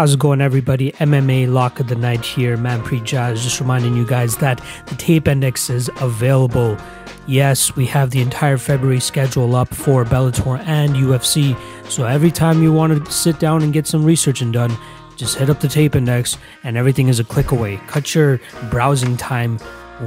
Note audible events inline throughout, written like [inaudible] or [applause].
How's it going, everybody? MMA Lock of the Night here, Manpreet Jazz. Just reminding you guys that the tape index is available. Yes, we have the entire February schedule up for Bellator and UFC. So every time you want to sit down and get some researching done, just hit up the tape index and everything is a click away. Cut your browsing time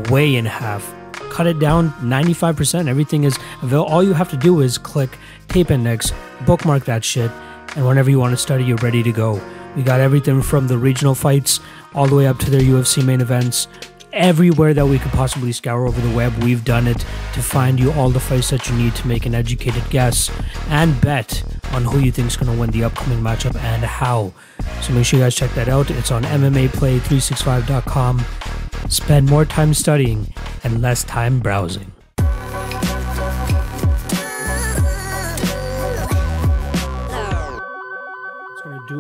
way in half. Cut it down 95%. Everything is available. All you have to do is click tape index, bookmark that shit, and whenever you want to study, you're ready to go. We got everything from the regional fights all the way up to their UFC main events. Everywhere that we could possibly scour over the web, we've done it to find you all the fights that you need to make an educated guess and bet on who you think is going to win the upcoming matchup and how. So make sure you guys check that out. It's on MMAplay365.com. Spend more time studying and less time browsing.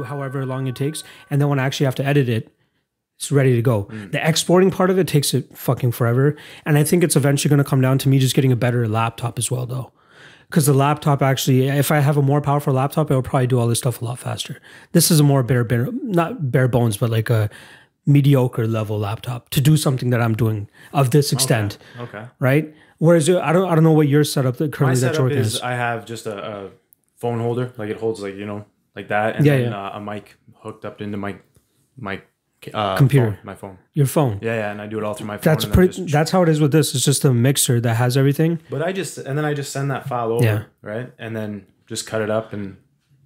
To however long it takes. And then when I actually have to edit it, it's ready to go. The exporting part of it takes it fucking forever. And I think it's eventually going to come down to me just getting a better laptop as well, though. Because the laptop actually, if I have a more powerful laptop, it will probably do all this stuff a lot faster. This is a more bare, bare not bare bones, but like a mediocre level laptop to do something that I'm doing of this extent, Okay. right? Whereas uh, I don't, I don't know what your setup that My currently that setup you're is is. I have just a, a phone holder, like it holds like you know, like that, and Yeah, then yeah. Uh, a mic hooked up into my my uh, Computer. phone, my phone. Your phone. Yeah, yeah, and I do it all through my phone. That's pretty. just- That's how it is with this. It's just a mixer that has everything. but I just and then I just send that file over, Yeah. right, and then just cut it up and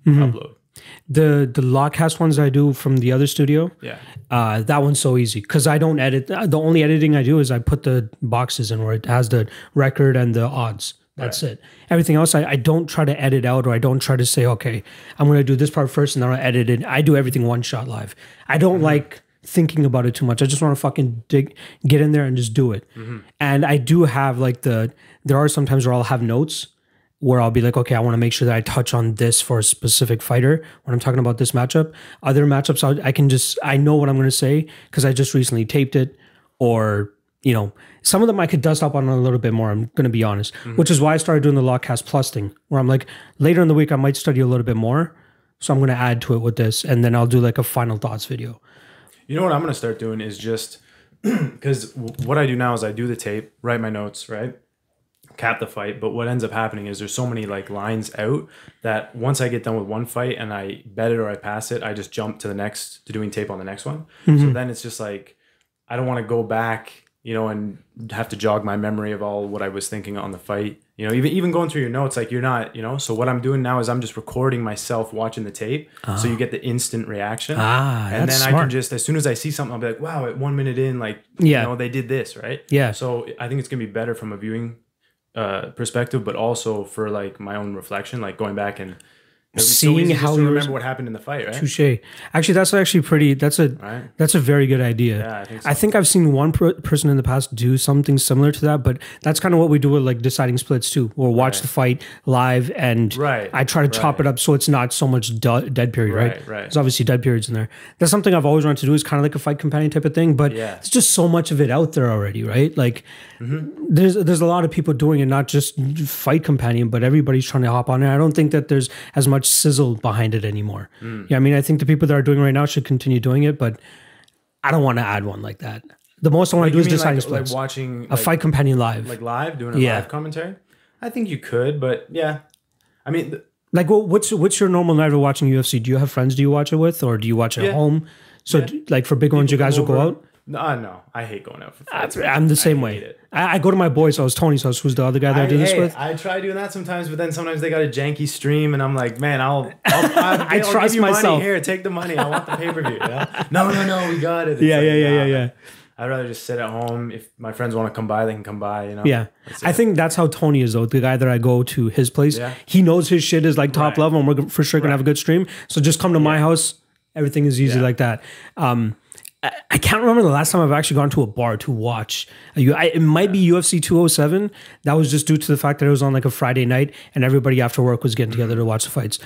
Mm-hmm. upload. The the Lockcast ones I do from the other studio. Yeah. Uh, that one's so easy because I don't edit. The only editing I do is I put the boxes in where it has the record and the odds. That's it. Everything else, I, I don't try to edit out or I don't try to say, okay, I'm going to do this part first and then I'll edit it. I do everything one shot live. I don't mm-hmm. like thinking about it too much. I just want to fucking dig, get in there and just do it. Mm-hmm. And I do have like the, there are sometimes where I'll have notes where I'll be like, okay, I want to make sure that I touch on this for a specific fighter when I'm talking about this matchup. Other matchups, I'll, I can just, I know what I'm going to say because I just recently taped it, or, you know, some of them I could dust up on a little bit more. I'm going to be honest, mm-hmm. which is why I started doing the Lockcast Plus thing, where I'm like, later in the week, I might study a little bit more. So I'm going to add to it with this, and then I'll do like a final thoughts video. You know what I'm gonna start doing is just [clears throat] because what I do now is I do the tape, write my notes, right, cap the fight. But what ends up happening is there's so many like lines out that once I get done with one fight and I bet it or I pass it, I just jump to the next to doing tape on the next one. So mm-hmm. then it's just like I don't want to go back, you know, and have to jog my memory of all what I was thinking on the fight. You know, even even going through your notes, like you're not, you know. So what I'm doing now is I'm just recording myself watching the tape, so you get the instant reaction. Ah, and then I can just as soon as I see something, I'll be like, wow, at one minute in, like, Yeah. you know, they did this, right? Yeah. So I think it's gonna be better from a viewing uh, perspective, but also for like my own reflection, like going back and it'd so Seeing how you remember what happened in the fight, right? Touche. Actually, that's actually pretty. That's a Right. that's a very good idea. Yeah, I think so. I think I've seen one per- person in the past do something similar to that, but that's kind of what we do with like deciding splits too. We'll watch the fight live, and Right, I try to chop it up so it's not so much du- dead period. Right, Right, right. There's obviously dead periods in there. That's something I've always wanted to do. Is kind of like a fight companion type of thing, but Yeah. there's just so much of it out there already, right? Like Mm-hmm. there's there's a lot of people doing it, not just fight companion, but everybody's trying to hop on it. I don't think that there's as much sizzle behind it anymore. Mm. Yeah, I mean, I think the people that are doing it right now should continue doing it, but I don't want to add one like that. The most I want to do is deciding like, splits. like watching a like, fight companion live. like live, doing a Yeah. live commentary. I think you could, but yeah, I mean, th- like, well, what's what's your normal night of watching UFC? Do you have friends? Do you watch it with, or do you watch it at home? So, d- like for big ones, you guys will go out. No, uh, no, I hate going out for fights. I'm the same hate way. I, I go to my boys' house, Tony's house, who's the other guy that I, I, do this hey, with. I try doing that sometimes, but then sometimes they got a janky stream, and I'm like, man, I'll, I'll, [laughs] I'll, I I'll trust give you myself. Money. Here, take the money. I want the pay per view. No, no, no, we got it. It's Yeah, like, yeah, yeah, nah, yeah, yeah. I'd rather just sit at home. If my friends want to come by, they can come by. You know. Yeah. I think that's how Tony is though. The guy that I go to his place, Yeah. he knows his shit is like top Right. level and we're for sure gonna have a good stream. So just come to my house. Everything is easy Yeah. like that. Um I, I can't remember the last time I've actually gone to a bar to watch. A U- I, it might be UFC 207. That was just due to the fact that it was on like a Friday night and everybody after work was getting together to watch the fights.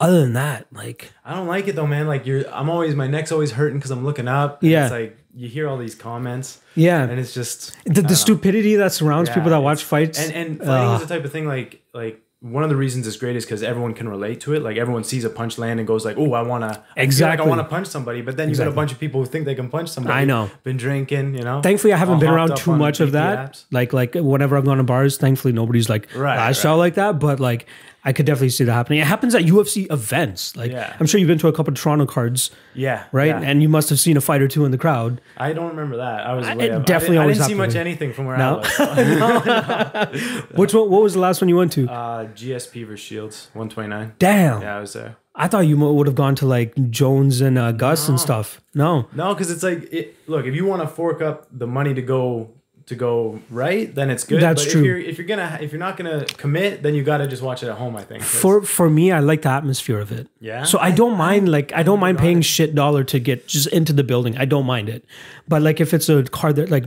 Other than that, like I don't like it though, man. Like you're, I'm always my neck's always hurting because I'm looking up. and Yeah. It's like you hear all these comments, yeah, and it's just the, the stupidity that surrounds Yeah, people that watch fights. and and fighting uh, is the type of thing like like one of the reasons it's great is because everyone can relate to it. Like everyone sees a punch land and goes like, "Oh, I wanna I Exactly. I want to punch somebody." But then you got a bunch of people who think they can punch somebody. I know. Been drinking, you know. Thankfully, I haven't been around too much of that. apps. Like, like whenever I've gone to bars, thankfully nobody's like Right, lashed right. out like that. But like, I could definitely see that happening. It happens at UFC events. Like, Yeah. I'm sure you've been to a couple of Toronto cards, Yeah. right? yeah. And you must have seen a fight or two in the crowd. I don't remember that. I was I- way it up. definitely I didn't, I didn't see much anything from where No? I was. [laughs] [laughs] [laughs] Which one? What was the last one you went to? uh, GSP versus Shields, one twenty nine. Damn, Yeah, I was there. I thought you would have gone to like Jones and uh, Gus and stuff. No, No, because it's like, it, look, if you want to fork up the money to go to go right, then it's good. That's but true. If you're if you're gonna if you're not gonna commit, then you got to just watch it at home. I think. for for me, I like the atmosphere of it. Yeah? So I don't mind like I don't mind paying shit dollar to get just into the building. I don't mind it. But like if it's a car that like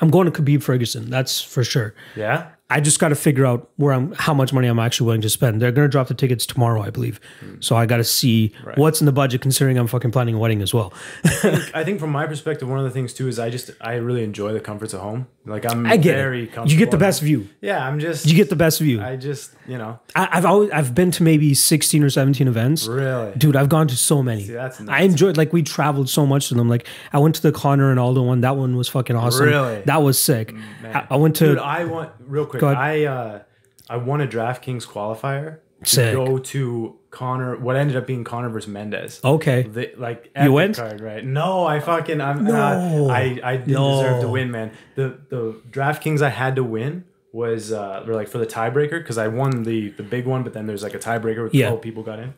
I'm going to Khabib Ferguson, that's for sure. yeah. I just got to figure out where I'm, how much money I'm actually willing to spend. They're going to drop the tickets tomorrow, I believe. So I got to see what's in the budget, considering I'm fucking planning a wedding as well. I think from my perspective, one of the things too is I just I really enjoy the comforts of home. Like I'm I get very it. comfortable. You get the best view. Yeah, I'm just. You get the best view. I, I just you know I've always I've been to maybe 16 or 17 events. really. Dude, I've gone to so many. See, that's I enjoyed like we traveled so much to them. Like I went to the Conor and Aldo one. That one was fucking awesome. Really? That was sick. I, I went to Dude, I want real quick. I uh, I won a DraftKings qualifier to Sick. go to Conor. What ended up being Conor versus Mendes. okay. The, like you went? card, right? No, I fucking I'm No. uh, I I didn't No. deserve to win, man. The the DraftKings I had to win was uh or like for the tiebreaker because I won the the big one, but then there's like a tiebreaker with Yeah. twelve people got in.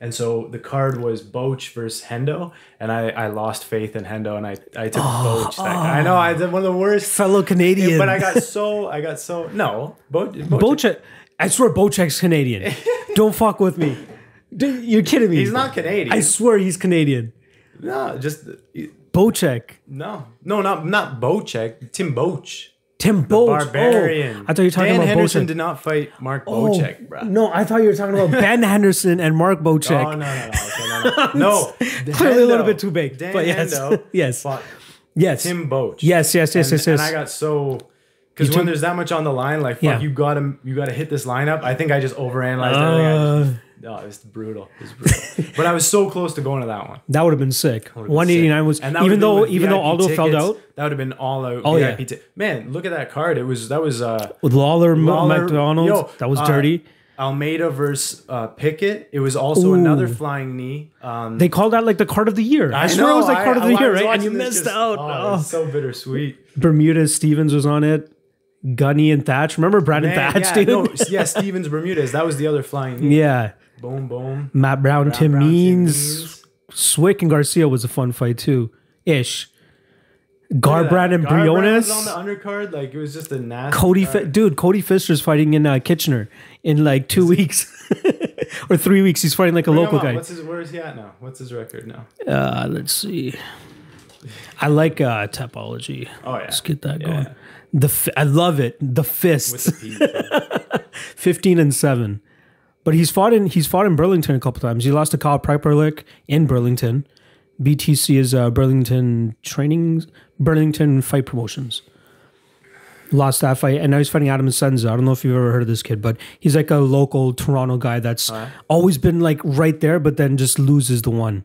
And so the card was Boetsch versus Hendo, and I, I lost faith in Hendo, and I, I took Oh, Boch. That I know I did one of the worst, Fellow Canadian. but I got so I got so no Boch. Boch I swear Bocek's Canadian. [laughs] Don't fuck with me. Dude, You're kidding me. he's not Canadian. I swear he's Canadian. no, just Bocek. no, no, not not Bocek. Tim Boetsch. Tim Boetsch. Barbarian. Oh, I thought you were talking Dan about Henderson Bocek. did not fight Mark Oh, Bocek, bro. No, I thought you were talking about [laughs] Ben Henderson and Mark Bocek. Oh no no no okay, no no. [laughs] no Clearly a little bit too big, Dan but yes. Hendo [laughs] Yes. fought yes. Tim Boetsch. yes, yes, yes, and, yes, yes. And I got so because when took- there's that much on the line, like fuck, Yeah. you gotta you gotta hit this lineup. I think I just overanalyzed everything. I uh, just, no, it was brutal. It was brutal. but I was so close to going to that one. that would have been sick. Would've been 189 sick. was And that even would've been though with even though VIP Aldo fell tickets, out That would have been all out. Oh, yeah. ti- man, look at that card. It was that was uh with Lawler, Lawler- McDonald. yo, that was uh, dirty. Almeida versus uh, Pickett. It was also Ooh. another flying knee. Um, They called that like the card of the year. I, swear it was like card of the year, right? And you missed out. Oh, Oh. so bittersweet. Bermuda Stephens was on it. Gunny and Thatch. Remember Brandon Man, Thatch, yeah, dude? no, yeah, Stephens Bermudez. That was the other flying [laughs] knee. yeah. Boom, boom. Matt Brown, Tim Brown, Tim Means. Means. Swick and Garcia was a fun fight too. Ish. Garbrandt and Garbrandt was on the undercard. Like it was just a nasty. Cody, dude, Cody Pfister's fighting in uh, Kitchener in like two weeks [laughs] or three weeks. He's fighting like a Bring local guy. What's his? Where is he at now? What's his record now? Uh, let's see. I like uh, Tapology. Oh yeah, Let's get that Yeah. going. The fi- I love it. The fists, the P. [laughs] fifteen and seven. But he's fought in he's fought in Burlington a couple times. He lost to Kyle Prepolec in Burlington. BTC is uh, Burlington Training Burlington Fight Promotions. Lost that fight, and now he's fighting Adam Senza. I don't know if you've ever heard of this kid, but he's like a local Toronto guy that's Alright. always been like right there, but then just loses the one.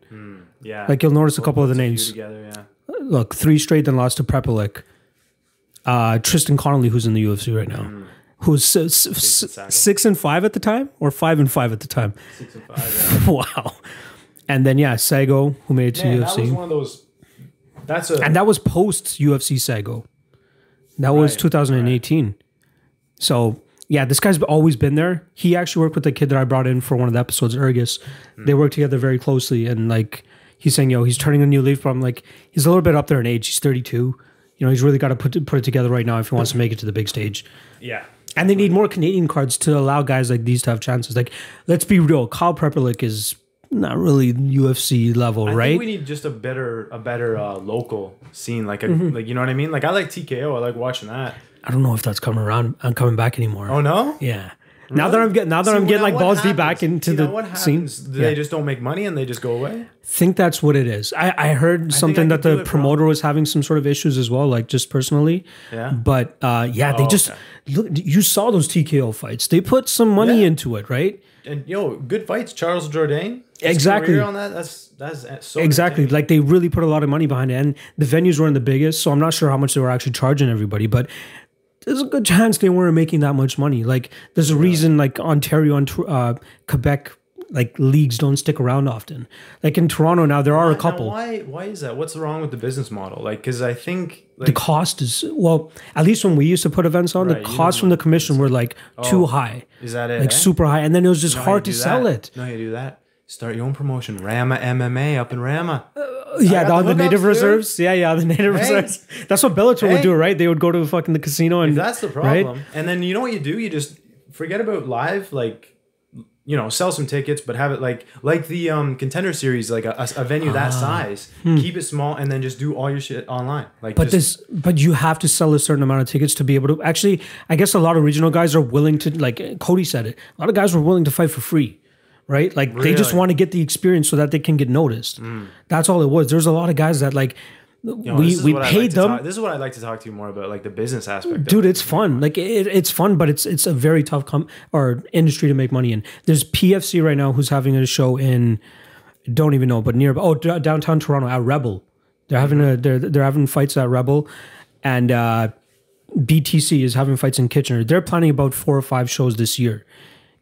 yeah, Like you'll notice a couple of the names. together. Yeah. Look, three straight, then lost to Prepolec. Uh, Tristan Connelly, who's in the UFC right now, who's s- six and five at the time, or five and five at the time. Six and five. Yeah. [laughs] wow. And then yeah, Sago, who made it to Man, that was one of those. That's a. and that was post UFC Sago. That was Right, 2018. So yeah, this guy's always been there. He actually worked with the kid that I brought in for one of the episodes, Ergus. Hmm. They work together very closely, and like he's saying, yo, he's turning a new leaf. But I'm like, he's a little bit up there in age. He's 32. You know, he's really got to put put it together right now if he wants to make it to the big stage. yeah. And they need more Canadian cards to allow guys like these to have chances. Like, let's be real, Kyle Prepolec is not really UFC level, I right? think we need just a better, a better uh, local scene, like a, Mm-hmm. like you know what I mean. Like I like TKO. I like watching that. I don't know if that's coming around. I'm coming back anymore. Oh no. Yeah. Now that I'm getting now that See, I'm getting now like what balls back into You know the what scene. happens? They just don't make money and they just go away. think that's what it is. I, I heard something I that could do the it, bro. promoter was having some sort of issues as well, like just personally. Yeah. But uh, yeah, they Oh, just okay. look. You saw those TKO fights. They put some money Yeah. into it, right? And yo, good fights. Charles Jourdain. his Exactly. career On that, that's that's so Exactly. entertaining. Like they really put a lot of money behind it, and the venues weren't the biggest, so I'm not sure how much they were actually charging everybody, but. There's a good chance they weren't making that much money. Like, there's a reason, like Ontario and uh, Quebec, like leagues don't stick around often. Like in Toronto now, there are a Now, couple. why why is that? What's wrong with the business model? Like, because I think the cost is well at least when we used to put events on Right, the costs from the commission were like too high is that it? like eh? super high and then it was just hard to do sell it No, you do that. Start your own promotion. Rama MMA up in Rama. yeah got on the the native reserves yeah yeah the native Hey. reserves that's what Bellator would do right they would go to the fucking the casino and If that's the right? problem. And then you know what you do? You just forget about live, like you know, sell some tickets, but have it like like the um contender series, like a, a, venue that size. Keep it small and then just do all your shit online. Like Hmm. but just, this but you have to sell a certain amount of tickets to be able to actually i guess a lot of regional guys are willing to like cody said it a lot of guys were willing to fight for free right? Like they just want to get the experience so that they can get noticed. That's all it was. There's a lot of guys that like you know, we we paid like them. talk- this is what I'd like to talk to you more about, like the business aspect. dude it's fun. Like it, it's fun but it's it's a very tough com- or industry to make money in. There's pfc right now who's having a show in don't even know but near oh d- downtown toronto at rebel. They're having a they're, they're having fights at rebel and uh btc is having fights in kitchener. They're planning about four or five shows this year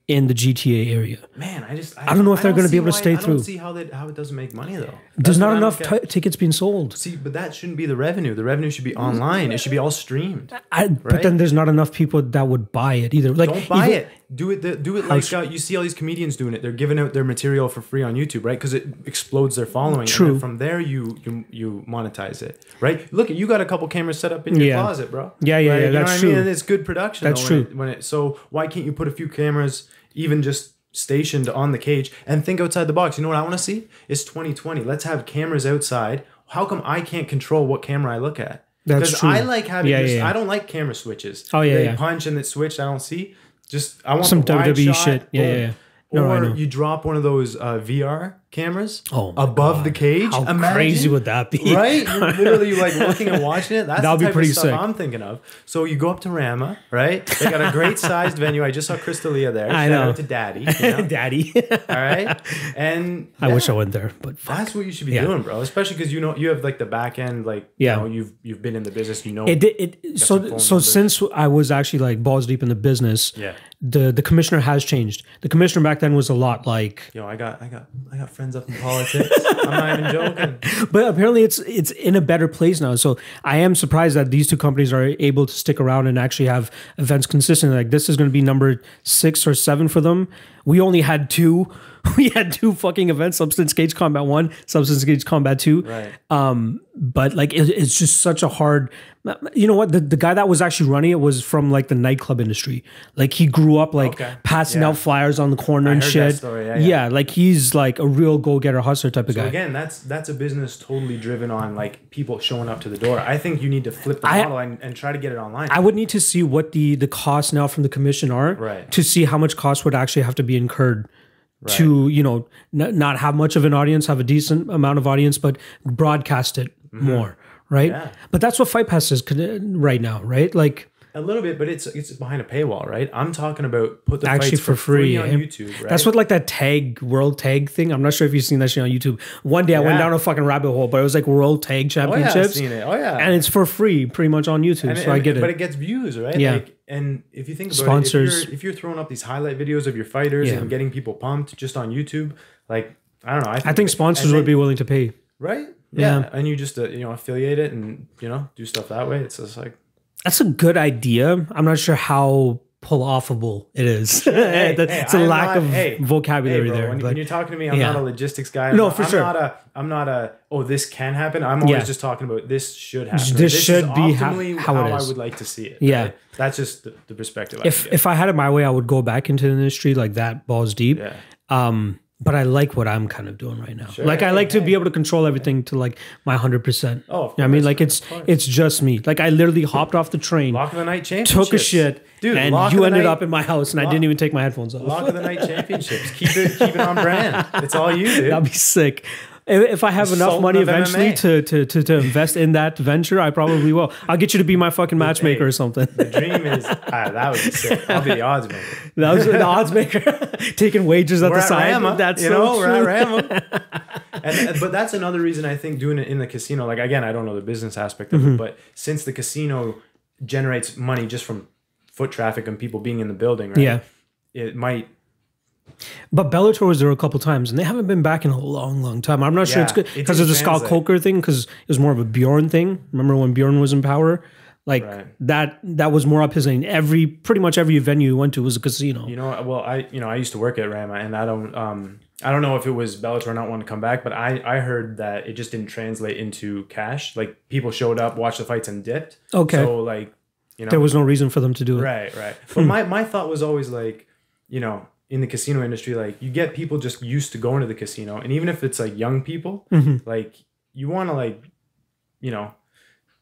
in the gta area Man, I just I, don't know if they're gonna be see able to why- stay I through. don't see how that how it doesn't make money though. there's not enough t- tickets being sold See, but that shouldn't be the revenue. The revenue should be online. It should be all streamed. I, but then there's not enough people that would buy it either like Don't buy even- it. Do it. the- Do it like uh, you see all these comedians doing it. They're giving out their material for free on YouTube, right? Because it explodes their following. True. from there, you you you monetize it, right? Look, you got a couple cameras set up in your Yeah. closet, bro. Yeah, yeah, Right? yeah, You know that's what I mean? true. And it's good production. That's though, when true. It, when it so why can't you put a few cameras, even just stationed on the cage, and think outside the box? You know what I want to see? It's 2020. Let's have cameras outside. How come I can't control what camera I look at? That's Because true. I like having. Yeah, just- yeah. I don't like camera switches. Oh, yeah, They yeah. punch and it switched. I don't see. Just I want Some WWE shot, shit. Yeah, yeah, yeah. No, or you drop one of those uh, VR cameras Oh above the cage. How Imagine, crazy would that be? right? [laughs] You're literally like looking and watching it. That's That'd the be type pretty of stuff sick. I'm thinking of. So you go up to Rama, right? They got a great [laughs] sized venue. I just saw Crystalia there. I Shout know. out to Daddy. [laughs] you know? Daddy. All right, and I wish I went there, but fuck. That's what you should be Yeah. doing, bro. Especially because you know you have like the back end, like Yeah. you know, you've you've been in the business, you know. It did it so so numbers. since I was actually like balls deep in the business, Yeah. The the commissioner has changed. The commissioner back then was a lot like Yo, I got, I got, I got friends up in politics. I'm not even joking. [laughs] but apparently it's it's in a better place now. So I am surprised that these two companies are able to stick around and actually have events consistently. Like this is going to be number six or seven for them. We only had two. [laughs] We had two fucking events: Substance Cage Combat One, Substance Cage Combat Two. Right. Um, but like it, it's just such a hard. You know what? The the guy that was actually running it was from like the nightclub industry. Like he grew up like Okay. passing Yeah. out flyers on the corner and heard that shit. story. Yeah, yeah. like he's like a real go getter hustler type of So guy. again, that's that's a business totally driven on like people showing up to the door. I think you need to flip the I- model and, and try to get it online. I would need to see what the the costs now from the commission are Right. to see how much cost would actually have to be incurred to you know n- not have much of an audience, have a decent amount of audience, but broadcast it more, right? Mm-hmm. Yeah. But that's what Fight Pass is right now, right? Like a little bit, but it's it's behind a paywall, right? I'm talking about put the actually fights for free, on eh? YouTube, right? That's what like that tag world tag thing. I'm not sure if you've seen that shit on YouTube. One day I went down a fucking rabbit hole, but it was like world tag oh yeah, championships, I've seen it. Oh yeah, and it's for free, pretty much on YouTube. And- so I and- get it. But it gets views, right? Yeah. Like, and if you think about Sponsors. it, if you're, if you're throwing up these highlight videos of your fighters Yeah. and getting people pumped just on YouTube, like I don't know. I think, I think sponsors and would be willing to pay. right. Yeah. Yeah. and you just uh, you know affiliate it and you know do stuff that way. It's just like That's a good idea. I'm not sure how pull offable it is. hey, [laughs] it's hey, a I'm lack not- of hey, vocabulary bro, there. When, but when you're talking to me, I'm yeah. not a logistics guy. I'm No, not, for I'm sure. Not a, I'm not a. Oh, this can happen. I'm always Yeah. just talking about this should happen. This is should be optimally how I would like to see it. Yeah. right? that's just the, the perspective. I if get. if I had it my way, I would go back into the industry like that, balls deep. yeah, Um, but I like what I'm kind of doing right now. Like I like to be able to control everything to like my hundred percent. Oh, I mean, like it's it's just me. Like I literally hopped off the train, Lock of the night took a shit, dude. and you ended night, up in my house, and I didn't even take my headphones off. lock of the night championships. Keep it keep it on brand. It's all you, [laughs] dude. That'd be sick. If I have enough money eventually to, to, to, to invest in that venture, I probably will. I'll get you to be my fucking matchmaker or something. The dream is [laughs] ah, that would be sick. I'll be the odds maker. That was the odds maker [laughs] taking wages at We're the at side. Rama, That's you so know, we're at. [laughs] And, and- but that's another reason I think doing it in the casino. Like again, I don't know the business aspect Mm-hmm. of it, but since the casino generates money just from foot traffic and people being in the building, right? Yeah. it might. But Bellator was there a couple times, and they haven't been back in a long, long time. I'm not sure it's Yeah, good it because of the Scott. Coker thing, because it was more of a Bjorn thing. Remember when Bjorn was in power? Like Right. that. That was more up his lane. Every pretty much every venue you went to was a casino. You know, well, I you know I used to work at Rama, and I don't um I don't know if it was Bellator not wanting to come back, but I I heard that it just didn't translate into cash. Like people showed up, watched the fights, and dipped. Okay. So like, you know, there was no reason for them to do it. Right, right. But my, my thought was always like, you know, in the casino industry, like you get people just used to going to the casino, and even if it's like young people, Mm-hmm. like you want to like, you know,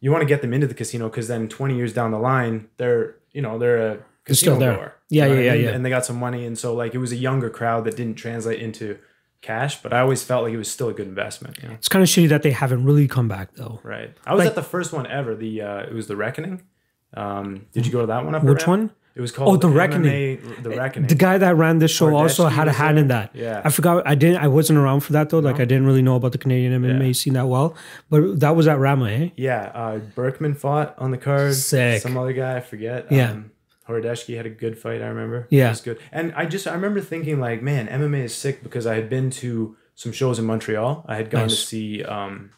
you want to get them into the casino because then twenty years down the line, they're you know they're a casino still there. goer. Yeah, You know yeah, I yeah, mean? yeah. And they got some money, and so like it was a younger crowd that didn't translate into cash, but I always felt like it was still a good investment. You know? It's kind of shitty that they haven't really come back though. Right. I was Like- at the first one ever. The uh, it was the Reckoning. Um, did you go to that one? Up Which one? It was called Oh, The MMA Reckoning. The Reckoning. The guy that ran this show also had a hand there? in that. Yeah. I forgot. I didn't. I wasn't around for that though. Like I didn't really know about the Canadian MMA Yeah. scene that well. But that was at Rama, eh? yeah, uh, Berkman fought on the card. Sick. Some other guy, I forget. Yeah. Um, Horodeshki had a good fight, I remember. Yeah. It was good. And I just, I remember thinking, like, man, MMA is sick because I had been to some shows in Montreal. I had gone to see um,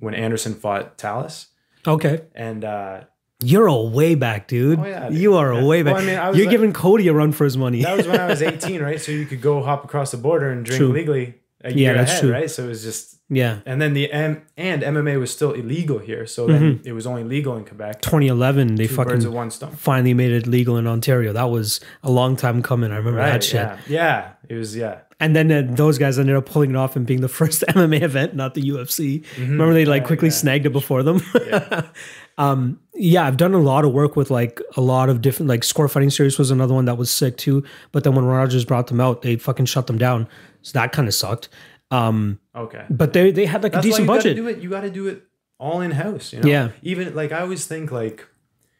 when Anderson fought Thales. Okay. And uh, You're a way back, dude. Oh, yeah, dude. you are a way back. Well, I mean, I You're like- giving Cody a run for his money. that was when I was [laughs] 18, right? So you could go hop across the border and drink True. legally a Yeah, that's ahead, true. right? So it was just yeah. and then the M and MMA was still illegal here, so then mm-hmm. it was only legal in Quebec. 2011, they Two fucking one stone. finally made it legal in Ontario. That was a long time coming. I remember that shit. Yeah, yeah. It was yeah. And then uh, those guys ended up pulling it off and being the [laughs] first MMA event, not the UFC. Remember they like Yeah, quickly yeah. snagged it before them. Yeah. [laughs] um, yeah, I've done a lot of work with like a lot of different like score fighting series was another one that was sick too. But then when Rogers brought them out, they fucking shut them down. So that kind of sucked. Um, Okay. but they they had like That's a decent you gotta budget. do it. You got to do it all in house. You know. Yeah. Even like I always think like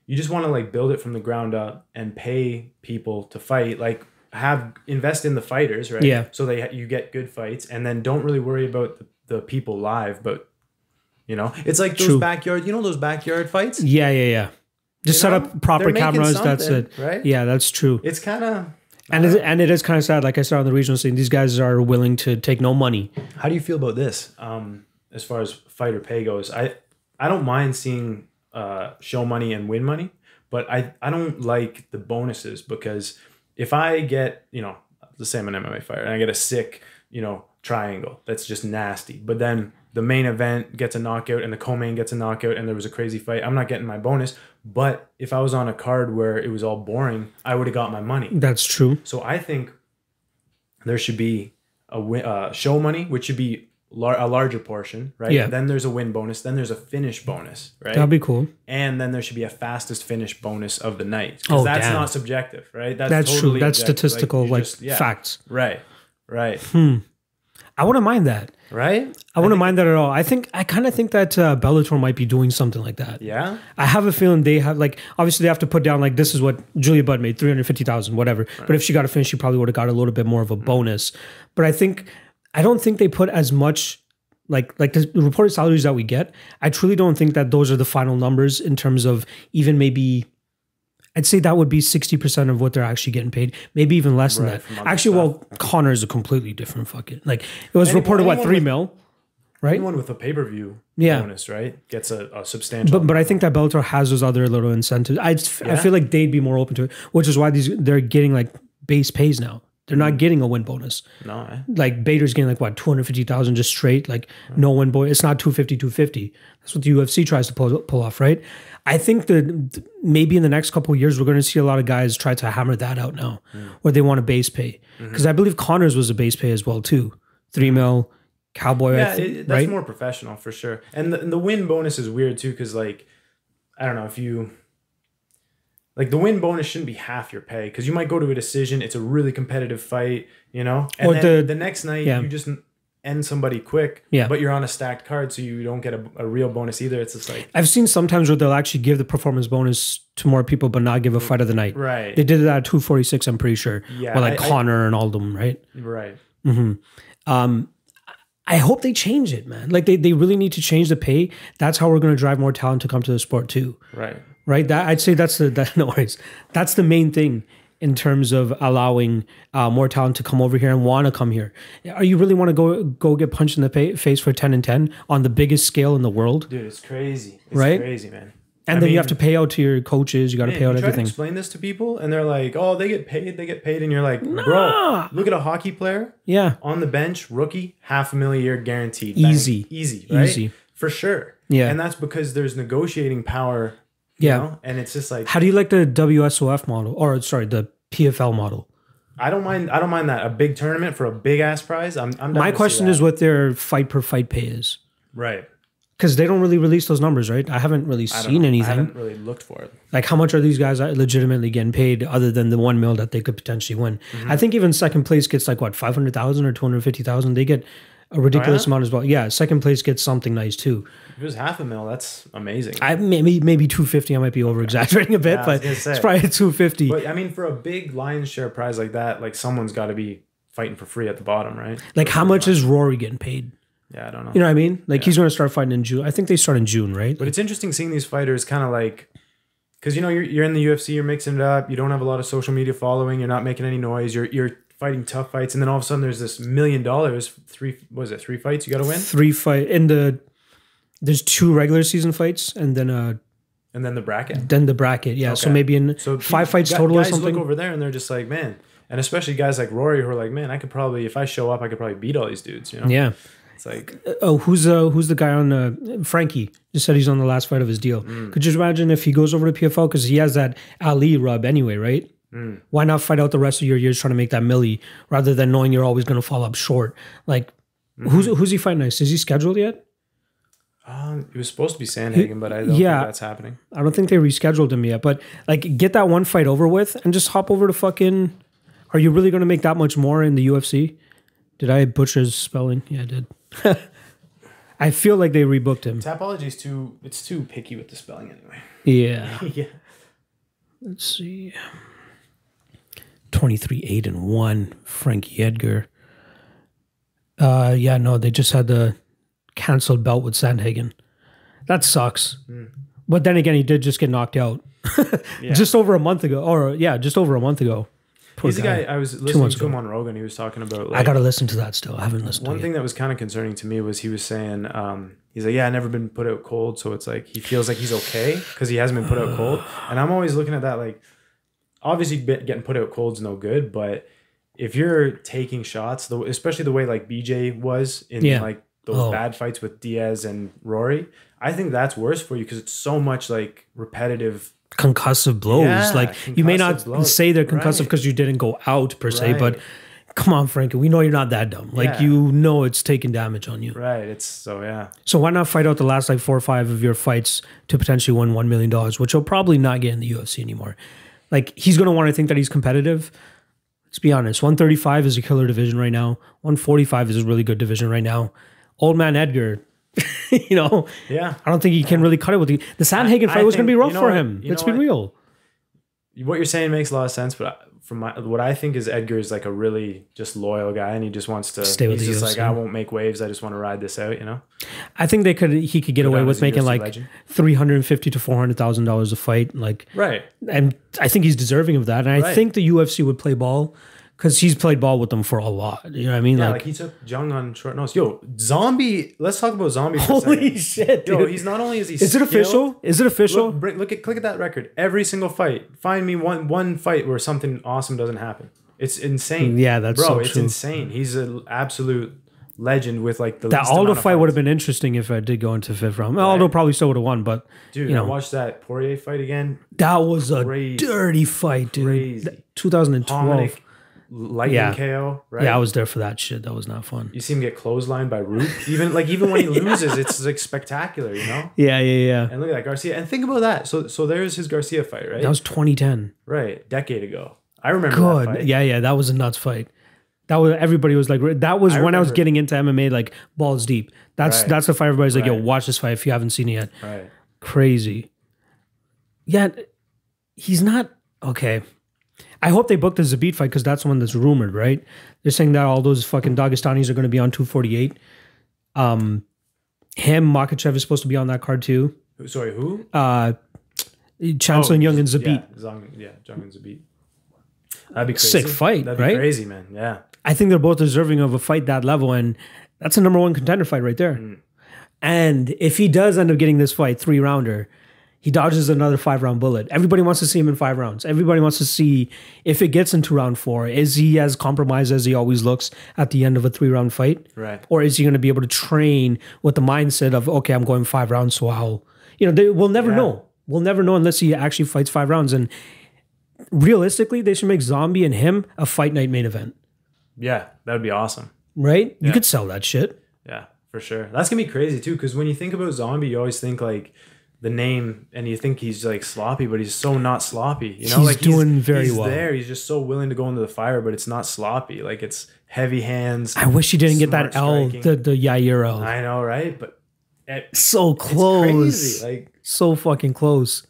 you just want to like build it from the ground up and pay people to fight. Like have invest in the fighters, right? Yeah. So they you get good fights, and then don't really worry about the, the people live, but. You know, it's like those True. backyard. You know those backyard fights. Yeah, yeah, yeah. Just You set know? up proper cameras. That's it. right? Yeah, that's true. It's kind of. And it, and it is kind of sad. Like I said on the regional scene, these guys are willing to take no money. How do you feel about this? Um, as far as fighter pay goes, I I don't mind seeing uh, show money and win money, but I I don't like the bonuses because if I get you know let's say I'm an MMA fighter and I get a sick you know triangle that's just nasty, but then the main event gets a knockout and the co-main gets a knockout and there was a crazy fight, I'm not getting my bonus. But if I was on a card where it was all boring, I would have got my money. That's true. So I think there should be a win, uh, show money, which should be lar- a larger portion, right? Yeah. Then there's a win bonus. Then there's a finish bonus, right? That'd be cool. and then there should be a fastest finish bonus of the night. Oh, that's damn. not subjective, right? That's, That's true. That's objective. Statistical, you like, just- yeah. facts. Right. Right. I wouldn't mind that. Right. I wouldn't mind that at all. I think I kind of think that uh, Bellator might be doing something like that. Yeah. I have a feeling they have like obviously they have to put down like this is what Julia Budd made three hundred fifty thousand whatever. But if she got a finish, she probably would have got a little bit more of a Mm-hmm. bonus. But I think I don't think they put as much like like the the reported salaries that we get. I truly don't think that those are the final numbers in terms of even maybe. I'd say that would be sixty percent of what they're actually getting paid, maybe even less than Right, from that. Actually, well, Conor is a completely different fucking like it was Anyone- reported what three with- mil, right? Anyone with a pay per view Yeah. bonus, right, gets a, a substantial. But but I think that Bellator has those other little incentives. I just, I feel like they'd be more open to it, which is why these they're getting like base pays now. They're not getting a win bonus. No, eh? Like Bader's getting like what, 250,000 just straight, like no win bonus. It's not 250, 250. That's what the UFC tries to pull, pull off, right? I think that maybe in the next couple years, we're going to see a lot of guys try to hammer that out now, where they want a base pay. Because I believe Conor's was a base pay as well, too. Three mil, Cowboy, Yeah, think, it, that's right? more professional for sure. And the, and the win bonus is weird too, because like, I don't know if you like the win bonus shouldn't be half your pay because you might go to a decision. It's a really competitive fight, you know, and Or then the- the, next night yeah. you just end somebody quick. Yeah. but you're on a stacked card, so you don't get a, a real bonus either. It's just like I've seen sometimes where they'll actually give the performance bonus to more people, but not give a fight of the night. right, They did that at 246, I'm pretty sure. Yeah, With like I- I- Conor and all of them, right? right. Um, I hope they change it, man. Like they, they really need to change the pay. That's how we're going to drive more talent to come to the sport too, Right. Right? That I'd say that's the [laughs] that no worries. That's the main thing in terms of allowing uh, more talent to come over here and want to come here. Are you really want to go go get punched in the face for ten and ten on the biggest scale in the world? Dude, it's crazy. It's Right? crazy, man. And I then you have to pay out to your coaches. You got to pay out you try to explain this to people, and they're like, "Oh, they get paid. They get paid," and you're like, "Bro, look at a hockey player Yeah, on the bench, rookie, half a million a year guaranteed. Easy. easy, right? Easy. for sure. Yeah. and that's because there's negotiating power. Yeah. know? and it's just like How do you like the WSOF model, or sorry, the PFL model? I don't mind. I don't mind that a big tournament for a big ass prize. I'm. I'm My question is what their fight per fight pay is. right. because they don't really release those numbers, right? I haven't really I seen know. I anything. haven't really looked for it. Like, how much are these guys legitimately getting paid other than the one mil that they could potentially win? Mm-hmm. I think even second place gets like what five hundred thousand or two hundred fifty thousand. They get a ridiculous Oh, yeah? amount as well. Yeah, second place gets something nice too. If it was half a mil, that's amazing. I maybe maybe two fifty. I might be over exaggerating a bit, Yeah, but it's probably [laughs] two fifty. but I mean, for a big lion's share prize like that, like someone's got to be fighting for free at the bottom, right? Like, how much is Rory getting paid? Yeah, I don't know. You know what I mean? Like, he's going to start fighting in June. I think they start in June, right? But it's interesting seeing these fighters kind of like, because you know you're, you're in the UFC, you're mixing it up, you don't have a lot of social media following, you're not making any noise, you're you're fighting tough fights, and then all of a sudden there's this million dollars, three was it three fights you got to win, Three fight in the. There's two regular season fights and then uh and then the bracket. then the bracket. Yeah, so maybe in So five fights gu- total or guys something. look over there and they're just like, man, and especially guys like Rory who are like, man, I could probably if I show up, I could probably beat all these dudes. You know, yeah. it's like Oh, who's uh who's the guy on uh Frankie? Just said he's on the last fight of his deal. Mm. Could you imagine if he goes over to PFL because he has that Ali rub anyway, right? Mm. Why not fight out the rest of your years trying to make that milli rather than knowing you're always going to fall up short? Like, Mm-hmm. who's who's he fighting next? Is he scheduled yet? um, it was supposed to be Sandhagen, but I don't Yeah. think that's happening. I don't think they rescheduled him yet. But like, get that one fight over with and just hop over to fucking. Are you really going to make that much more in the UFC? Did I butcher his spelling? Yeah, I did. [laughs] I feel like they rebooked him. Tapology's too it's too picky with the spelling anyway. Yeah. [laughs] yeah. Let's see. 23 8 and 1 Frankie Edgar. Uh yeah, no, they just had the canceled belt with Sandhagen. That sucks. But then again, he did just get knocked out. [laughs] Yeah. Just over a month ago or yeah, just over a month ago. Poor He's the guy I was listening to him ago. on Rogan. He was talking about like I got to listen to that still. I haven't listened one thing that was kind of concerning to me was he was saying um, he's like yeah i never been put out cold so it's like he feels like he's okay because he hasn't been put out cold and i'm always looking at that like obviously getting put out cold's no good but if you're taking shots the, especially the way like bj was in Yeah. like those Oh. bad fights with diaz and rory i think that's worse for you because it's so much like repetitive Concussive blows. Yeah, like you may not blows. say they're concussive Right. because you didn't go out per se, but come on, Frankie. We know you're not that dumb. Like Yeah. you know it's taking damage on you. right it's so yeah So why not fight out the last like four or five of your fights to potentially win one million dollars, which you'll probably not get in the UFC anymore. Like he's gonna want to think that he's competitive. Let's be honest. One thirty five is a killer division right now. One forty five is a really good division right now. Old man Edgar, [laughs] you know, yeah I don't think he can really cut it with the the Sandhagen I fight was gonna be rough you know for what- him. Let's be what? real. what you're saying makes a lot of sense, but I- from my, what I think is Edgar is like a really just loyal guy, and he just wants to Stay with He's the just UFC. like I won't make waves. I just want to ride this out. You know, I think they could he could get away with making UFC like three hundred and fifty to four hundred thousand dollars a fight. Like right? and I think he's deserving of that. And I Right. think the UFC would play ball because he's played ball with them for a lot. You know what I mean? Yeah, like, like, he took Jung on short notice. Yo, zombie. Let's talk about zombie. For a holy second. shit, Yo, he's not only is he Is it official? Is it official? Look, bring, look at click at that record. Every single fight. Find me one one fight where something awesome doesn't happen. It's insane. Yeah, that's bro. so it's true. insane. He's an absolute legend with like the That Aldo fight would have been interesting if I did go into fifth round. Aldo probably still would have won, but Dude, you know. I watched that Poirier fight again. that was a Crazy. dirty fight, dude. Crazy. 2012. Hominick lightning Yeah. KO. Right. Yeah, I was there for that shit. That was not fun. you see him get clotheslined by Root. Even like even when he [laughs] loses, it's like spectacular, you know. Yeah, yeah, yeah. And look at that Garcia. And think about that. So so there's his Garcia fight, right? That was 2010. right, decade ago. I remember that Good. fight. Yeah, yeah. That was a nuts fight. That was everybody was like that was I when I was getting into MMA like balls deep. That's Right. that's the fight everybody's like, yo, watch this fight if you haven't seen it yet. Right. Crazy. Yet he's not okay. I hope they book the Zabit fight because that's the one that's rumored, right? They're saying that all those fucking Dagestanis are going to be on 248. Um, him, Makhachev is supposed to be on that card too. Sorry, who? Uh, Chan Sung Jung and Zabit. Yeah, Zong, yeah, Jung and Zabit. That'd be crazy. Sick fight, That'd be right? crazy, man. Yeah. I think they're both deserving of a fight that level, and that's a number one contender fight right there. Mm. And if he does end up getting this fight three rounder, he dodges another five round bullet. Everybody wants to see him in five rounds. Everybody wants to see if it gets into round four, is he as compromised as he always looks at the end of a three round fight? Right. Or is he going to be able to train with the mindset of, okay, I'm going five rounds, so I'll, you know, they, we'll never Yeah. know. We'll never know unless he actually fights five rounds. And realistically, they should make Zombie and him a fight night main event, Yeah, that would be awesome. right? You could sell that shit. Yeah, for sure. That's gonna be crazy too, because when you think about Zombie, you always think like the name, and you think he's like sloppy, but he's so not sloppy. You know, He's like doing very he's well. There, he's just so willing to go into the fire, but it's not sloppy. Like it's heavy hands. I wish he didn't get that L, striking. the, the Yair L. I know, right? But it, so close. Like so fucking close.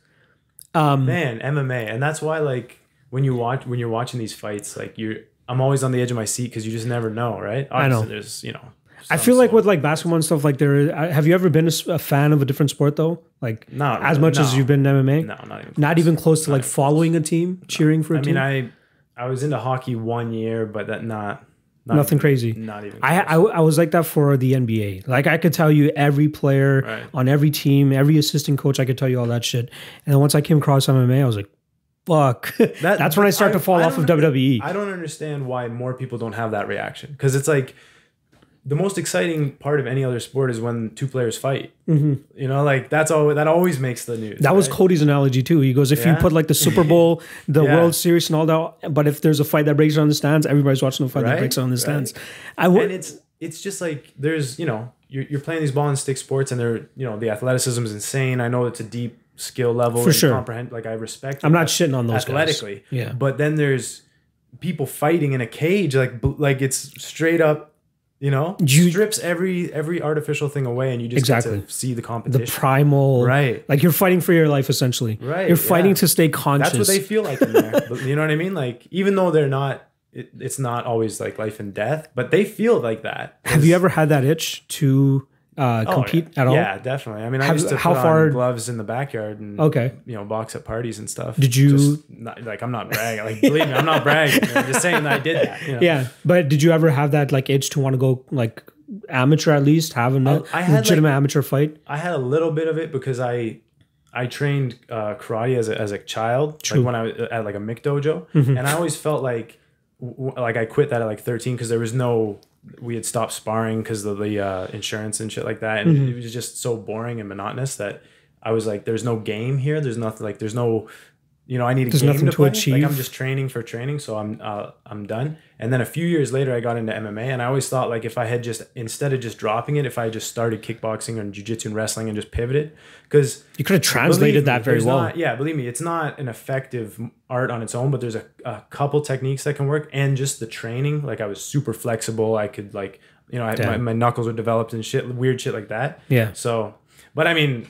Um, man, MMA, and that's why like when you watch when you're watching these fights, like you're. I'm always on the edge of my seat because you just never know, right? I know. There's, you know. I feel like with like basketball and stuff, like there. Uh, have you ever been a fan of a different sport though? Like Not as much as you've been in MMA, no, not even. not close. even close to like even close. following a team, cheering for a I team. I mean, I I was into hockey one year, but that not, not Nothing even- crazy. Not even. I, I I was like that for the NBA. Like I could tell you every player Right. on every team, every assistant coach. I could tell you all that shit. And then once I came across MMA, I was like, "Fuck!" [laughs] That- That's when I start to fall I off of WWE. I don't understand why more people don't have that reaction because it's like the most exciting part of any other sport is when two players fight. You know, like that's all that always makes the news. Mm-hmm. That was? Cody's analogy too. He goes, if you put like the Super Bowl, [laughs] the Yeah. World Series, and all that, but if there's a fight that breaks down the stands, everybody's watching the fight that Right, breaks down the right. stands. I and it's it's just like there's you know you're, you're playing these ball and stick sports and they're you know the athleticism is insane. I know it's a deep skill level For sure. comprehend like I respect. I'm not shitting on those guys. Yeah. But then there's people fighting in a cage like like it's straight up. You know, You- strips every every artificial thing away, and you just Exactly. get to see the competition The primal, Right. Like you're fighting for your life, essentially. Right, You're fighting yeah. to stay conscious. That's what they feel like in there. [laughs] You know what I mean? Like even though they're not, it, it's not always like life and death, but they feel like that. Have you ever had that itch to uh, Oh, compete yeah. at all? Yeah, definitely. I mean, I Have- used to how put far- gloves in the backyard and Okay. you know, box at parties and stuff. Did you- not, like? I'm not bragging. Like, believe me, I'm not bragging. I'm just [laughs] saying that I did that. You know? Yeah, but did you ever have that like itch to want to go like amateur at least have a legitimate amateur fight? I had a little bit of it because I I trained uh, karate as a, as a child, True. Mm-hmm. like when I was at like a Mick dojo, and I always felt like w- like I quit that at like 13 because there was no we had stopped sparring because of the uh, insurance and shit like that, and Mm-hmm. it was just so boring and monotonous that I was like, there's no game here, there's nothing like there's no you know, I need a There's game to, play. achieve. Like I'm just training for training, so I'm uh, I'm done. And then a few years later, I got into MMA, and I always thought like if I had just instead of just dropping it, if I just started kickboxing and jujitsu and wrestling and just pivoted, because You could have translated that very well. Not, yeah, believe me, it's not an effective art on its own, but there's a, a couple techniques that can work, and just the training. Like I was super flexible. I could like you know I, my, my knuckles were developed and shit, weird shit like that. Yeah. So, but I mean,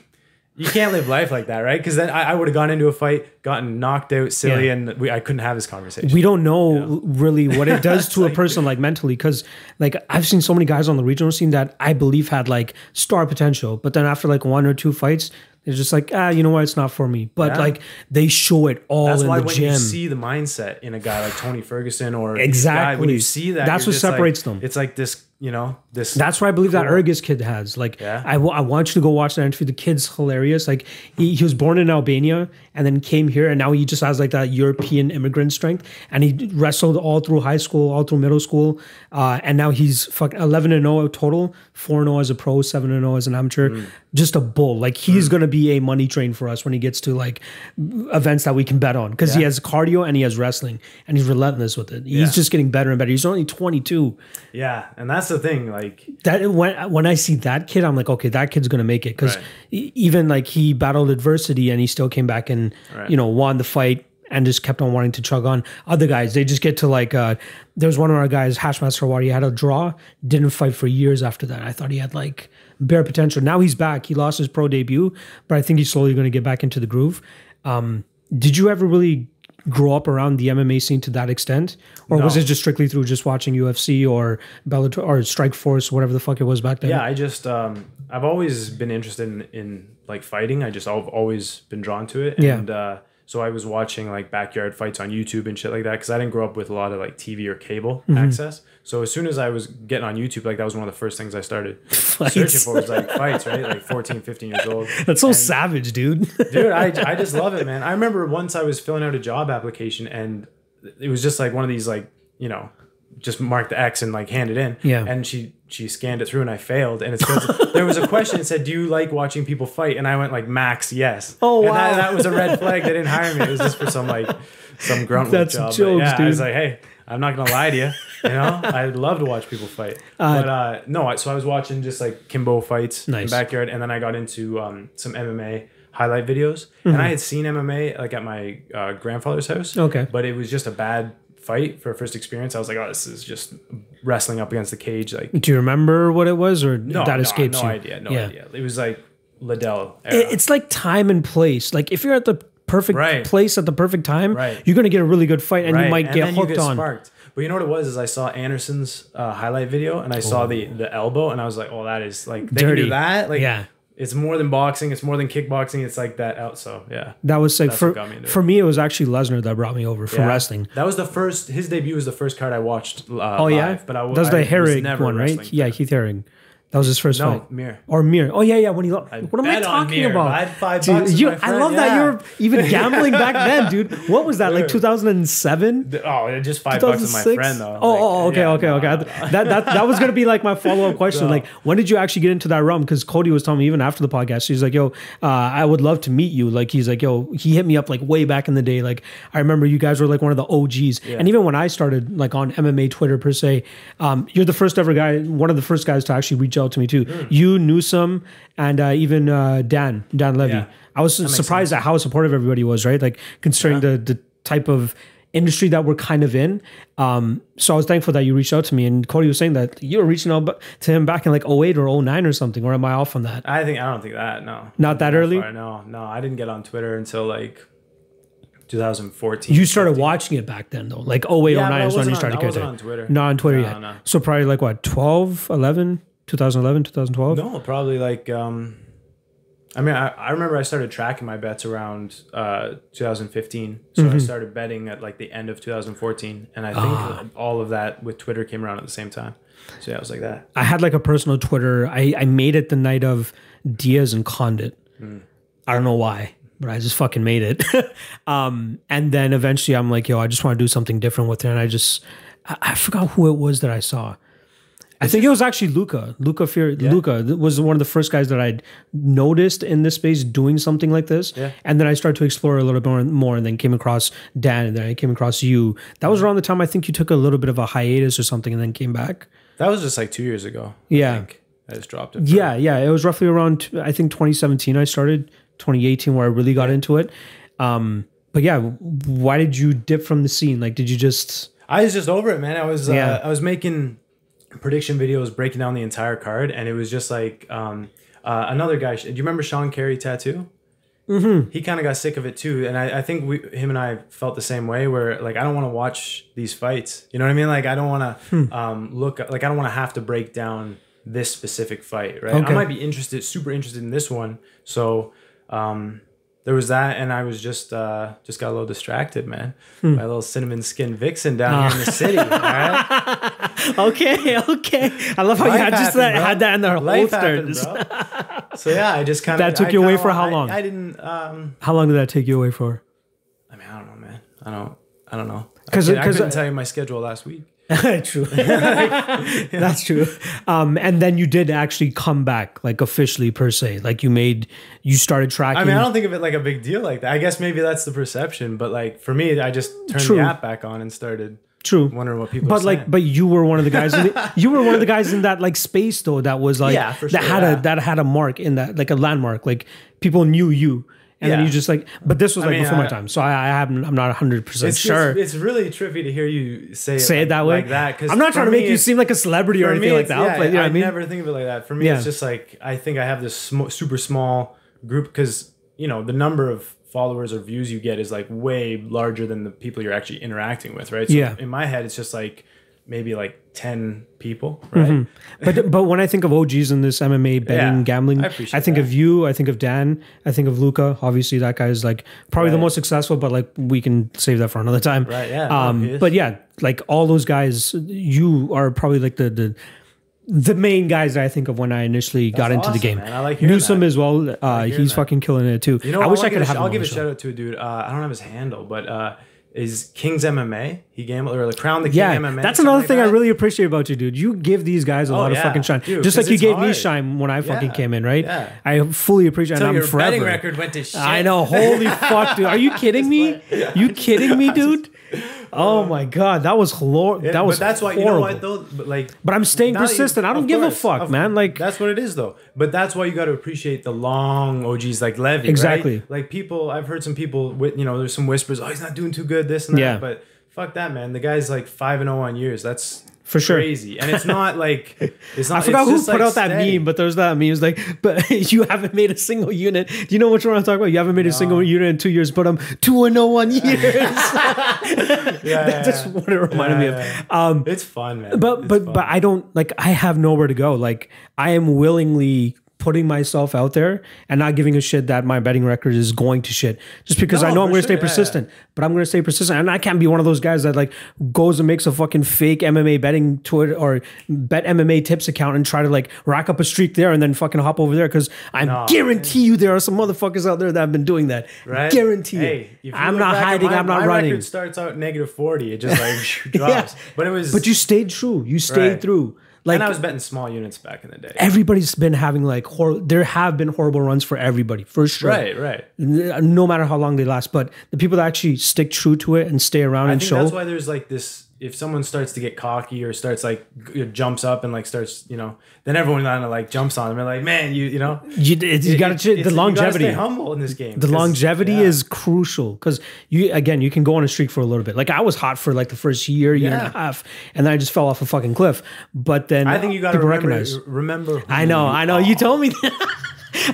you can't live life like that, right? Because then I, I would have gone into a fight, gotten knocked out, silly, Yeah. and we, I couldn't have this conversation. we don't know really what it does [laughs] to a person like mentally because like i've seen so many guys on the regional scene that i believe had like star potential but then after like one or two fights they're just like ah you know what it's not for me but Yeah. like they show it all That's in why the when gym you see the mindset in a guy like Tony Ferguson or Exactly. guys, when you see that, That's what just like- separates them. It's like this you know this. That's why I believe that Cool. Urgus kid has. Like, Yeah. I, w- I want you to go watch that interview. The kid's hilarious. Like, he, he was born in Albania and then came here, and now he just has like that European immigrant strength. And he wrestled all through high school, all through middle school, uh, and now he's fuck eleven and zero total, four and zero as a pro, seven and zero as an amateur. Mm. Just a bull. Like, he's gonna be a money train for us when he gets to like events that we can bet on because he has cardio and he has wrestling, and he's relentless with it. He's Yeah. just getting better and better. He's only twenty two yeah, and that's the thing. Like, that when when I see that kid, I'm like, okay, that kid's gonna make it because Right. even like he battled adversity and he still came back and Right. you know won the fight and just kept on wanting to chug on. Other guys, they just get to like uh there was one of our guys, Hashmaster Wadi, he had a draw, didn't fight for years after that. I thought he had like bare potential. Now he's back. He lost his pro debut, but I think he's slowly gonna get back into the groove. Um, did you ever really grow up around the MMA scene to that extent, or was it just strictly through just watching UFC or Bellator or Strike Force, whatever the fuck it was back then? yeah, I just um, I've always been interested in, in like fighting. I just I've always been drawn to it. Yeah. And uh, so I was watching like backyard fights on YouTube and shit like that because I didn't grow up with a lot of like TV or cable Mm-hmm. access. So as soon as I was getting on YouTube, like that was one of the first things I started [laughs] searching for was like fights, right? Like 14, 15 years old. [laughs] That's so savage, dude. [laughs] dude I, I just love it man i remember once i was filling out a job application and it was just like one of these like you know just mark the x and like hand it in. Yeah. and she she scanned it through and i failed. And it's because [laughs] there was a question that said do you like watching people fight? And i went like max yes. Oh, and that, wow. that was a red flag. They didn't hire me. It was just for some like some grunt [laughs] work That's job. Jokes, yeah i was like hey i'm not gonna lie to you. You know? I'd love to watch people fight. [laughs] But uh no I- so i was watching just like kimbo fights in the backyard. And then i got into um some mma highlight videos. And Mm-hmm. i had seen mma like at my uh, grandfather's house. Okay. but it was just a bad fight for a first experience i was like oh this is just wrestling up against the cage like Do you remember what it was, or no that no, escapes no you? idea no Yeah. idea it was like liddell era. It- It's like time and place. Like if you're at the perfect Right. place at the perfect time, Right. you're gonna get a really good fight, and you might and get hooked on. sparked. But you know what it was is I saw Anderson's uh, highlight video and I saw the the elbow and I was like, oh, that is like they Dirty. can do that. Like, Yeah. It's more than boxing. It's more than kickboxing. It's like that out. So yeah, That was like That's for me it. for me, it was actually Lesnar that brought me over for Yeah. wrestling. That was the first. His debut was the first card I watched. Uh, Oh yeah, but I was the was Herring never one, right? Yeah, fan. Heath Herring. That was his first No, fight. Mir. Or Mir. Oh yeah, yeah. When he, what am I talking Mir. about? I had five Dude, bucks you, I love that you were even [laughs] gambling back then, dude. What was that? Like 2007? Oh, just five bucks with my friend though. Oh, Like, oh, okay, yeah, okay, no, okay. no, That that that was gonna be like my follow up question. Like, when did you actually get into that realm? Because Cody was telling me even after the podcast, he's like, "Yo, uh, I would love to meet you." Like, he's like, "Yo," he hit me up like way back in the day. Like, I remember you guys were like one of the OGs, and even when I started like on MMA Twitter per se, um, you're the first ever guy, one of the first guys to actually reach out to me too. Hmm. You, Newsome, and uh, even uh, Dan, Dan Levy. Yeah. I was surprised at how supportive everybody was, right? Like considering the the type of industry that we're kind of in. Um, so I was thankful that you reached out to me. And Cody was saying that you were reaching out to him back in like 08 or 09 or something. Or am I off on that? I think I don't think that. No, Not that early? far, No, no. I didn't get on Twitter until like 2014. You started watching it back then though. Like 08, Yeah, but 09 I is when you started on- I wasn't on Twitter. Not on Twitter No, yet. no. So probably like what, 12, 11, 2011, 2012? No, probably like um I mean I, I remember I started tracking my bets around uh 2015. So Mm-hmm. I started betting at like the end of 2014 and I think Ah. all of that with Twitter came around at the same time. So yeah, it was like that. I had like a personal Twitter. I, I made it the night of Diaz and Condit. I don't know why, but I just fucking made it. [laughs] um, and then eventually I'm like, yo, I just want to do something different with it. And I just, I, I forgot who it was that I saw. I think it was actually Luca. Luca Fear. Luca was one of the first guys that I'd noticed in this space doing something like this. Yeah. And then I started to explore a little bit more, more and then came across Dan and then I came across you. That was around the time I think you took a little bit of a hiatus or something and then came back. That was just like 2 years ago. Yeah. I think. I just dropped it. Yeah, yeah. It was roughly around I think 2017 I started, 2018 where I really got into it. Um, but yeah, why did you dip from the scene? Like, did you just? I was just over it, man. I was uh, Yeah. I was making prediction videos breaking down the entire card, and it was just like um, uh, another guy. Do you remember Sean Carey tattoo? Mm-hmm. He kind of got sick of it too, and I, I think we, him and I felt the same way. Where like I don't want to watch these fights. You know what I mean? Like I don't want to Hmm. um, look like I don't want to have to break down this specific fight. Right? Okay. I might be interested, super interested in this one. So. Um, there was that, and I was just uh, just got a little distracted, man. Hmm. My little cinnamon skin vixen down Ah. here in the city. All right, [laughs] okay, okay. I love how you Life had just happened, that, bro. had that in their Life holster. happened, [laughs] so yeah, I just kind of That took you away for how long? I, didn't. Um, How long did that take you away for? I mean, I don't know, man. I don't. I don't know. Because I, because- couldn't tell you my schedule last week. [laughs] true. [laughs] That's true. Um, and then you did actually come back, like officially per se. Like you made, you started tracking. I mean, I don't think of it like a big deal like that. I guess maybe that's the perception, but like for me, I just turned True. the app back on and started true. wondering what people. But like, saying. but you were one of the guys. In the, [laughs] you were one of the guys in that like space though. That was like Yeah, for that had yeah. a that had a mark in that like a landmark. Like people knew you, and then you just like. But this was like mean, before my time, so I, I haven't. I'm not 100 percent sure. It's, it's really trippy to hear you say it Say like, it that way. like that, because I'm not trying to make you seem like a celebrity or anything like that. yeah, but you know what I mean? never think of it like that. For me, Yeah. it's just like I think I have this sm- super small group because you know the number of followers or views you get is like way larger than the people you're actually interacting with, right? So Yeah. In my head, it's just like maybe like ten people, right? but but when I think of OGs in this MMA betting Yeah, gambling, I I, think that. of you. I think of Dan. I think of Luca. Obviously, that guy is like probably the most successful. But like we can save that for another time. Right, yeah, Um. but yeah, like all those guys, you are probably like the the. The main guys that I think of when I initially got into the game. man. I like Newsom that. as well. Uh, he's that. fucking killing it too. You know, I wish I I'll could have him I'll give a show. shout out to a dude. Uh, I don't have his handle, but uh, is King's MMA. He gambled or the Crown the King Yeah, MMA. that's another like thing I really appreciate about you, dude. You give these guys a oh, lot of fucking shine, dude, just like you gave me shine when I fucking Yeah, came in, right? yeah. I fully appreciate, So and I'm your forever. betting record went to shit. I know. Holy fuck, dude. Are you kidding [laughs] me? You kidding me, [laughs] dude? Oh uh, my god, that was hor- Yeah, that was but that's why you know horrible. what though. But like, But I'm staying you- persistent. I don't give a fuck, man. Like that's what it is though. But that's why you got to appreciate the long OGs like Levy. right? Exactly. Like people, I've heard some people with you know, there's some whispers. Oh, he's not doing too good. This and that. Yeah. But fuck that, man. The guy's like five and zero on years. That's For sure. crazy. And it's not like [laughs] it's not. I forgot who put like, out that meme, but there's that meme. It's like, [laughs] but [laughs] you haven't made a single unit. Do you know which one I'm talking about? You haven't made a single unit in two years, but I'm two and no one years. Yeah, yeah, That's just what it reminded me of. Um, It's fun, man. but It's but fun. but I don't like I have nowhere to go. Like I am willingly putting myself out there and not giving a shit that my betting record is going to shit just because I know I'm going to stay sure, yeah, persistent. But I'm going to stay persistent, and I can't be one of those guys that like goes and makes a fucking fake MMA betting Twitter or bet MMA tips account and try to like rack up a streak there and then fucking hop over there because I No, guarantee you there are some motherfuckers out there that have been doing that. Right? Guarantee Hey, you I'm not hiding. my- I'm not my running. Record starts out negative forty. It just like [laughs] [laughs] drops. But it was. But you stayed true. You stayed Right. through. Like and I was betting small units back in the day. everybody's been having like hor- there have been horrible runs for everybody for sure Right, right. No matter how long they last but the people that actually stick true to it and stay around I and think show that's why there's like this. If someone starts to get cocky or starts like jumps up and like starts, you know, then everyone kind of like jumps on them. They're like, man, you, you know, you, it's- you gotta It- ch- it's- the you longevity stay humble in this game. the longevity yeah. is crucial because you again you can go on a streak for a little bit like i was hot for like the first year year and a half and then i just fell off a fucking cliff but then I think you got to people remember. recognize Remember. who i know i know you told me that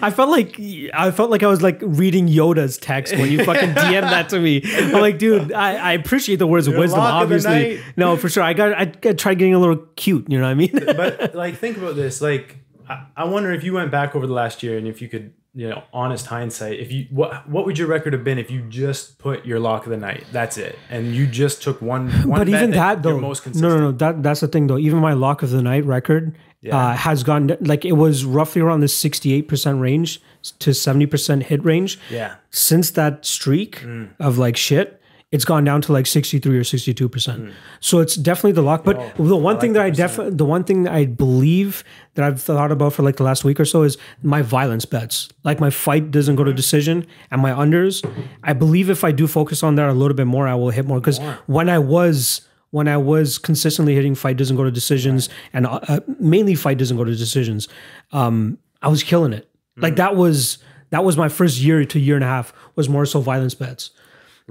I felt like I felt like I was like reading Yoda's text when you fucking [laughs] DM that to me. I'm like, dude, I, I appreciate the words of You're wisdom. of the Obviously, no, for sure. I got I, I tried getting a little cute. You know what I mean? but like think about this like I, I wonder if you went back over the last year and if you could you know honest hindsight if you what what would your record have been if you just put your lock of the night that's it and you just took one, one but bet even that you're though, most no, no, no. That that's the thing though. Even my lock of the night record uh, has gone like it was roughly around the 68 percent range to 70 percent hit range. yeah Since that streak Mm. of like shit, it's gone down to like 63 or 62 percent. So it's definitely the lock. But the one thing Mm. like that I definitely, the one thing that I believe that I've thought about for like the last week or so is my violence bets. Like my fight doesn't go Mm. to decision and my unders. I believe if I do focus on that a little bit more, I will hit more. Because when I was when I was consistently hitting fight doesn't go to decisions and uh, uh, mainly fight doesn't go to decisions, um, I was killing it. Like that was that was my first year to year and a half was more so violence bets.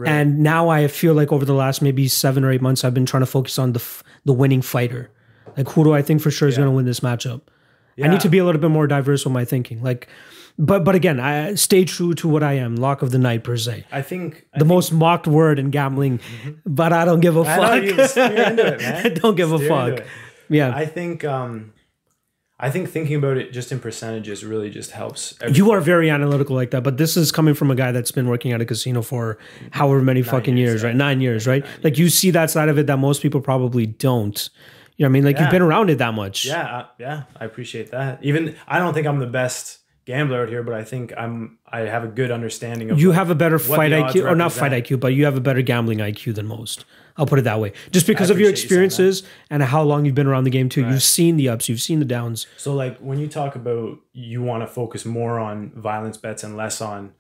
And now I feel like over the last maybe seven or eight months, I've been trying to focus on the f- the winning fighter. Like who do I think for sure is going to win this matchup? I need to be a little bit more diverse with my thinking. Like, but but again, I stay true to what I am, lock of the night per se. i think I The most mocked word in gambling, but I don't give a Mm-hmm. I know, fuck. steer into it, [laughs] man. Don't give a Steer into fuck. Yeah, i think um i think thinking about it just in percentages really just helps every- you are very analytical like that, but this is coming from a guy that's been working at a casino for however many fucking years, years, right? Nine years, right? Like you see that side of it that most people probably don't. You know what I mean? Like Yeah. you've been around it that much. Yeah, yeah, I appreciate that. Even I don't think I'm the best gambler out here, but I think I'm. I have a good understanding of You like, have a better fight IQ, or not fight. IQ, but you have a better gambling IQ than most. I'll put it that way. Just because of your appreciate you experiences and how long you've been around the game too. You've seen the ups, you've seen the downs. So like when you talk about you want to focus more on violence bets and less on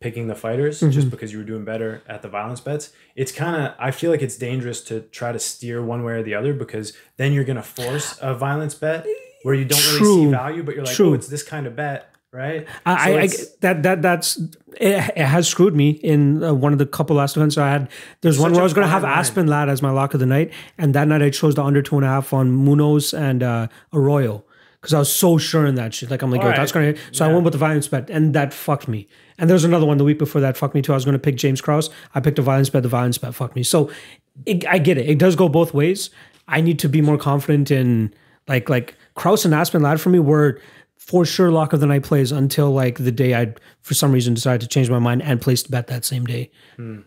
picking the fighters Mm-hmm. just because you were doing better at the violence bets it's kind of i feel like it's dangerous to try to steer one way or the other because then you're going to force a violence bet where you don't really see value but you're like True. oh it's this kind of bet right I, So I, I that that that's it, it has screwed me in uh, one of the couple last events So I had. There's one where I was going to have line. Aspen Ladd as my lock of the night, and that night I chose the under two and a half on Munoz and uh, Arroyo because I was so sure in that shit. Like I'm like, yo, Alright. that's gonna. So I went with the violence bet, and that fucked me. And there's another one the week before that fucked me too. I was going to pick James Krause. I picked a violence bet. The violence bet fucked me. So it, I get it. It does go both ways. I need to be more confident in like like Krause and Aspen Ladd for me were for sure lock of the night plays until like the day I for some reason decided to change my mind and placed a bet that same day.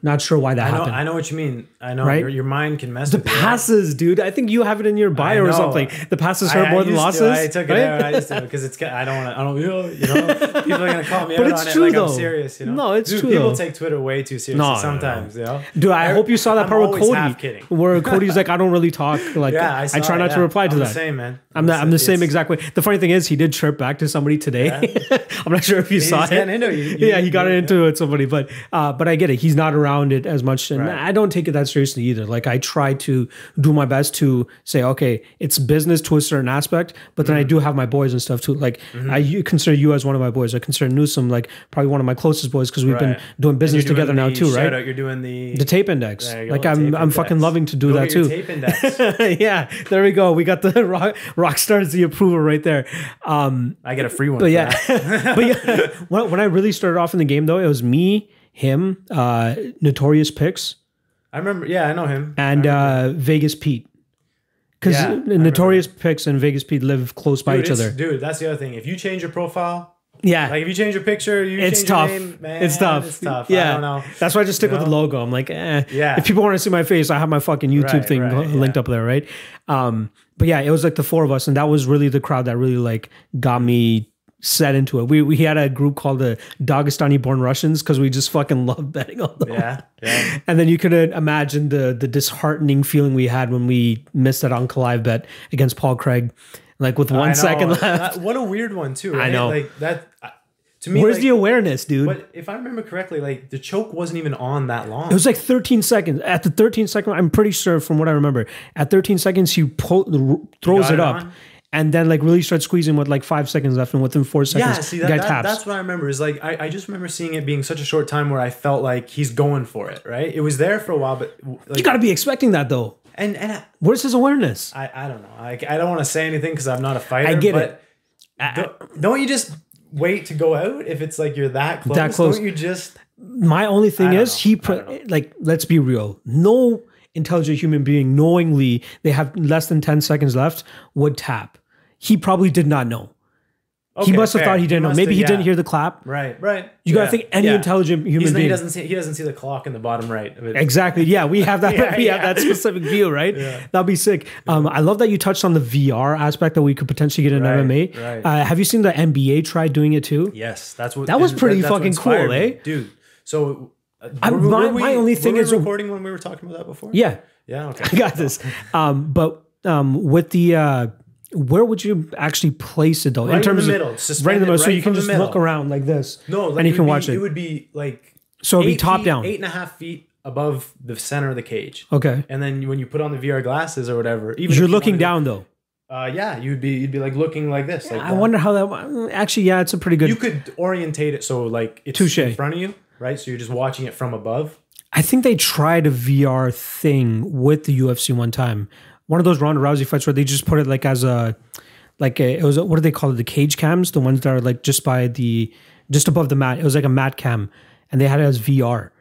Not sure why that Hmm. I know, happened. I know what you mean. I know Right? your, your mind can mess you, passes, dude. I think you have it in your bio or something. The passes hurt I more than losses. to. I took it right? out. I used to because it's. I don't want to. I don't. You know, you know. People are gonna call me [laughs] But out it's on true, it like though. I'm serious. You know. No, it's Dude, true, People though. take Twitter way too seriously No, no, no. sometimes. You know. Dude, I hope you saw that I'm part with Cody, where Cody's like, [laughs] I don't really talk. Like, Yeah, I, I, try not to reply to that. The same man. I'm the, same exact way. The funny thing is, he did trip back to somebody today. [laughs] I'm not sure if you saw it. into. You- you- yeah, he got you- into it somebody, but uh, but I get it. He's not around it as much, and Right. I don't take it that seriously either. Like I try to do my best to say, okay, it's business to a certain aspect, but then I Mm-hmm. do have my boys and stuff too. Like I consider you as one of my boys. I consider Newsom like probably one of my closest boys because we've been doing business doing together now too, right? out, You're doing the. The tape index. Like I'm, I'm index. fucking loving to do Go that too. Tape index. [laughs] yeah, there we go. We got the [laughs] rock, rock stars the approval right there. Um, I get a free one. but yeah, [laughs] but yeah, [laughs] when, when I really started off in the game though, it was me, him, uh, Notorious Picks, I remember. Yeah, I know him. and uh, Vegas Pete. Because Yeah, Notorious Picks and Vegas Pete live close by Dude, each other. Dude, that's the other thing. If you change your profile, Yeah, like if you change your picture, you it's change tough. Your name, man, it's tough. It's tough. Yeah, I don't know. that's why I just stick You with the logo. I'm like, eh. Yeah. If people want to see my face, I have my fucking YouTube Right, thing right, linked yeah. up there, right? Um, but yeah, it was like the four of us, and that was really the crowd that really like got me set into it. We we had a group called the Dagestani Born Russians because we just fucking [laughs] love betting on them. Yeah, yeah. And then you could uh, imagine the the disheartening feeling we had when we missed that Ankalaev bet against Paul Craig, like with I one know. second left. That- what a weird one too. Right? know. Like that. I- To me, Where's like, the awareness, dude? But if I remember correctly, like the choke wasn't even on that long. It was like 13 seconds. At the 13 second, I'm pretty sure from what I remember, at 13 seconds, he pull, throws it up on? and then like really starts squeezing with like five seconds left. And within four seconds, yeah, see that, guy that- taps. that's what I remember. Is like I, I just remember seeing it being such a short time where I felt like he's going for it. Right, it was there for a while, but like, you got to be expecting that though. and and I, Where's his awareness? I, I don't know. I, I don't want to say anything because I'm not a fighter. I get it. Don't, don't you just wait to go out if it's like you're that close? That close. Don't you just My only thing is know. he I like let's be real. No intelligent human being knowingly they have less than 10 seconds left would tap. He probably did not know. He must have fair. thought he didn't know. Maybe have- he yeah. didn't hear the clap. Right, right. You gotta think any yeah. intelligent human He's, being. he doesn't see he doesn't see the clock in the bottom right. of it. Exactly. Yeah, we have that. [laughs] Yeah, [laughs] we yeah. have that specific view, right? That'd be sick. Um, I love that you touched on the VR aspect that we could potentially get in Right, MMA. right. Uh, have you seen the NBA try doing it too? Yes, that's what That was pretty that's what fucking cool, me. eh? dude? So, uh, I'm- were- my- were we- my only were thing we is- recording when we were talking about that before. Yeah, yeah, okay. [laughs] I got this. Um, but um, with the uh, where would you actually place it though? Right in the middle, right in the middle, so you can just middle. look around like this. No, like and you can would watch it. It would be like So it'd be top feet- down. eight and a half feet above the center of the cage. Okay, And then when you put on the VR glasses or whatever, even you're looking wanted down though. uh, yeah, you'd be you'd be like looking like this. Like I wonder how that. Actually, yeah, it's a pretty good. you could orientate it so like it's Touche. in front of you, right? So you're just watching it from above. I think they tried a VR thing with the UFC one time. One of those Ronda Rousey fights where they just put it like as a, like a, it was a, what do they call it? The cage cams, the ones that are like just by the, just above the mat. It was like a mat cam, and they had it as VR.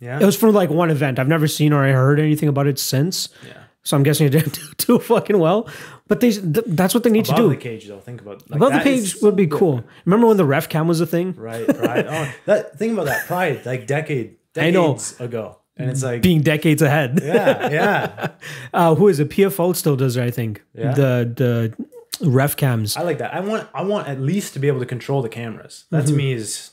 Yeah. It was for like one event. I've never seen or I heard anything about it since. Yeah. So I'm guessing it didn't [laughs] do too fucking well. But they, th- that's what they need above to do. the cage though. Think about like, above the cage would be cool. Remember when the ref cam was a thing? Right, pride. Oh, that think about that pride, like decade, [laughs] I know. decades ago. And it's like being decades ahead. yeah, yeah. [laughs] Uh, who is it? PFL still does it, I think. Yeah. The the ref cams. I like that. I want I want at least to be able to control the cameras. That Mm-hmm. to me is,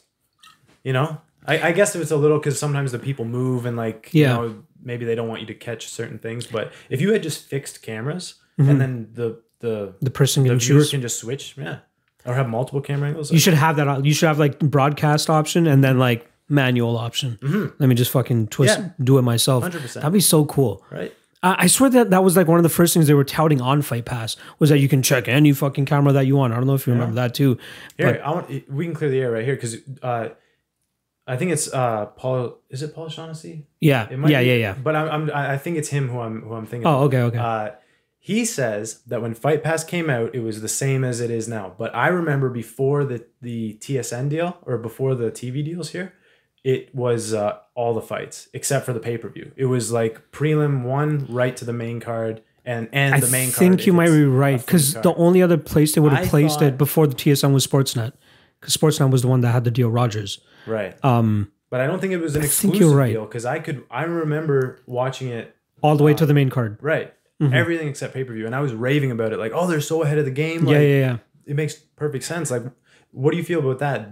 you know, I, I guess if it's a little because sometimes the people move and like Yeah. you know maybe they don't want you to catch certain things. But if you had just fixed cameras Mm-hmm. and then the the the person the can viewers choose. can just switch, yeah, or have multiple camera angles. You should have that. You should have like broadcast option and then like manual option. Let me just fucking twist, Mm-hmm. Yeah. do it myself. 100%. That'd be so cool. right. I swear that that was like one of the first things they were touting on Fight Pass was that you can check any fucking camera that you want. I don't know if you remember that too. Here, I want we can clear the air right here because uh, I think it's uh Paul. Is it Paul Shaughnessy? Yeah, It might yeah, be, yeah, yeah. But I'm, I'm I think it's him who I'm who I'm thinking. Oh, okay, okay. Uh, he says that when Fight Pass came out, it was the same as it is now. But I remember before the the TSN deal or before the TV deals here, it was uh, all the fights except for the pay per view. It was like prelim one right to the main card and and I the main card. I think you might be right because the only other place they would have placed thought- it before the TSN was Sportsnet because Sportsnet was the one that had the deal Rogers. right. Um, But I don't think it was an think exclusive right. deal because I could I remember watching it all the way to the main card. right. Everything except pay per view, and I was raving about it, like, "Oh, they're so ahead of the game!" Like, yeah, yeah, yeah. it makes perfect sense. Like, what do you feel about that?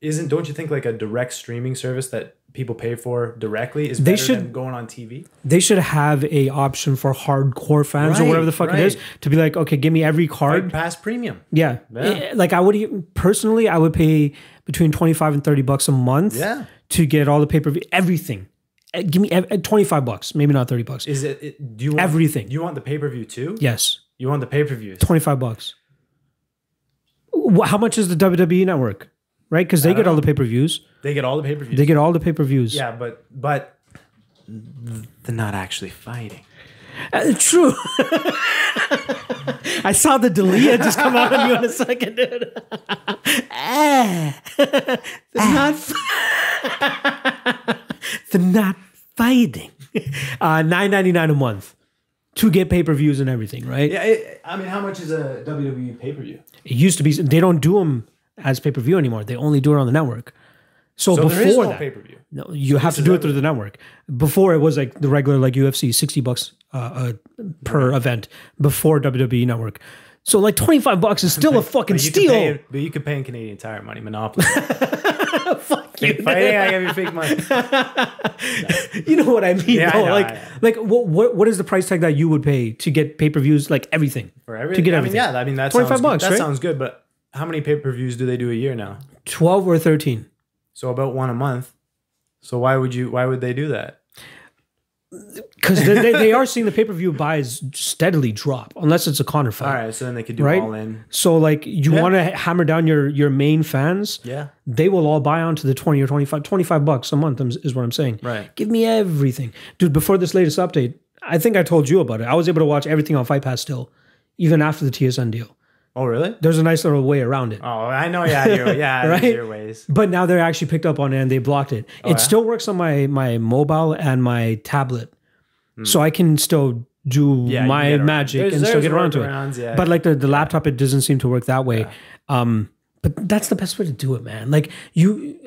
Isn't don't you think like a direct streaming service that people pay for directly is They better should- than going on TV? They should have a option for hardcore fans or whatever the fuck it is to be like, okay, give me every card. Fight Pass Premium. Yeah. Yeah. Eh, Like I would personally, I would pay between 25 and 30 bucks a month Yeah. to get all the pay-per-view, everything. Eh, Give me eh, 25 bucks, maybe not 30 bucks. Is it? it do you want Everything. Do you want the pay per view too? Yes. You want the pay-per-view? 25 bucks. How much is the WWE network? Right? Cuz they get all the pay-per-views. They get all the pay per views. They get all the pay-per-views. Yeah, but but they're not actually fighting. Uh, true. [laughs] I saw the Dalia just come out on you in a second, dude. Ah. [laughs] They're not. [laughs] They're not fighting. Uh, Nine ninety nine a month to get pay per views and everything, right? Yeah, it, I mean, how much is a WWE pay per view? It used to be. They don't do them as pay per view anymore. They only do it on the network. So, So before no that, pay per view. no, you have to do it through the network. Before it was like the regular like UFC, sixty bucks uh, uh, per event before WWE Network. So like twenty five bucks is still a fucking But steal. Pay, but you could pay in Canadian Tire money, Monopoly. [laughs] Fuck you. Fighting, I give you fake money. [laughs] You know what I mean? Yeah, I know, like I like what, what what is the price tag that you would pay to get pay per views like everything For every, to get I everything? mean, yeah, I mean that 25 bucks, Good. That right? sounds good, but how many pay per views do they do a year now? Twelve or thirteen? So about one a month. So why would you? Why would they do that? Because they, they, [laughs] are seeing the pay per view buys steadily drop unless it's a Conor fight. All right, so then they could do Right? all in. So like you Yeah. want to hammer down your your main fans. Yeah, they will all buy onto the 20 or 25 25 bucks a month is is what i'm saying Right. give me everything dude before this latest update i think i told you about it i was able to watch everything on fight pass still even after the tsn deal Oh really? there's a nice little way around it Oh, I know. Yeah, your, yeah, [laughs] Right? your ways. but now they're actually picked up on it and they blocked it it Oh, yeah? still works on my my mobile and my tablet so i can still do. Yeah, my magic There's- and still get around to it yeah. but like the, the laptop it doesn't seem to work that way um but that's the best way to do it man like you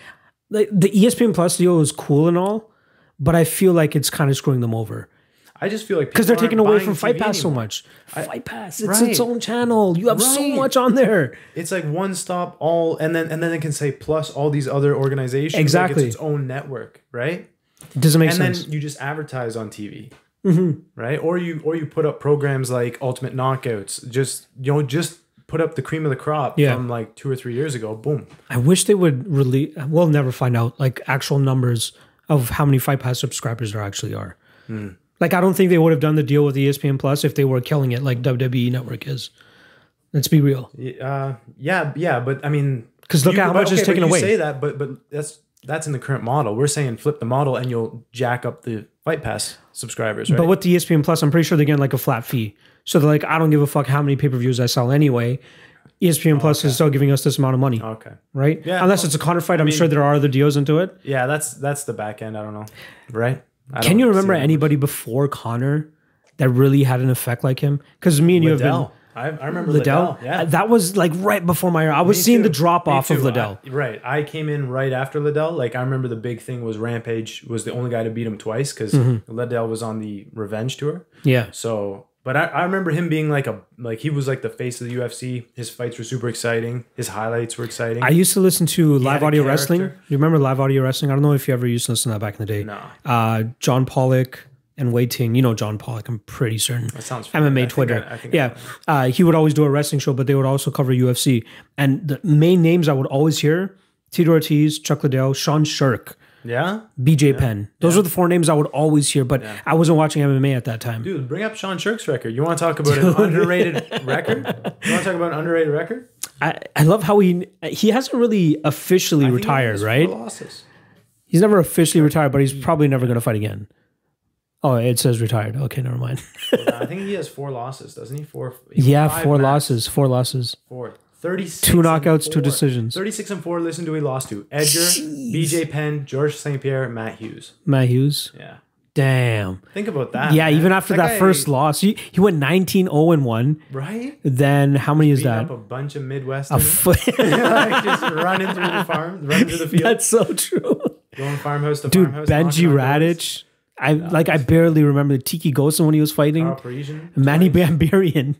[sighs] like the espn plus deal is cool and all but i feel like it's kind of screwing them over I just feel like because they're taking away from fight TV pass so anymore. much fight pass it's Right. its own channel you have so much on there It's like one stop all, and then and then it can say plus all these other organizations. Like Exactly. it's its own network, right? Does it make and sense And then you just advertise on TV, Mm-hmm. right? Or you or you put up programs like Ultimate Knockouts. Just you know, just put up the cream of the crop Yeah. from like two or three years ago. Boom. I wish they would release. We'll never find out like actual numbers of how many Fight Pass subscribers there actually are. Hmm. Like I don't think they would have done the deal with ESPN Plus if they were killing it like WWE Network is. Let's be real. Uh, yeah, yeah, but I mean, because look you- how much is but taken you away. Say that, but but that's that's in the current model. We're saying flip the model, and you'll jack up the Fight Pass subscribers, right? But with the ESPN Plus, I'm pretty sure they're getting like a flat fee. So they're like, I don't give a fuck how many pay per views I sell anyway. ESPN Plus is still giving us this amount of money, okay. right? Yeah, Unless well, it's a counter fight, I'm sure there are other deals into it. Yeah, that's that's the back end. I don't know, right? I Can you remember anybody before Conor that really had an effect like him? Because me and you have been. I, I remember Liddell. Liddell. Yeah. that was like right before my. I was Me seeing the drop off of too. Liddell. I- right. I came in right after Liddell. Like I remember the big thing was Rampage was the only guy to beat him twice because Mm-hmm. Liddell was on the Revenge tour. yeah, So, but I, I remember him being like a like he was like the face of the UFC. His fights were super exciting. His highlights were exciting. I used to listen to live had a audio wrestling. You remember live audio wrestling? I don't know if you ever used to listen to that back in the day. no, Uh, John Pollock and Wai Ting. You know John Pollock. I'm pretty certain. that sounds familiar. I MMA think Twitter. I- I think I yeah, uh, he would always do a wrestling show, but they would also cover UFC. And the main names I would always hear: Tito Ortiz, Chuck Liddell, Sean Sherk, yeah, BJ Penn. Those were the four names I would always hear. But I wasn't watching MMA at that time. dude, bring up Sean Sherk's record. You want to talk about an underrated [laughs] record? You want to talk about an underrated record? I, I love how he he hasn't really officially I think he retired, right? losses. He's never officially retired, but he's probably never going to fight again. Oh, it says retired. Okay, never mind. I think he has four losses, doesn't he? Four. he [laughs] yeah, four max. losses. Four losses. Four. 36 Two knockouts, two decisions. 36 and 4. Listen to who he lost to. Edgar, Jeez. BJ Penn, George St. Pierre, Matt Hughes. Matt Hughes. Yeah. Damn. Think about that. Yeah, man. even after that, guy- first loss, he, he went 19 0 and 1. Right? Then how many is that? a bunch of Midwest. A [laughs] foot. [laughs] like just running through the farm, running through the field, That's so true. going farmhouse to Dude, farmhouse. Benji. Radach. I like I barely remember the Tiki Ghosn when he was fighting. Manny Bambarian.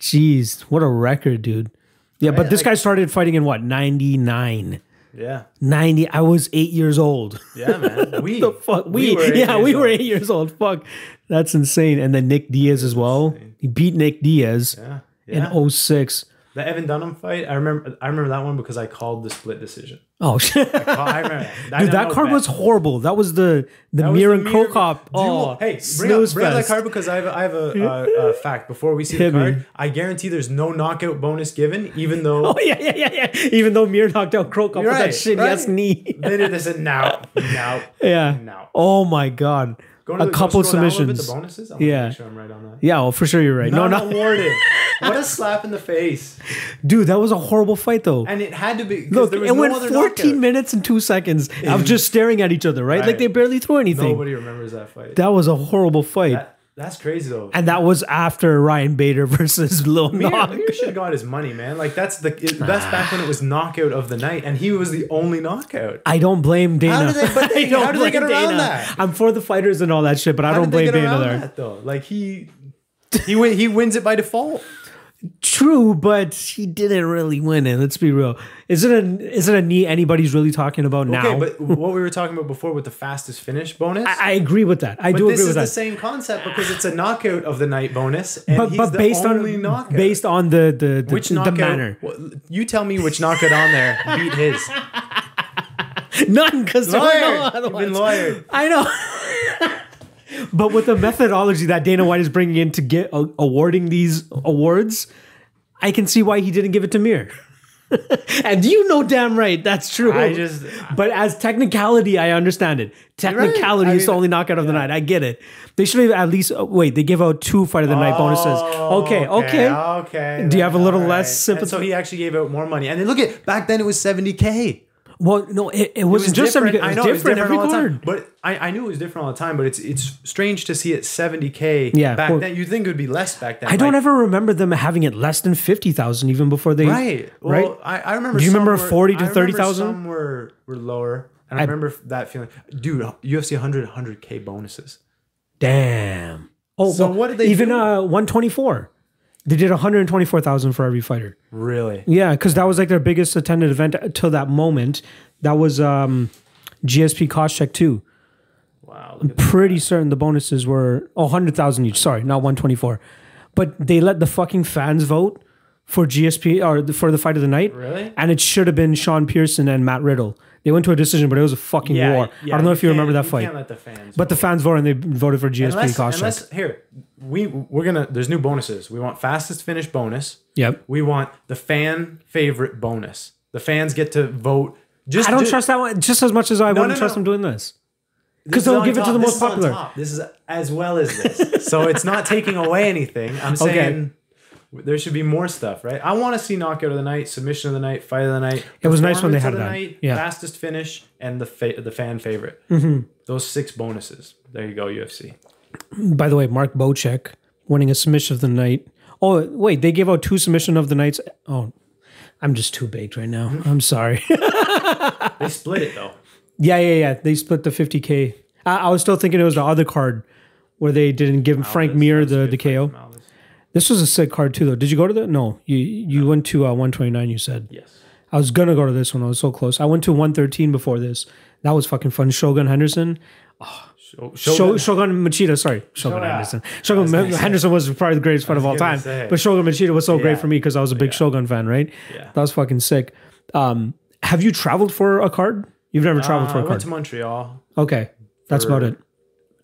Jeez, what a record, dude. Yeah, but Right, this like- guy started fighting in what, 99? Yeah. 90. I was eight years old. Yeah, man. [laughs] We. the fuck? We, eight yeah, we were eight years old. Fuck. That's insane. And then Nick Diaz as well. He beat Nick Diaz Yeah. Yeah. in 06. the Evan Dunham fight. I remember. I remember that one because I called the split decision. Oh [laughs] shit. I remember. I Dude, that card was horrible. That was the the That Mir the and Cro Cop. Oh, hey, bring, up, bring up that card because I have, I have a, [laughs] a, a fact before we see Hit the me. card. I guarantee there's no knockout bonus given, even though [laughs] Oh yeah, yeah, yeah, yeah. Even though Mir knocked out Cro Cop with You're that right, shitty ass knee. they did this and now, now, yeah. now. Oh my god. Go to A the, couple scroll down a little bit, submissions. The bonuses. Yeah. Sure I'm right on that. Yeah, well, for sure you're right. No, Not no, awarded. what a slap in the face! dude, that was a horrible fight though. And it had to be. Look, there was it no went other 14 knockout. minutes and two seconds of mm. just staring at each other, right? Like they barely threw anything. Nobody remembers that fight. That was a horrible fight. That- that's crazy though. and that was after Ryan Bader [laughs] versus Lil Mir, Nog. Mir should have got his money, man. Like that's the it, that's back when it was knockout of the night, and he was the only knockout. I don't blame Dana. How do they- but [laughs] they- how do they get around Dana. that? I'm for the fighters and all that shit, but I don't blame Dana there. That, though, like he [laughs] he win, he wins it by default. True, but he didn't really win it. Let's be real. Is it a is it a knee anybody's really talking about now? Okay, but what we were talking about before with the fastest finish bonus. I, I agree with that. I but do agree with that. this is the same concept because it's a knockout of the night bonus, and but but the based only on knockout. based on the the the, which the knockout? manner, You tell me which knockout on there beat his. [laughs] none because there were no Lawyer, you've been ones. lawyered. I know. [laughs] but with the methodology that Dana White is bringing in to get uh, awarding these awards, I can see why he didn't give it to Mir. [laughs] and you know damn right that's true. I just but as technicality, I understand it. Technicality I is the only knockout of the night. I get it. They should have at least oh, wait. They give out two fight of the night oh, bonuses. Okay, okay. Oh, okay. Do you have a little All less sympathy? And so he actually gave out more money. And then look at back then it was seventy k. Well, no, it, it It wasn't just different. It was I know it was different, different every all the time. But I, I knew it was different all the time. But it's it's strange to see it seventy k. Yeah, back well- then you'd think it would be less back then. I don't Like, ever remember them having it less than fifty thousand, even before they. Right. Well, right. I, I remember. Do you some remember were- 40 to 30,000? Some were were lower. And I, remember that feeling, dude. UFC 100 100k bonuses. Damn. Oh, So well, what did they even do? uh, one twenty four? They did one hundred twenty four thousand for every fighter. Really? Yeah, because that was like their biggest attended event till that moment. That was um, GSP Koscheck too. Wow. At Pretty certain the bonuses were oh, 100,000 each. Sorry, not 124. But they let the fucking fans vote for GSP or the- for the fight of the night. Really? And it should have been Sean Pierson and Matt Riddle. They went to a decision, but it was a fucking war. I don't know if you remember that fight. can't let the fans But the fans voted and they voted for GSP unless, unless here we we're gonna there's new bonuses. We want fastest finish bonus. Yep. We want the fan favorite bonus. The fans get to vote. Just I don't ju- trust that one just as much as I wouldn't no, trust no. them doing this. this 'cause is they'll on give it to top. the This most is on popular. top. This is as well as this. so it's not taking away anything. I'm [laughs] saying there should be more stuff, right? I want to see knockout of the night, submission of the night, fight of the night. It was nice when they had the that. Night, Yeah. Fastest finish and the fa- the fan favorite. Mm-hmm. Those six bonuses. There you go, UFC. By the way, Mark Bocek winning a submission of the night Oh wait, they gave out two submission of the nights. Oh, I'm just too baked right now. I'm sorry. [laughs] They split it though. yeah, yeah, yeah. They split the 50k. I, I was still thinking it was the other card where they didn't give Frank Mir the the KO. Malvis. This was a sick card too, though. Did you go to the? No, you you went to uh, 129. You said. Yes. I was gonna go to this one. I was so close. I went to 113 before this. That was fucking fun. Shogun Henderson. Show, Shogun, Shogun Machida, sorry. Shogun Shogun. Henderson. Shogun Henderson was probably the greatest fight of all time. say. But Shogun Machida was so great for me because I was a big Shogun fan, right? Yeah. That was fucking sick. Um, have you traveled for a card? You've never traveled Uh, for I a went card. to Montreal. okay. That's about it.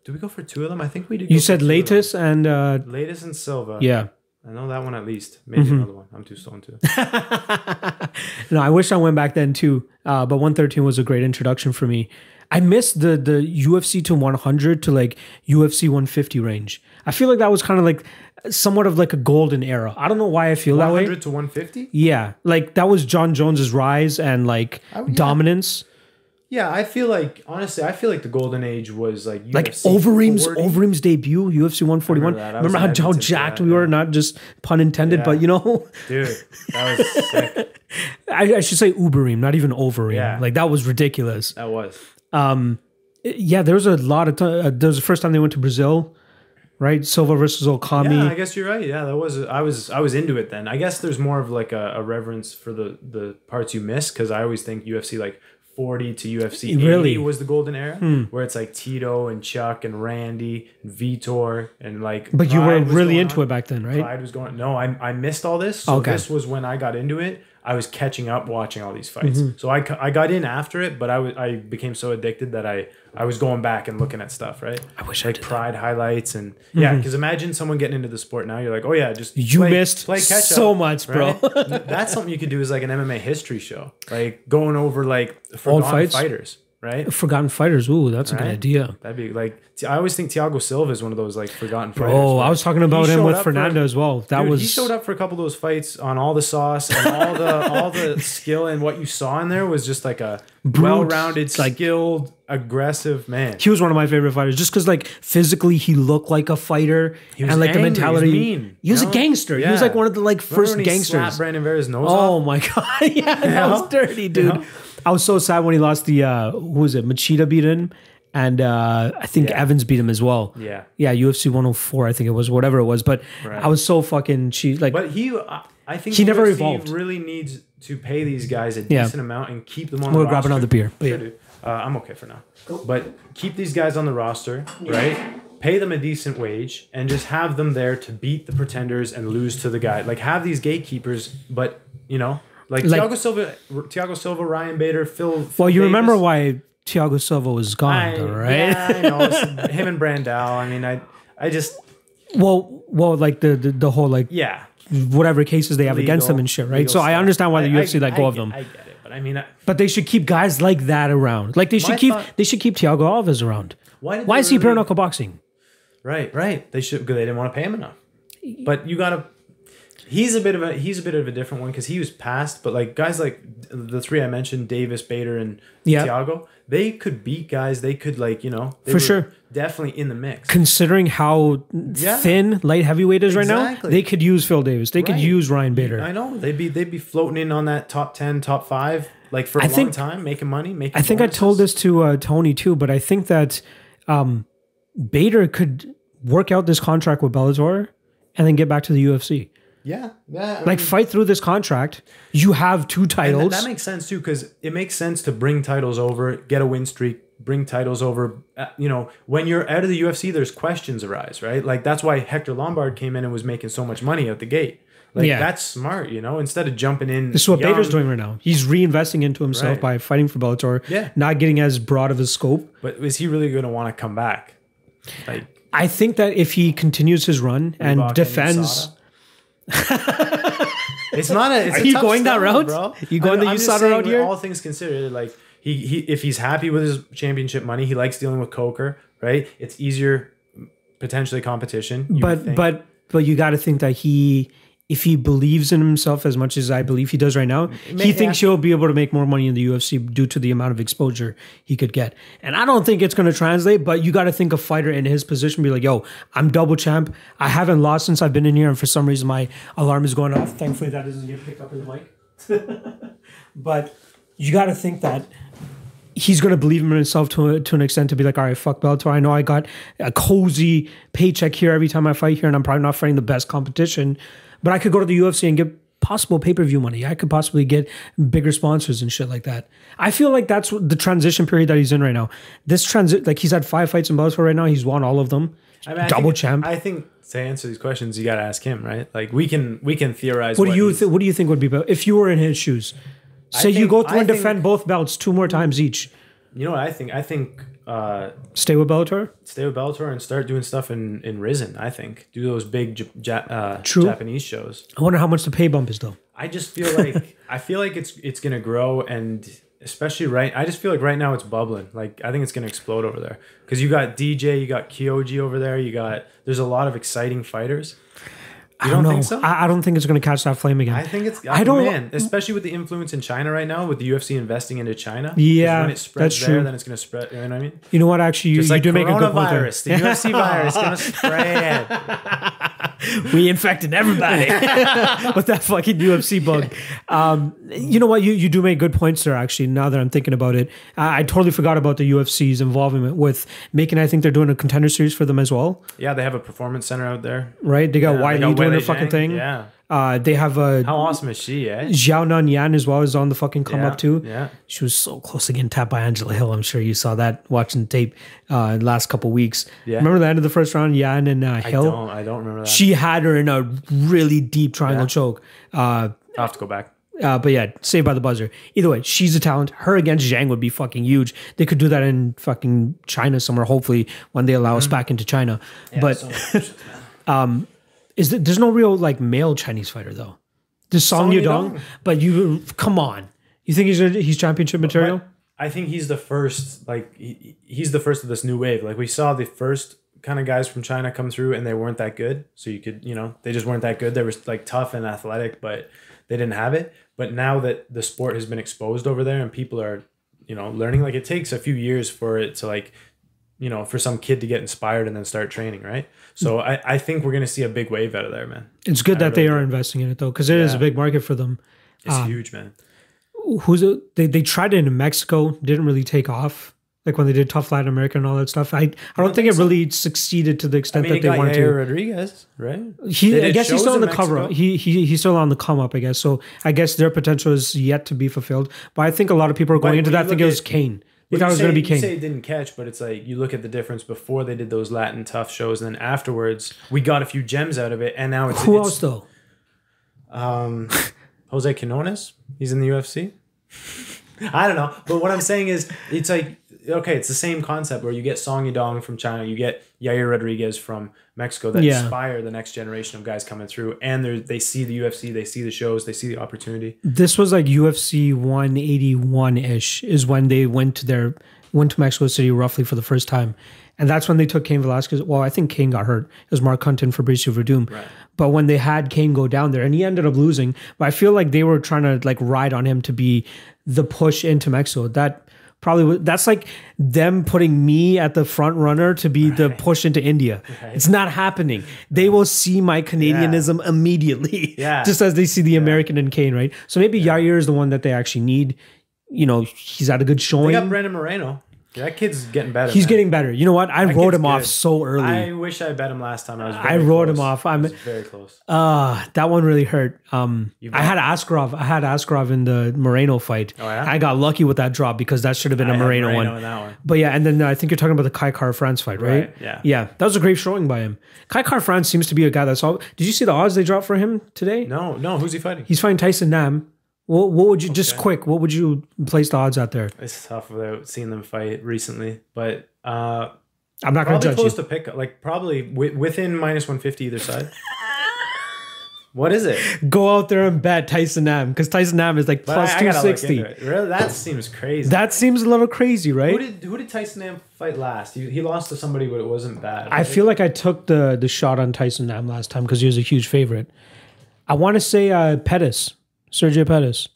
Did we go for two of them? I think we did. You said Leites and uh, Leites and Silva. yeah. I know that one at least. Maybe Mm-hmm. another one. I'm too stoned too. [laughs] No, I wish I went back then too. Uh, but 113 was a great introduction for me. I missed the the UFC to 100 to like UFC 150 range. I feel like that was kind of like somewhat of like a golden era. I don't know why I feel that way. 100 to 150. Yeah, like that was John Jones's rise and like Oh, yeah. dominance. Yeah, I feel like honestly, I feel like the golden age was like Like Overeem's 40. Overeem's debut, UFC 141. Remember. Remember, how, how jacked that, we were? yeah. Not just pun intended, Yeah. but you know, Dude, that was [laughs] sick. I, I should say Ubereem, not even Overeem. Yeah. Like that was ridiculous. That was. Um, Yeah, there was a lot of. T- uh, there was the first time they went to Brazil, right? Silva versus Okami. Yeah, I guess you're right. Yeah, that was. I was. I was into it then. I guess there's more of like a, a reverence for the the parts you miss because I always think UFC like 40 to UFC 80 Really? was the golden era hmm. where it's like Tito and Chuck and Randy and Vitor and like. but you were really into on. it back then, right? Pride was going. No, I, I missed all this. So Okay. this was when I got into it. I was catching up watching all these fights. Mm-hmm. So I, I got in after it, but I was I became so addicted that I I was going back and looking at stuff. Right. I wish I like did. Pride highlights and yeah. Because imagine someone getting into the sport now. You're like, oh yeah, just You play- missed play catch so up, much, bro. right? That's something you could do is like an MMA history show, like going over like Old forgotten fights? fighters. Right. Forgotten fighters. Ooh, that's a good idea. That'd be like I always think Thiago Silva is one of those like forgotten fighters. Oh, I was talking about him with up for- Fernando as well. That Dude, was he showed up for a couple of those fights on all the sauce and all the [laughs] all the skill and what you saw in there was just like a Brute, well-rounded, like- skilled, aggressive man. he was one of my favorite fighters just because like physically he looked like a fighter was and like the angry, he was mentality mean, he was a gangster he was like one of the like first gangsters Brandon Vera's nose oh off? my [laughs] god yeah that was dirty dude? I was so sad when he lost the uh who was it machida beat him and uh i think Yeah. evans beat him as well Yeah. yeah ufc 104 i think it was whatever it was but Right. i was so fucking she like But he, I- I think He never UFC evolved. Really needs to pay these guys a Yeah. decent amount and keep them on. The. We'll the grab roster. another beer, but Sure, yeah. Uh, I'm okay for now. But keep these guys on the roster, right? Pay them a decent wage and just have them there to beat the pretenders and lose to the guy. Like have these gatekeepers, but you know, like, Like- Thiago Silva, Thiago Silva, Ryan Bader, Phil. well you remember why Thiago Silva was gone, I, though, right? Yeah, I know. [laughs] It's him and Brandao. I mean, I, I just, Well, well, like the, the the whole like yeah. whatever cases they have against them legal- and shit, right? legal So I understand why the UFC let go I of them, I get it, but I mean, I, but they should keep guys like that around. Like they should keep thought- they should keep Thiago Alves around. why Why is he really- bare knuckle boxing? Right, right. They should because they didn't want to pay him enough. But you gotta. He's a bit of a he's a bit of a different one because he was passed. But like guys like the three I mentioned, Davis, Bader, and Yeah. Thiago, they could beat guys. They could like you know For sure. definitely in the mix. Considering how Yeah. thin light heavyweight is right now, they could use Phil Davis. They could use Ryan Bader. I know they'd be they'd be floating in on that top ten, top five, like for a I long think- time, making money, making. I think I told this to uh, Tony too, but I think that um, Bader could work out this contract with Bellator and then get back to the UFC. Yeah, yeah. I Like mean- fight through this contract. You have two And that, titles. that makes sense too, because it makes sense to bring titles over, get a win streak, bring titles over. Uh, you know, when you're out of the UFC, there's questions arise, right? Like that's why Hector Lombard came in and was making so much money out the gate. Like Yeah. that's smart, you know. Instead of jumping in, This is what young- Bader's doing right now. He's reinvesting into himself Right. by fighting for Bellator. Yeah. Not getting as broad of a scope. But is he really going to want to come back? Like I think that if he continues his run and Reebok defends, USADA? [laughs] it's not a. It's Are a you going that route? bro. You going the I'm just USADA route here? All things considered, like he, he if he's happy with his championship money, he likes dealing with Coker, right? It's easier, potentially competition. you but but but you got to think that he if he believes in himself as much as I believe he does right now, he thinks he'll be able to make more money in the UFC due to the amount of exposure he could get. And I don't think it's going to translate, but you got to think a fighter in his position be like, yo, I'm double champ. I haven't lost since I've been in here. And for some reason, my alarm is going off. Thankfully, that doesn't get picked up in the mic. [laughs] but you got to think that he's going to believe in himself to, to an extent to be like, all right, fuck Bellator. I know I got a cozy paycheck here every time I fight here, and I'm probably not fighting the best competition, but I could go to the UFC and get possible pay per view money. I could possibly get bigger sponsors and shit like that. I feel like that's what the transition period that he's in right now. This transit, like he's had five fights in Bellator right now. He's won all of them. I mean, I Double think- champ. I think to answer these questions, you got to ask him, right? Like we can we can theorize. what do you th- What do you think would be better if you were in his shoes? Say you go through I and think- defend both belts two more times each. You know what I think? I think uh, Stay with Bellator. stay with Bellator and start doing stuff in in Rizin. I think do those big ja- uh, True. Japanese shows. I wonder how much the pay bump is though. I just feel [laughs] like I feel like it's it's gonna grow and especially right. I just feel like right now it's bubbling. Like I think it's gonna explode over there because you got DJ, you got Kyoji over there. You got there's a lot of exciting fighters. You I don't, know. think so? I, I don't think it's going to catch that flame again. I think it's. I I don't- don't. Man, especially with the influence in China right now, with the UFC investing into China. Yeah, when it spreads that's there, true. then it's gonna spread. You know what I mean? you know what? Actually, you, you like do make a good point there. the UFC [laughs] virus, gonna spread. [laughs] we infected everybody [laughs] with that fucking UFC bug. Um, you know what? You you do make good points there. Actually, now that I'm thinking about it, I, I totally forgot about the UFC's involvement with making. I think they're doing a contender series for them as well, Yeah, they have a performance center out there. right? They got Yeah, Wiley doing their fucking thing. Yeah. Uh, they have a How awesome is she? Eh? Xiao Nan Yan as well is on the fucking come Yeah, up too. Yeah. She was so close to getting tapped by Angela Hill. I'm sure you saw that watching the tape uh, last couple weeks. Yeah. Remember the end of the first round, Yan and uh, I Hill. don't. I don't remember that. She had her in a really deep triangle Yeah. choke. Uh, I'll have to go back. uh, but yeah, saved by the buzzer. Either way, she's a talent. Her against Zhang would be fucking huge. They could do that in fucking China somewhere. Hopefully, when they allow us back into China. but [laughs] is there, there's no real like male Chinese fighter though. There's Song Song Yudong, Yudong. but you come on. You think he's he's championship material? But I think he's the first. Like he, he's the first of this new wave. Like we saw the first kind of guys from China come through, and they weren't that good. So you could, you know, they just weren't that good. They were like tough and athletic, but they didn't have it. But now that the sport has been exposed over there, and people are, you know, learning. Like it takes a few years for it to like you know, for some kid to get inspired and then start training, right? So I, I think we're gonna see a big wave out of there, man. It's good that they are do. investing in it though, because it is a big market for them. It's Ah. huge, man. Who's it? They they tried it in Mexico, didn't really take off. Like when they did Tough Latin America and all that stuff. I I don't think it really succeeded to the I extent mean, that they wanted Yair to. Rodriguez, right? He, I guess he's still on the cover. Mexico? He, he he's still on the come up, I guess. So I guess their potential is yet to be fulfilled. But I think a lot of people are going But into when that you thinking it was Cain. Well, thought it was going to say- be Cain. You say it didn't catch, but it's like you look at the difference before they did those Latin tough shows, and then afterwards we got a few gems out of it, and now it's Who it's, else though? Um, Jose Quinonez, he's in the UFC. I don't know, but what I'm saying is, it's like okay, it's the same concept where you get Song Yudong from China, you get Yair Rodriguez from Mexico that Yeah. inspire the next generation of guys coming through, and they they see the UFC, they see the shows, they see the opportunity. This was like UFC 181 ish is when they went to their went to Mexico City roughly for the first time. And that's when they took Cain Velasquez. Well, I think Cain got hurt. It was Mark Hunt and Fabricio Werdum. Right. But when they had Cain go down there, and he ended up losing, but I feel like they were trying to like ride on him to be the push into Mexico. That probably that's like them putting me at the front runner to be the push into India. It's not happening. They will see my Canadianism immediately. [laughs] Yeah. Just as they see the American in Cain, right? So maybe Yair is the one that they actually need. You know, he's had a good showing. They got Brandon Moreno. That kid's getting better. He's man. getting better. You know what? I That wrote him off so early. I wish I bet him last time. I was. I wrote him off. I'm- very close. Uh that one really hurt. Um I had Askarov. I had Askarov in the Moreno fight. Oh, yeah? I got lucky with that drop because that should have been I a Moreno, Moreno one. in that one. But yeah, and then I think you're talking about the Kai Kara-France fight, right? Right, yeah. Yeah. That was a great showing by him. Kai Kara-France seems to be a guy that's all did you see the odds they dropped for him today? No, no. Who's he fighting? He's fighting Tyson Nam. What, what would you just quick? What would you place the odds out there? It's tough without seeing them fight recently, but uh, I'm not going to judge close you. to pick. Like probably wi- within minus one fifty either side. what is it? Go out there and bet Tyson Nam because Tyson Nam is like But plus I- I two gotta look sixty. into it. Really, that seems crazy. That seems a little crazy, right? who did who did Tyson Nam fight last? He, he lost to somebody, but it wasn't bad. I feel like I took the the shot on Tyson Nam last time because he was a huge favorite. I want to say uh, Pettis, Sergio Pettis.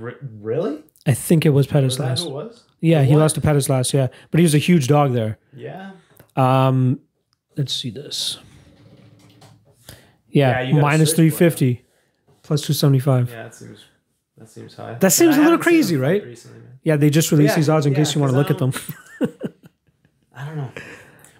R- really? I think it was Pettis Was last. was? Yeah, he lost to Pettis last. Yeah, but he was a huge dog there. Yeah. Um, let's see this. Yeah, Yeah, minus search for it. three fifty, plus two seventy five. Yeah, that seems that seems high. That seems a little crazy, right? Recently. Yeah, they just released yeah, these odds in yeah, case you want to look at them. [laughs] I don't know.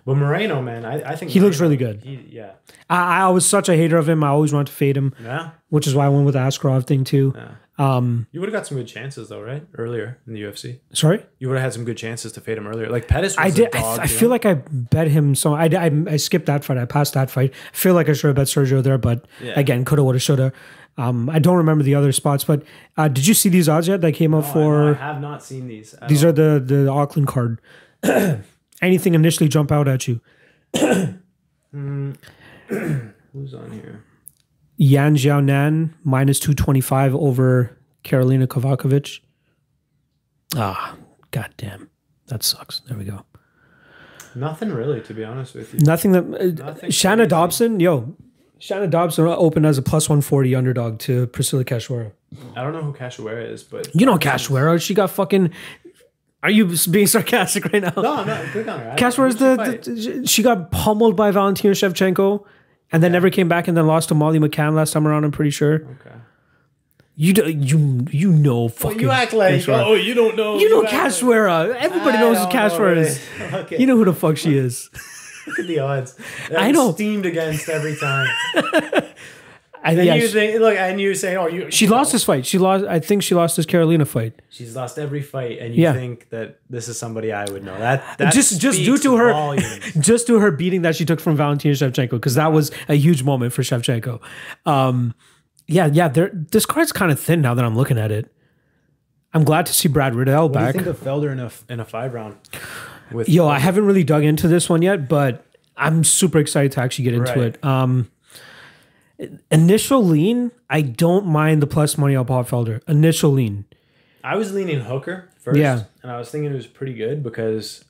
But Moreno, man, I, I think He looks really good. He, yeah. I, I was such a hater of him. I always wanted to fade him, Yeah. which is why I went with the Askarov thing too. Yeah. Um, You would have got some good chances though, right? Earlier in the UFC. sorry, You would have had some good chances to fade him earlier. Like Pettis was I a did. I, dog, I you feel know? like I bet him. So I, I, I skipped that fight. I passed that fight. I feel like I should have bet Sergio there, but Yeah. again, coulda, woulda, shoulda. Um, I don't remember the other spots, but uh, did you see these odds yet that came up I know, for? I have not seen these. These all. are the the Auckland card. [clears throat] Anything initially jump out at you? [clears throat] who's on here? Yan Xiaonan minus two twenty five over Karolina Kovacevic. Ah, goddamn, that sucks. There we go. Nothing really, to be honest with you. Nothing that uh, Nothing Shana crazy. Dobson, yo, Shana Dobson opened as a plus one forty underdog to Priscila Cachoeira. I don't know who Cachoeira is, but You know Cachoeira, she got fucking. Are you being sarcastic right now? No, no, click on her. I- Cachoeira's who'd she the, the she got pummeled by Valentina Shevchenko, and then never came back, and then lost to Molly McCann last time around. I'm pretty sure. Okay. You do, you you know fucking. You act like Cachoeira. oh you don't know. You know act like- uh, Everybody I knows who don't know, is. [laughs] Okay. You know who the fuck she is. Look at the odds. [laughs] I know. Steamed against every time. [laughs] I, And yeah, you think, look, and you say, oh, you. she lost this fight. She lost. I think she lost this Carolina fight. She's lost every fight, and you Yeah. think that this is somebody I would know. That, that just just due to her volumes. [laughs] just to her beating that she took from Valentina Shevchenko because that was a huge moment for Shevchenko. Um, yeah, yeah. There, this card's kind of thin now that I'm looking at it. I'm glad to see Brad Riddell What do you back. think of Felder in a in a five round? With Yo, I haven't really dug into this one yet, but I'm super excited to actually get into Right. it. Um, initial lean, I don't mind the plus money on Paul Felder. Initial lean. I was leaning Hooker first, Yeah. and I was thinking it was pretty good because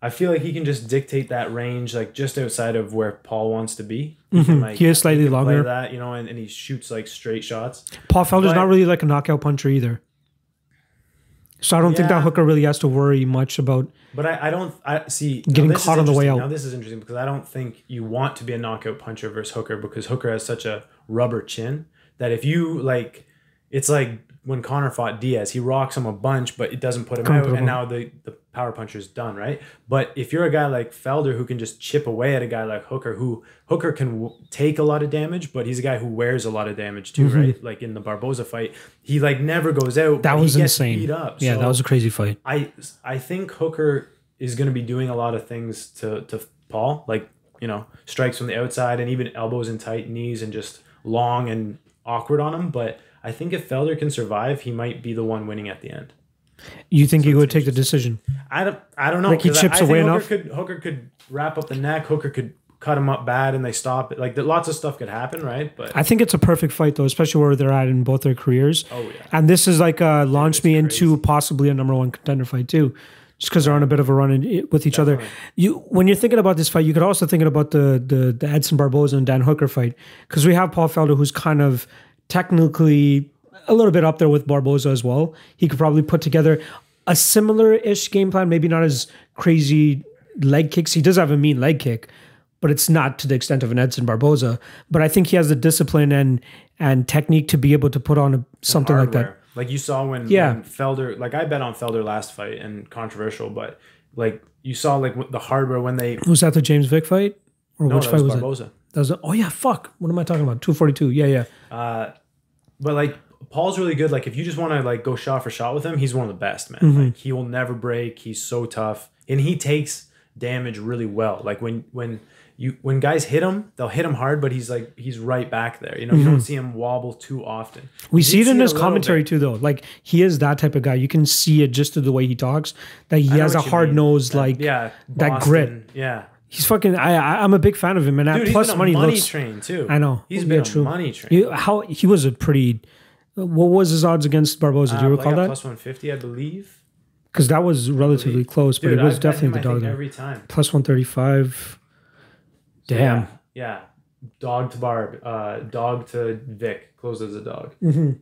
I feel like he can just dictate that range, like just outside of where Paul wants to be. He, can, mm-hmm. like, He is slightly play longer. that, you know, and, and he shoots like straight shots. Paul Felder's But- not really like a knockout puncher either. So I don't think that Hooker really has to worry much about. But I, I don't I see Getting caught on the way out. Now this is interesting because I don't think you want to be a knockout puncher versus Hooker because Hooker has such a rubber chin that if you like, it's like when Conor fought Diaz, he rocks him a bunch, but it doesn't put him Couldn't out, him and now the the power puncher is done, right? But if you're a guy like Felder who can just chip away at a guy like Hooker, who Hooker can w- take a lot of damage, but he's a guy who wears a lot of damage too, right? Like in the Barboza fight, he like never goes out. Mm-hmm. That was he gets insane. Beat up. Yeah, So- that was a crazy fight. I I think Hooker is going to be doing a lot of things to to Paul, like you know strikes from the outside and even elbows and tight knees and just long and awkward on him. But I think if Felder can survive, he might be the one winning at the end. You think he would take the decision? I don't I don't know. Like he I- chips I, think away Hooker enough? Could, Hooker could wrap up the neck. Hooker could cut him up bad and they stop it. Like lots of stuff could happen, right? But I think it's a perfect fight though, especially where they're at in both their careers. oh yeah, And this is like uh, launched me into possibly a number one contender fight too, just because they're on a bit of a run in, with each other. You when you're thinking about this fight, you could also thinking about the the the Edson Barboza and Dan Hooker fight because we have Paul Felder who's kind of technically a little bit up there with Barboza as well. He could probably put together a similar ish game plan, maybe not as crazy leg kicks. He does have a mean leg kick. But it's not to the extent of an Edson Barboza. But I think he has the discipline and and technique to be able to put on a, something like that. Like you saw when, Yeah. when Felder, like I bet on Felder last fight and controversial, but like you saw like the hardware when they Was that the James Vick fight? Or no, which that fight was was, it? That was oh yeah, fuck. What am I talking about? 242. Yeah, yeah. Uh, but like Paul's really good. Like if you just want to like go shot for shot with him, he's one of the best, man. Mm-hmm. Like he will never break. He's so tough, and he takes damage really well. Like when when you when guys hit him, they'll hit him hard, but he's like he's right back there. You know, you don't see him wobble too often. Mm-hmm. We see it in his a commentary bit. too though. Like he is that type of guy. You can see it just to the way he talks that he I has a hard mean. nosed That- like yeah, that grit. Yeah, he's fucking I, I I'm a big fan of him and dude, plus money, money looks train too. I know. He's Yeah, been true. a money train. he, how he was a pretty what was his odds against Barboza? Do you Uh, recall that? plus one fifty, I believe. Because that was relatively close, but Dude, it was I've definitely him, the dog every time. Plus 135. Damn. Yeah, yeah. dog to Barb, uh, dog to Vick, closed as a dog. Mm-hmm.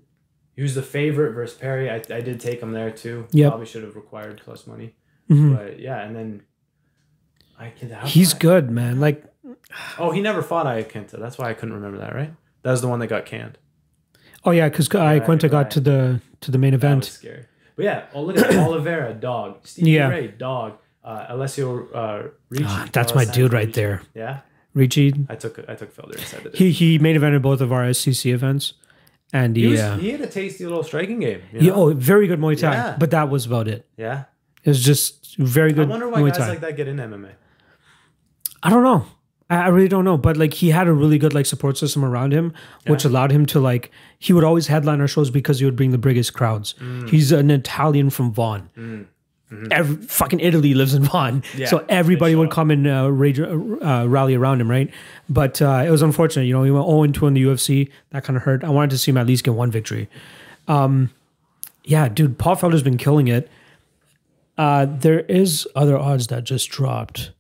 He was the favorite versus Perry. I, I did take him there too. Yep. Probably should have required plus money. Mhm. But yeah, and then He's good, man. Like, Oh, he never fought Iaquinta. That's why I couldn't remember that. Right? That was the one that got canned. oh yeah, because Quinta got right. to the to the main event. scary. But yeah, oh look at [clears throat] Oliveira, dog. Stevie Yeah. Ray, dog. Uh, Alessio uh, Ricci. Ah, that's my dude right Ricci. there. Yeah, Ricci. I took I took Felder inside the. He he main evented both of our SCC events, and He, he, was, uh, he had a tasty little striking game. you know? oh very good Muay Thai, Yeah. but that was about it. yeah. It was just very good. I wonder why Muay guys Thai. like that get in MMA. I don't know. I, I really don't know. But like he had a really good like support system around him, which allowed him to like he would always headline our shows because he would bring the biggest crowds. Mm. He's an Italian from Vaughan. Every, fucking Italy lives in Vaughan, Mm-hmm. Yeah, so everybody would come and uh, rage, uh, rally around him, right? But uh, it was unfortunate, you know. He went 0 2 in the UFC. That kind of hurt. I wanted to see him at least get one victory. Um, yeah, dude, Paul Felder's been killing it. Uh, there is other odds that just dropped.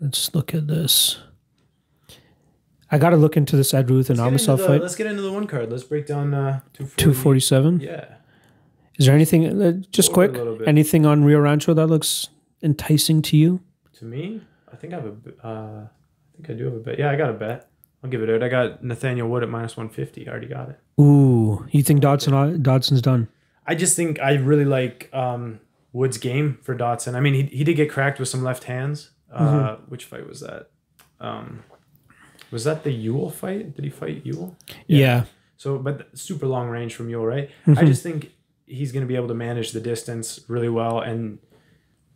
Let's look at this. I got to look into this Ed Ruth and Amosov fight. let's get into the one card. Let's break down uh, 247. Yeah. Is there anything, uh, just Over quick, anything on Rio Rancho that looks enticing to you? To me, I think I have a. Uh, I think I do have a bet. Yeah, I got a bet. I'll give it out. I got Nathaniel Wood at minus 150. I already got it. Ooh, you think Dodson Dodson's done? I just think I really like um, Wood's game for Dodson. I mean, he, he did get cracked with some left hands. Uh, Mm-hmm. Which fight was that? Um, was that the Ewell fight? Did he fight Ewell? Yeah. So, but super long range from Ewell, right? Mm-hmm. I just think he's going to be able to manage the distance really well, and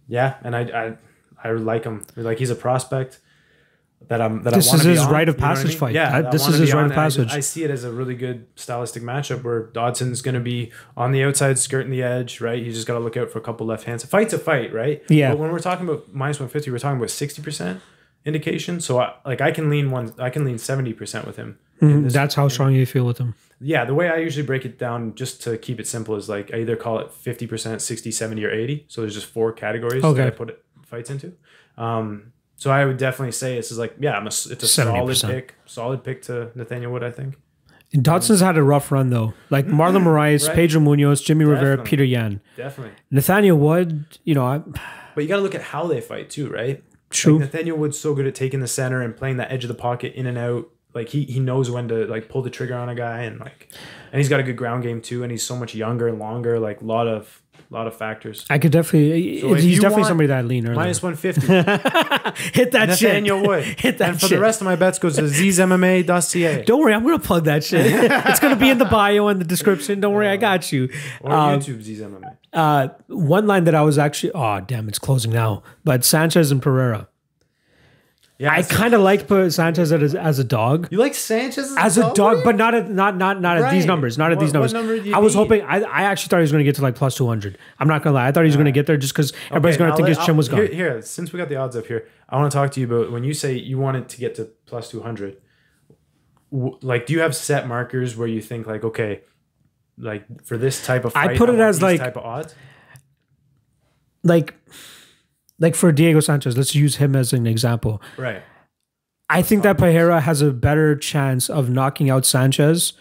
yeah, and I I, I like him. Like he's a prospect that I'm that This I want is his on, rite of you know I passage mean? fight. Yeah, I this is his rite of it. I passage. I see it as a really good stylistic matchup where Dodson's going to be on the outside, skirting the edge, right? You just got to look out for a couple left hands. A fight's a fight, right? Yeah. But when we're talking about minus one fifty, we're talking about sixty percent indication. So I, like I can lean one, I can lean seventy percent with him. this- That's how strong you feel with him. yeah, the way I usually break it down, just to keep it simple, is like I either call it 50%, 60, 70, or 80. So there's just four categories Okay. that I put it, fights into. Um, so I would definitely say this is like, yeah, I'm a, it's a solid 70%. pick, solid pick to Nathaniel Wood, I think. Dodson's had a rough run though. Like mm-hmm. Marlon Moraes, Right. Pedro Munhoz, Jimmie Rivera, Peter Yan, Definitely. Nathaniel Wood. You know, I, But you got to look at how they fight too, right? True. Like Nathaniel Wood's so good at taking the center and playing that edge of the pocket in and out. Like he he knows when to like pull the trigger on a guy and like, and he's got a good ground game too. And he's so much younger and longer. Like a lot of lot of factors. I could definitely. So he's definitely somebody that I lean early. Minus one fifty. [laughs] Hit that Nathaniel shit. Wood. [laughs] Hit that and for shit. the rest of my bets goes to ZZMMA.ca. [laughs] Don't worry, I'm gonna plug that shit. it's gonna be in the bio and the description. Don't worry, I got you. Or Um, YouTube ZZMMA. Uh, one line that I was actually, oh damn, it's closing now. But Sanchez and Pereira. Yeah, I kind of like Pe- Sanchez as, as a dog. You like Sanchez as, As a dog, but not at not not not at these numbers. Not at What- these numbers. number I was need? hoping. I, I actually thought he was going to get to like plus two hundred. I'm not gonna lie. I thought he was going to get there just because everybody's going to think let- his chin was gone. Here, here, since we got the odds up here, I want to talk to you about when you say you want it to get to plus 200. w- Like, do you have set markers where you think, like, okay, like for this type of I put it want as, like- type of odds? Like, like for Diego Sanchez, let's use him as an example. Right. I think that Pereira has a better chance of knocking out Sanchez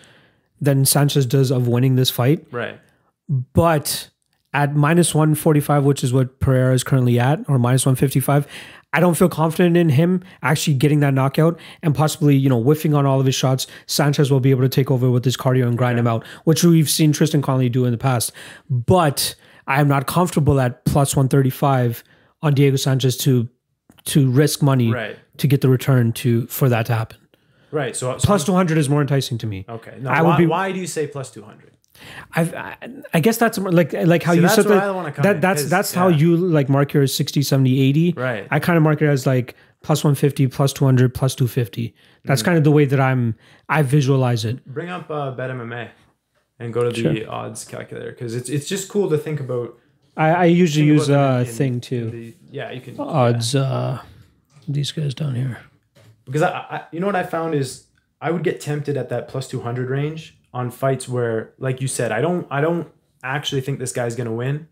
than Sanchez does of winning this fight. Right. But at minus 145, which is what Pereira is currently at, or minus 155, I don't feel confident in him actually getting that knockout and possibly, you know, whiffing on all of his shots. Sanchez will be able to take over with his cardio and grind him out, which we've seen Tristan Connelly do in the past. But I am not comfortable at plus 135 on Diego Sanchez to to risk money Right. to get the return to for that to happen. Right. So, so Plus 200 is more enticing to me. okay. Now, I why, would be- why do you say plus 200? I've, I, I guess that's like like how See, you said that, that that's that's how you like mark yours 60 70 80 Right. i kind of mark it as like plus 150 plus 200 plus 250 that's Mm. kind of the way that i'm i visualize it Bring up uh, Bet MMA and go to the odds calculator because it's it's just cool to think about. I, I usually use a them in- thing too the- yeah, you can. odds uh these guys down here because I, I you know what I found is I would get tempted at that plus 200 range on fights where like you said I don't I don't actually think this guy's going to win.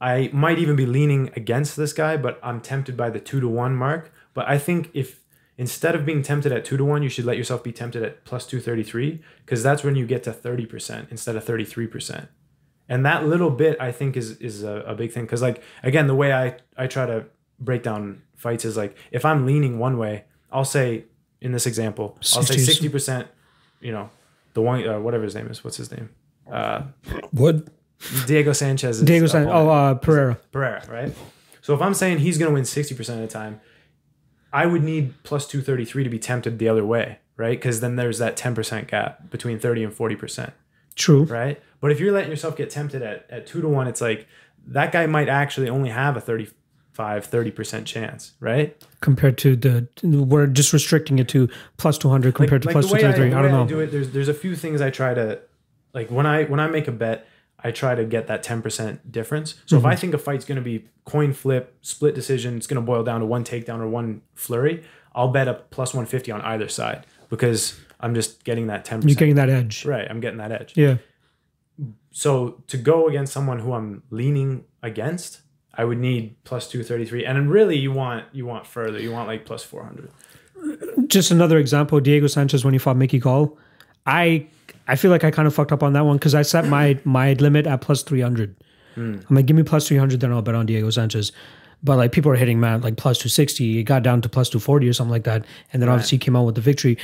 I might even be leaning against this guy but I'm tempted by the 2 to 1 mark, but I think if instead of being tempted at two to one, you should let yourself be tempted at plus 233 because that's when you get to 30% instead of 33%. And that little bit, I think, is is a, a big thing because, like, again, the way I, I try to break down fights is like if I'm leaning one way, I'll say in this example, I'll say 60. 60%, you know, the one, uh, whatever his name is, what's his name? Uh, What? Diego Sanchez. Diego San- Oh, uh, Pereira. Pereira, right? So if I'm saying he's going to win 60% of the time, I would need plus 233 to be tempted the other way, right? Because then there's that 10% gap between 30 and 40%, True. right? But if you're letting yourself get tempted at, at two to one, it's like that guy might actually only have a 35, 30% chance, right? Compared to the, we're just restricting it to plus 200 compared to plus the way I, I, don't know. do it, there's there's a few things I try to like when I when I make a bet, I try to get that 10% difference. So Mm-hmm. if I think a fight's going to be coin flip, split decision, it's going to boil down to one takedown or one flurry, I'll bet a plus 150 on either side because I'm just getting that 10%. You're getting that edge. right, I'm getting that edge. Yeah. So to go against someone who I'm leaning against, I would need plus 233 and then really you want you want further. You want like plus 400. Just another example, Diego Sanchez when he fought Mickey Gall. I I feel like I kind of fucked up on that one because I set my my limit at plus 300. Hmm. I'm like, give me plus 300, then I'll bet on Diego Sanchez. But like people are hitting man like plus 260. It got down to plus 240 or something like that. And then obviously he came out with the victory.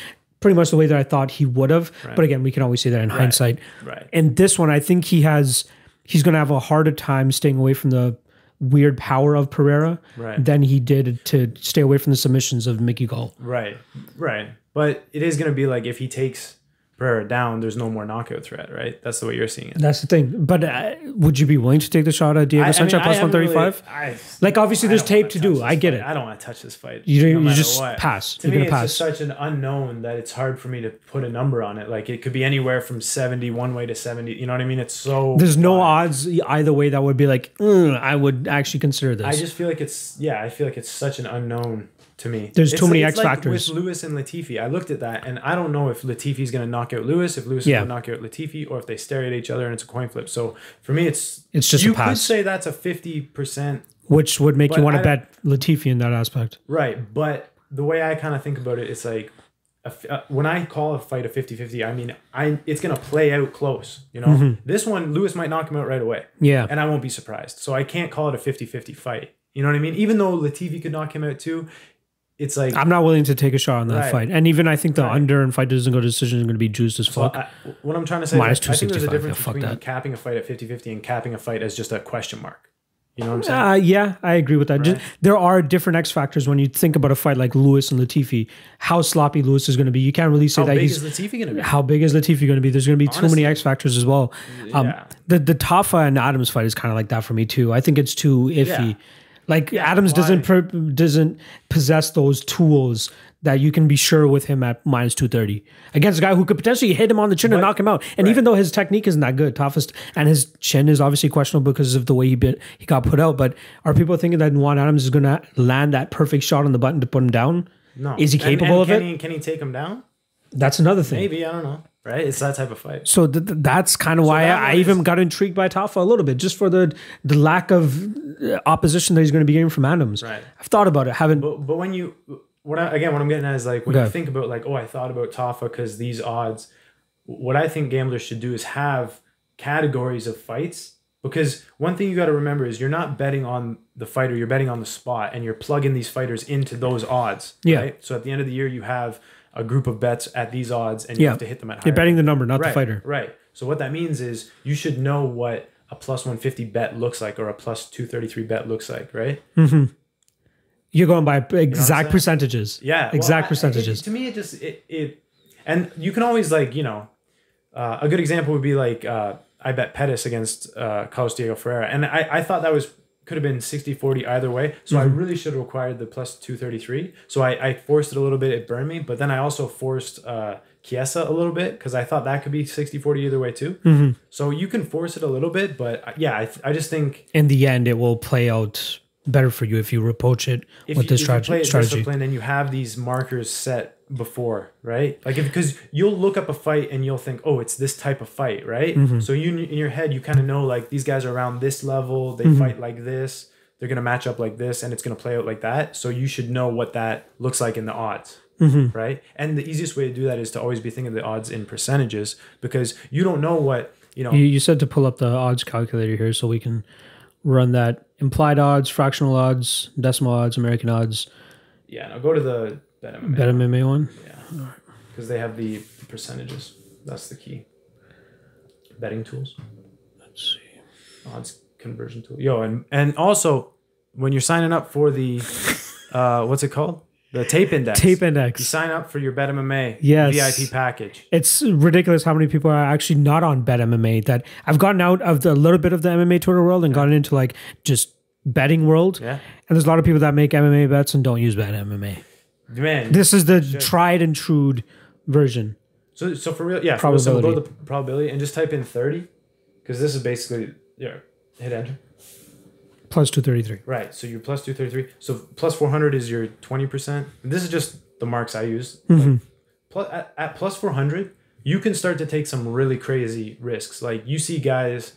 Pretty much the way that I thought he would have. But again, we can always say that in hindsight. Right. And this one, I think he has he's gonna have a harder time staying away from the weird power of Pereira Right. than he did to stay away from the submissions of Mickey Gall. Right, right. But it is going to be like if he takes Pereira down, there's no more knockout threat, right? That's the way you're seeing it. That's the thing. But uh, would you be willing to take the shot at Diego Sanchez plus haven't 135? really- Like, obviously, there's tape wanna to do. I get fight. it. I don't want to touch this fight. You don't- no you just what. pass. To You're gonna pass. just such an unknown that it's hard for me to put a number on it. Like it could be anywhere from 70 one way to 70. You know what I mean? It's so. There's no odds either way that would be like, "Mm, I would actually consider this. I just feel like it's yeah. I feel like it's such an unknown to me. There's It's too many X factors. with Lewis and Latifi. I looked at that and I don't know if Latifi's going to knock out Lewis, if Lewis Yeah. is going to knock out Latifi, or if they stare at each other and it's a coin flip. So for me, it's It's just a you could say that's a fifty percent which would make you want to bet Latifi in that aspect. right, but the way I kind of think about it, it's like. A uh, when I call a fight a 50-50, I mean I it's gonna play out close. You know, Mm-hmm. this one Lewis might knock him out right away. Yeah. and I won't be surprised. So I can't call it a 50-50 fight. You know what I mean? Even though Latifi could knock him out too, it's like I'm not willing to take a shot on that Right. fight. And even I think the Right. under and fight doesn't go to decision is going to be juiced as so fuck. I, what I'm trying to say Minus is I think there's a 265, difference yeah, between that. capping a fight at 50-50 and capping a fight as just a question mark. You know what I'm saying? Uh, yeah, I agree with that. Just, there are different X factors when you think about a fight like Lewis and Latifi. How sloppy Lewis is going to be, you can't really say How that big he's. is Latifi gonna be? how big is Latifi going to be? There's going to be too many X factors as well. Um, Yeah. The the Tafa and Adams fight is kind of like that for me too. I think it's too iffy. Yeah. Like Adams why? doesn't per, doesn't possess those tools that you can be sure with him at minus two thirty against a guy who could potentially hit him on the chin and knock him out. And right. even though his technique isn't that good, toughest, and his chin is obviously questionable because of the way he bit he got put out. But are people thinking that Juan Adams is going to land that perfect shot on the button to put him down? no. Is he And- capable and of can it? He, can he take him down? That's another thing. Maybe I don't know. Right? It's that type of fight. So th- th- that's kind of why I, I even got intrigued by Tafa a little bit, just for the the lack of uh, opposition that he's going to be getting from Adams. Right. I've thought about it. Haven't. But but when you what I, again what I'm getting at is like when Okay. you think about like oh I thought about Tafa because these odds. What I think gamblers should do is have categories of fights because one thing you got to remember is you're not betting on the fighter, you're betting on the spot, and you're plugging these fighters into those odds. Yeah. Right. So at the end of the year, you have a group of bets at these odds, and you Yeah. have to hit them at. High. You're betting the number, not right, the fighter. Right. So what that means is you should know what a plus 150 bet looks like or a plus 233 bet looks like, right? You're going by exact saying? percentages. Yeah, well, exact I- percentages. it- to me, it just it it, and you can always like you know, uh, a good example would be like uh, I bet Pettis against uh, Carlos Diego Ferreira, and I I thought that was could have been 60-40 either way. So Mm-hmm. I really should have required the plus two thirty three. So I I forced it a little bit. It burned me, but then I also forced. Uh, Chiesa a little bit because I thought that could be 60 40 either way too. Mm-hmm. So you can force it a little bit, but uh, yeah, I, I just think In the end, it will play out better for you if you approach it if with you, this if you strategy. play it strategy. disciplined and you have these markers set before, right? Like if because you'll look up a fight and you'll think, oh, it's this type of fight, right? Mm-hmm. So you in your head you kind of know like these guys are around this level, they Mm-hmm. fight like this, they're gonna match up like this, and it's gonna play out like that. So you should know what that looks like in the odds. right? And the easiest way to do that is to always be thinking of the odds in percentages because you don't know what you know. You, you said to pull up the odds calculator here so we can run that implied odds, fractional odds, decimal odds, American odds, yeah, now go to the Bet MMA bet MMA one. Yeah, because they have the percentages. That's the key. Betting tools, Let's see. odds conversion tool. Yo, and and also when you're signing up for the, [laughs] uh, what's it called? The tape index. Tape You index. sign up for your Bet MMA Yes. VIP package. It's ridiculous how many people are actually not on Bet MMA. That I've gotten out of the little bit of the MMA Twitter world and gotten into like just betting world. Yeah, And there's a lot of people that make MMA bets and don't use Bet MMA. Man. This is the tried and true version. So, so for real, yeah. For real, so we'll go to Probability. the probability and just type in thirty, because this is basically yeah. Hit enter. Plus 233. Right. So you're plus two thirty three. So plus four hundred is your twenty percent. This is just the marks I use. Mm-hmm. Plus, at, at plus four hundred, you can start to take some really crazy risks. Like you see guys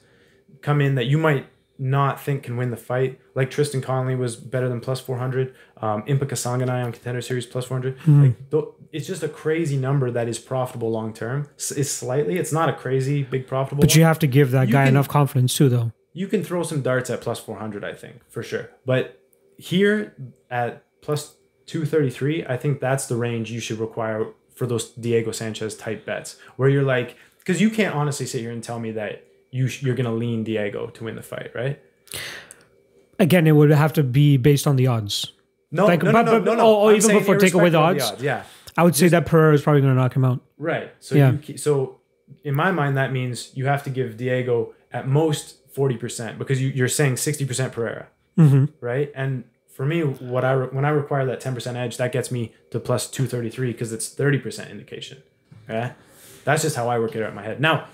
come in that you might not think can win the fight. Like Tristan Connelly was better than plus four hundred. Um, Impa Kasanganay on Contender Series plus four hundred. Mm-hmm. Like th- it's just a crazy number that is profitable long term. S- It's slightly. It's not a crazy big profitable. But one you have to give that You guy can- enough confidence too, though. you can throw some darts at plus 400 i think for sure but here at plus 233 i think that's the range you should require for those diego sanchez type bets where you're like because you can't honestly sit here and tell me that you sh- you're gonna lean diego to win the fight right Again, it would have to be based on the odds. no Like, no, but- no, no, but- no, no. oh, oh, I'm even before take away the irrespective of odds? yeah I would say that Pereira is probably going to knock him out. right so Yeah. you so in my mind that means you have to give diego at most 40% because you, you're saying 60% pereira Mm-hmm. right? And for me, what I re- when I require that ten percent edge, that gets me to plus two thirty three because it's thirty percent indication. Right? That's just how I work it out in my head. Now,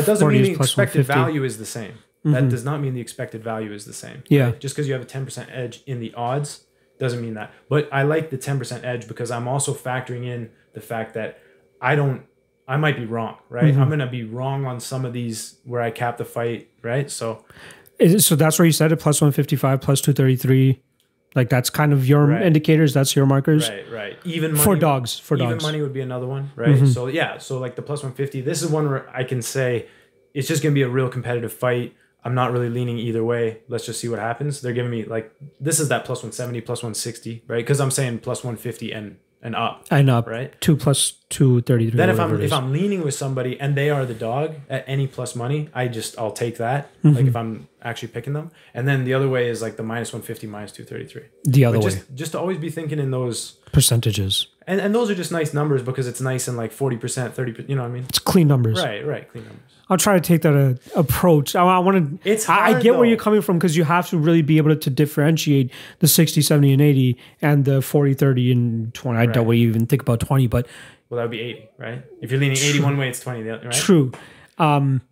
that doesn't mean the expected value is the same. That mm-hmm. does not mean the expected value is the same. Yeah. Just because you have a ten percent edge in the odds doesn't mean that. But I like the ten percent edge because I'm also factoring in the fact that I don't. I might be wrong, right? Mm-hmm. I'm gonna be wrong on some of these where I cap the fight, right? So Is it, so that's where you said it plus 155, plus 233. Like that's kind of your Right. indicators. That's your markers Right, right. Even money, for dogs. For even dogs. Mm-hmm. money would be another one, right? So yeah, so like the plus one fifty. This is one where I can say it's just gonna be a real competitive fight. I'm not really leaning either way. Let's just see what happens. They're giving me like this is that plus one seventy, plus one sixty, right? Because I'm saying plus one fifty and and up, And up. right? Two plus 233. Then if I'm if. I'm leaning with somebody and they are the dog at any plus money, I just I'll take that. Mm-hmm. Like if I'm actually picking them. And then the other way is like the minus one fifty, minus two thirty three. the other But way. just just to always be thinking in those Percentages. And, and those are just nice numbers because it's nice and like 40%, 30%, you know what I mean? It's clean numbers. Right, right, clean numbers. I'll try to take that uh, approach. I, I want to. It's I, I hard, get where you're coming from because you have to really be able to differentiate the 60, 70, and 80 and the 40, 30, and 20. I don't Right. even think about 20, but Well, that would be 80, right? If you're leaning 80 one way, it's 20 the other, right? true. Um,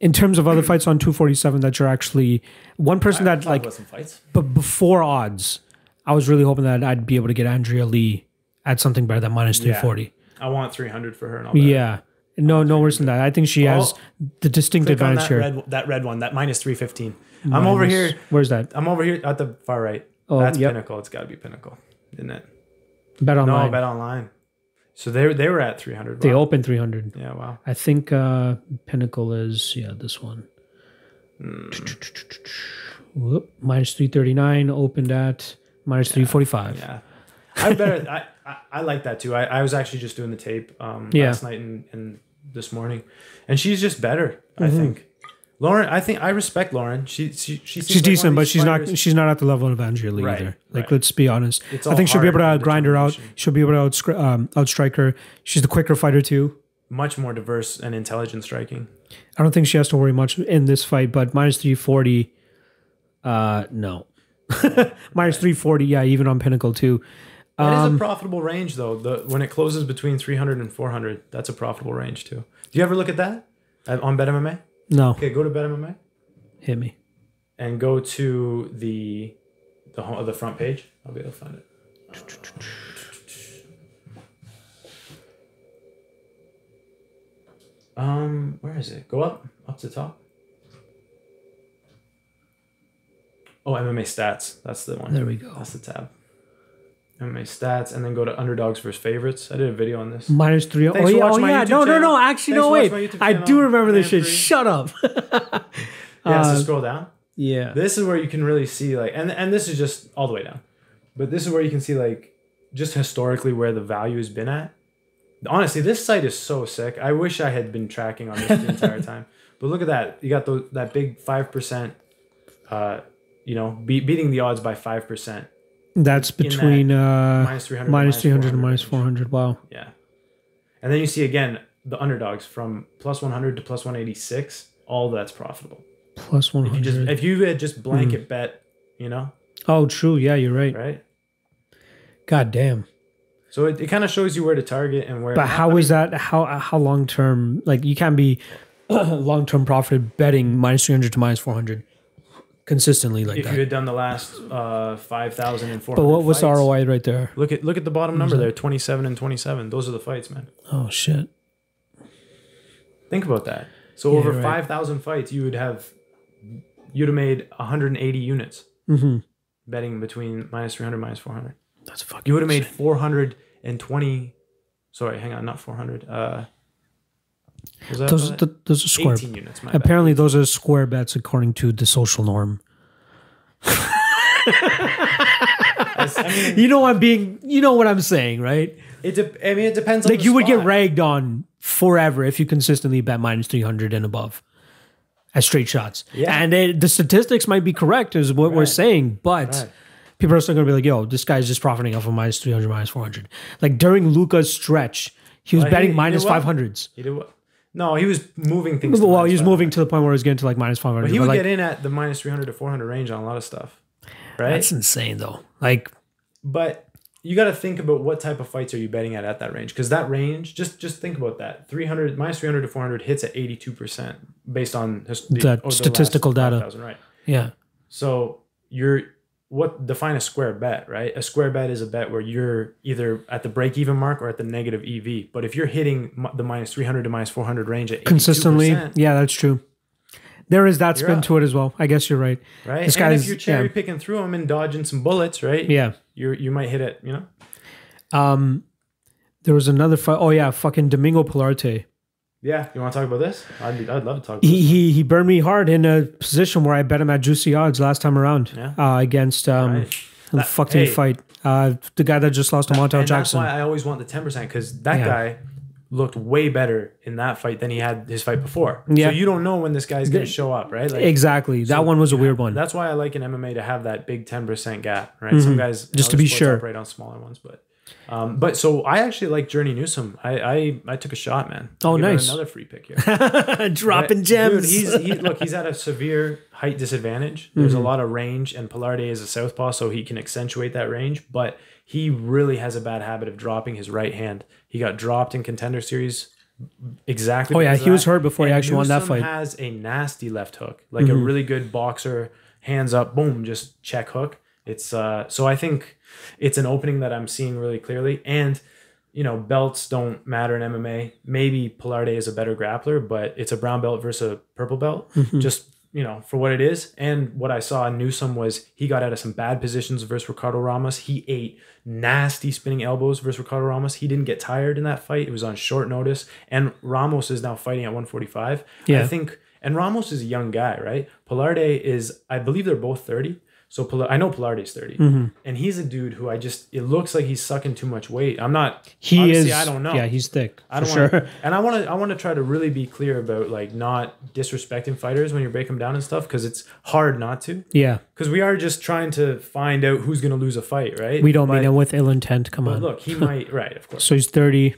in terms of other fights on 247 that you're actually one person that Talk like some fights. but before odds, I was really hoping that I'd be able to get Andrea Lee at something better than minus Yeah. 340. I want 300 for her and all that. Yeah. No, no worse than that. I think she has the distinct advantage that here. red, that red one, that minus 315. I'm over here. Where's that? I'm over here at the far right. Oh, That's yep. Pinnacle. It's got to be Pinnacle, isn't it? Bet online. No, bet online. So they they were at 300. they Wow. open 300. Yeah, wow. I think uh Pinnacle is yeah this one. Hmm. Whoop, minus 339 opened at minus 345. Yeah. I better. I, I I like that too. I, I was actually just doing the tape um, Yeah. last night and, and this morning, and she's just better. I Mm-hmm. think. Lauren, I think I respect Lauren. She she she She's like decent, but she's not she's not at the level of Lee Right, either. Like right. let's be honest. It's I think she'll be able to grind her out. She'll be able to outscri- um, outstrike her. She's the quicker fighter too. much more diverse and intelligent striking. I don't think she has to worry much in this fight, but minus 340 uh no. [laughs] minus 340, yeah, even on Pinnacle too. That is Um, a profitable range though. The when it closes between 300 and 400, that's a profitable range too. Do you ever look at that At- on BetMMA? No, Okay, go to BetMMA hit me. and go to the the ho- the front page. I'll be able to find it. Um, where is it? Go up, up to top. Oh, MMA stats. That's the one. There we go. That's the tab. MMA stats, and then go to underdogs versus favorites. I did a video on this. Minus three. Thanks oh yeah, oh yeah. YouTube No, no, channel. no. Actually, Thanks no. Wait, my I do remember this shit. Free. Shut up. [laughs] Yeah, so Uh, scroll down. yeah. This is where you can really see like, and and this is just all the way down, but this is where you can see like, just historically where the value has been at. Honestly, this site is so sick. I wish I had been tracking on this the entire time. [laughs] But look at that. You got those, that big five percent. Uh, you know, be, beating the odds by five percent. That's between uh minus 300 minus to three hundred and minus 400 four hundred. Wow. Yeah. And then you see again the underdogs from plus 100 to plus 186. All that's profitable. Plus one If you just hundred. if you had just blanket Hmm. bet, you know, Oh, true. Yeah, you're right. right? God damn. So it, it kind of shows you where to target and where. But how is that? How how long term? Like you can't be [clears throat] long term profit betting minus three hundred to minus four hundred consistently like if that. you had done the last uh, five thousand and four hundred. But what was the ROI right there? Look at look at the bottom number there, twenty seven and twenty seven. Those are the fights, man. Oh shit. Think about that. So Yeah, over right. five thousand fights, you would have you'd have made one hundred and eighty units Mm-hmm. betting between minus 300 minus 400. That's fucking. You would have made 420. Sorry, hang on, not 400. Uh, was that Those uh, th- those are square. 18 units? Bad. Apparently, those are square bets according to the social norm. [laughs] I mean, You know I'm being. You know what I'm saying, right? it. De- I mean, it depends. on Like the you would get ragged on forever if you consistently bet minus three hundred and above as straight shots. Yeah. and it, the statistics might be correct, is what we're saying, but. Right. People are still gonna be like, "Yo, this guy's just profiting off of minus three hundred, minus four hundred. Like during Luca's stretch, he was Well, betting minus five hundreds. He did what? No, he was moving things. Well, he was moving to the point where he was getting to like minus five hundred. But he would like, get in at the minus 300 to 400 range on a lot of stuff, right? That's insane, though. Like, but you got to think about what type of fights are you betting at at that range because that range just just think about that 300 minus 300 to 400 hits at 82% based on his, the, statistical data. 5,000, right yeah, so you're what define a square bet right a square bet is a bet where you're either at the break even mark or at the negative ev but if you're hitting the minus 300 to minus 400 range at consistently. Yeah, that's true. There is that spin up. to it as well. I guess you're right. right This and if you're cherry yeah. picking through them and dodging some bullets right Yeah. you're you might hit it you know Um, there was another fight. Oh yeah, fucking Domingo Pilarte. Yeah you want to talk about this i'd, be, I'd love to talk about He he he burned me hard in a position where I bet him at juicy odds last time around. Yeah. Uh, against um, Right. who the That- fuck did he hey. fight? Uh, the guy that just lost to Montel and Jackson. That's why I always want the ten percent because that Yeah. guy looked way better in that fight than he had his fight before. Yeah. So you don't know when this guy's going to show up, right? Like, Exactly. That one was a weird one. That's why I like in MMA to have that big ten percent gap, right? Some guys Mm-hmm. Just to be sure. right on smaller ones, but. Um, but so I actually like Journey Newson. I I, I took a shot, man. Oh, nice. Another free pick here. [laughs] Dropping Dude, gems. he's he, look. He's at a severe height disadvantage. [laughs] There's a lot of range, and Pilarte is a southpaw, so he can accentuate that range. But he really has a bad habit of dropping his right hand. He got dropped in contender series. Exactly. Oh, yeah, he was hurt before he And actually won that fight. Mm-hmm. Has a nasty left hook, like a really good boxer, hands up, boom, just check hook. It's uh. So I think it's an opening that I'm seeing really clearly, and you know, belts don't matter in MMA. Maybe Pilarte is a better grappler, but it's a brown belt versus a purple belt. Mm-hmm. Just, you know, for what it is. And what I saw in Newson was he got out of some bad positions versus Ricardo Ramos. He ate nasty spinning elbows versus Ricardo Ramos. He didn't get tired in that fight. It was on short notice. And Ramos is now fighting at 145. Yeah. I think, and Ramos is a young guy, right? Pilarte is, I believe they're both 30. So Pil- I know Pilarte's 30. Mm-hmm. And he's a dude who I just, it looks like he's sucking too much weight. I'm not, He is. I don't know. Yeah, he's thick. I don't sure. want to, and I want to, I want to try to really be clear about like not disrespecting fighters when you break them down and stuff because it's hard not to. Yeah, Because we are just trying to find out who's going to lose a fight, right? we don't but, mean it with ill intent. Come But on. look, he [laughs] might, right? Of course. So he's thirty.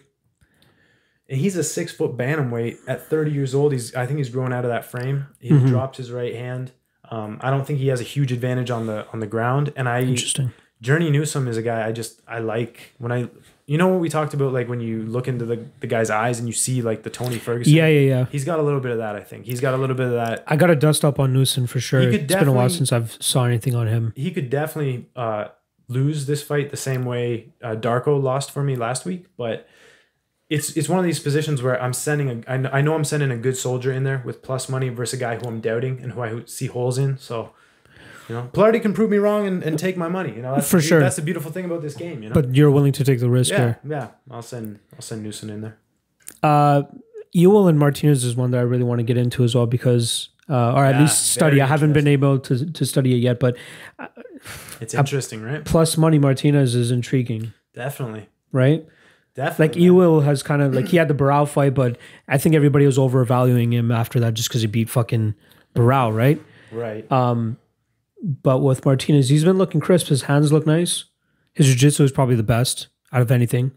And he's a six foot bantamweight at 30 years old. He's, I think he's growing out of that frame. He Mm-hmm. dropped his right hand. Um, I don't think he has a huge advantage on the on the ground. And I Interesting. Journey Newson is a guy I just I like when I you know what we talked about like when you look into the, the guy's eyes and you see like the Tony Ferguson. Yeah, yeah, yeah. He's got a little bit of that, I think. He's got a little bit of that. I got to dust up on Newson for sure. It's been a while since I've saw anything on him. He could definitely uh, lose this fight the same way uh, Darko lost for me last week, but it's it's one of these positions where I'm sending a I know, I know I'm sending a good soldier in there with plus money versus a guy who I'm doubting and who I see holes in. So You know, Pilarte can prove me wrong and, and take my money. You know, that's For the, sure. That's the beautiful thing about this game. You know, But you're willing to take the risk yeah, yeah. I'll send I'll send Newson in there. Uh, Ewell and Martinez is one that I really want to get into as well because, uh, or at Yeah, least study. I haven't been able to, to study it yet, but It's interesting, right? plus money Martinez is intriguing, Definitely, right? Definitely. Like. Ewell has kind of like he had the Barao fight, but I think everybody was overvaluing him after that just because he beat fucking Barao, right? right? Um, but with Martinez, he's been looking crisp. His hands look nice. His jiu-jitsu is probably the best out of anything.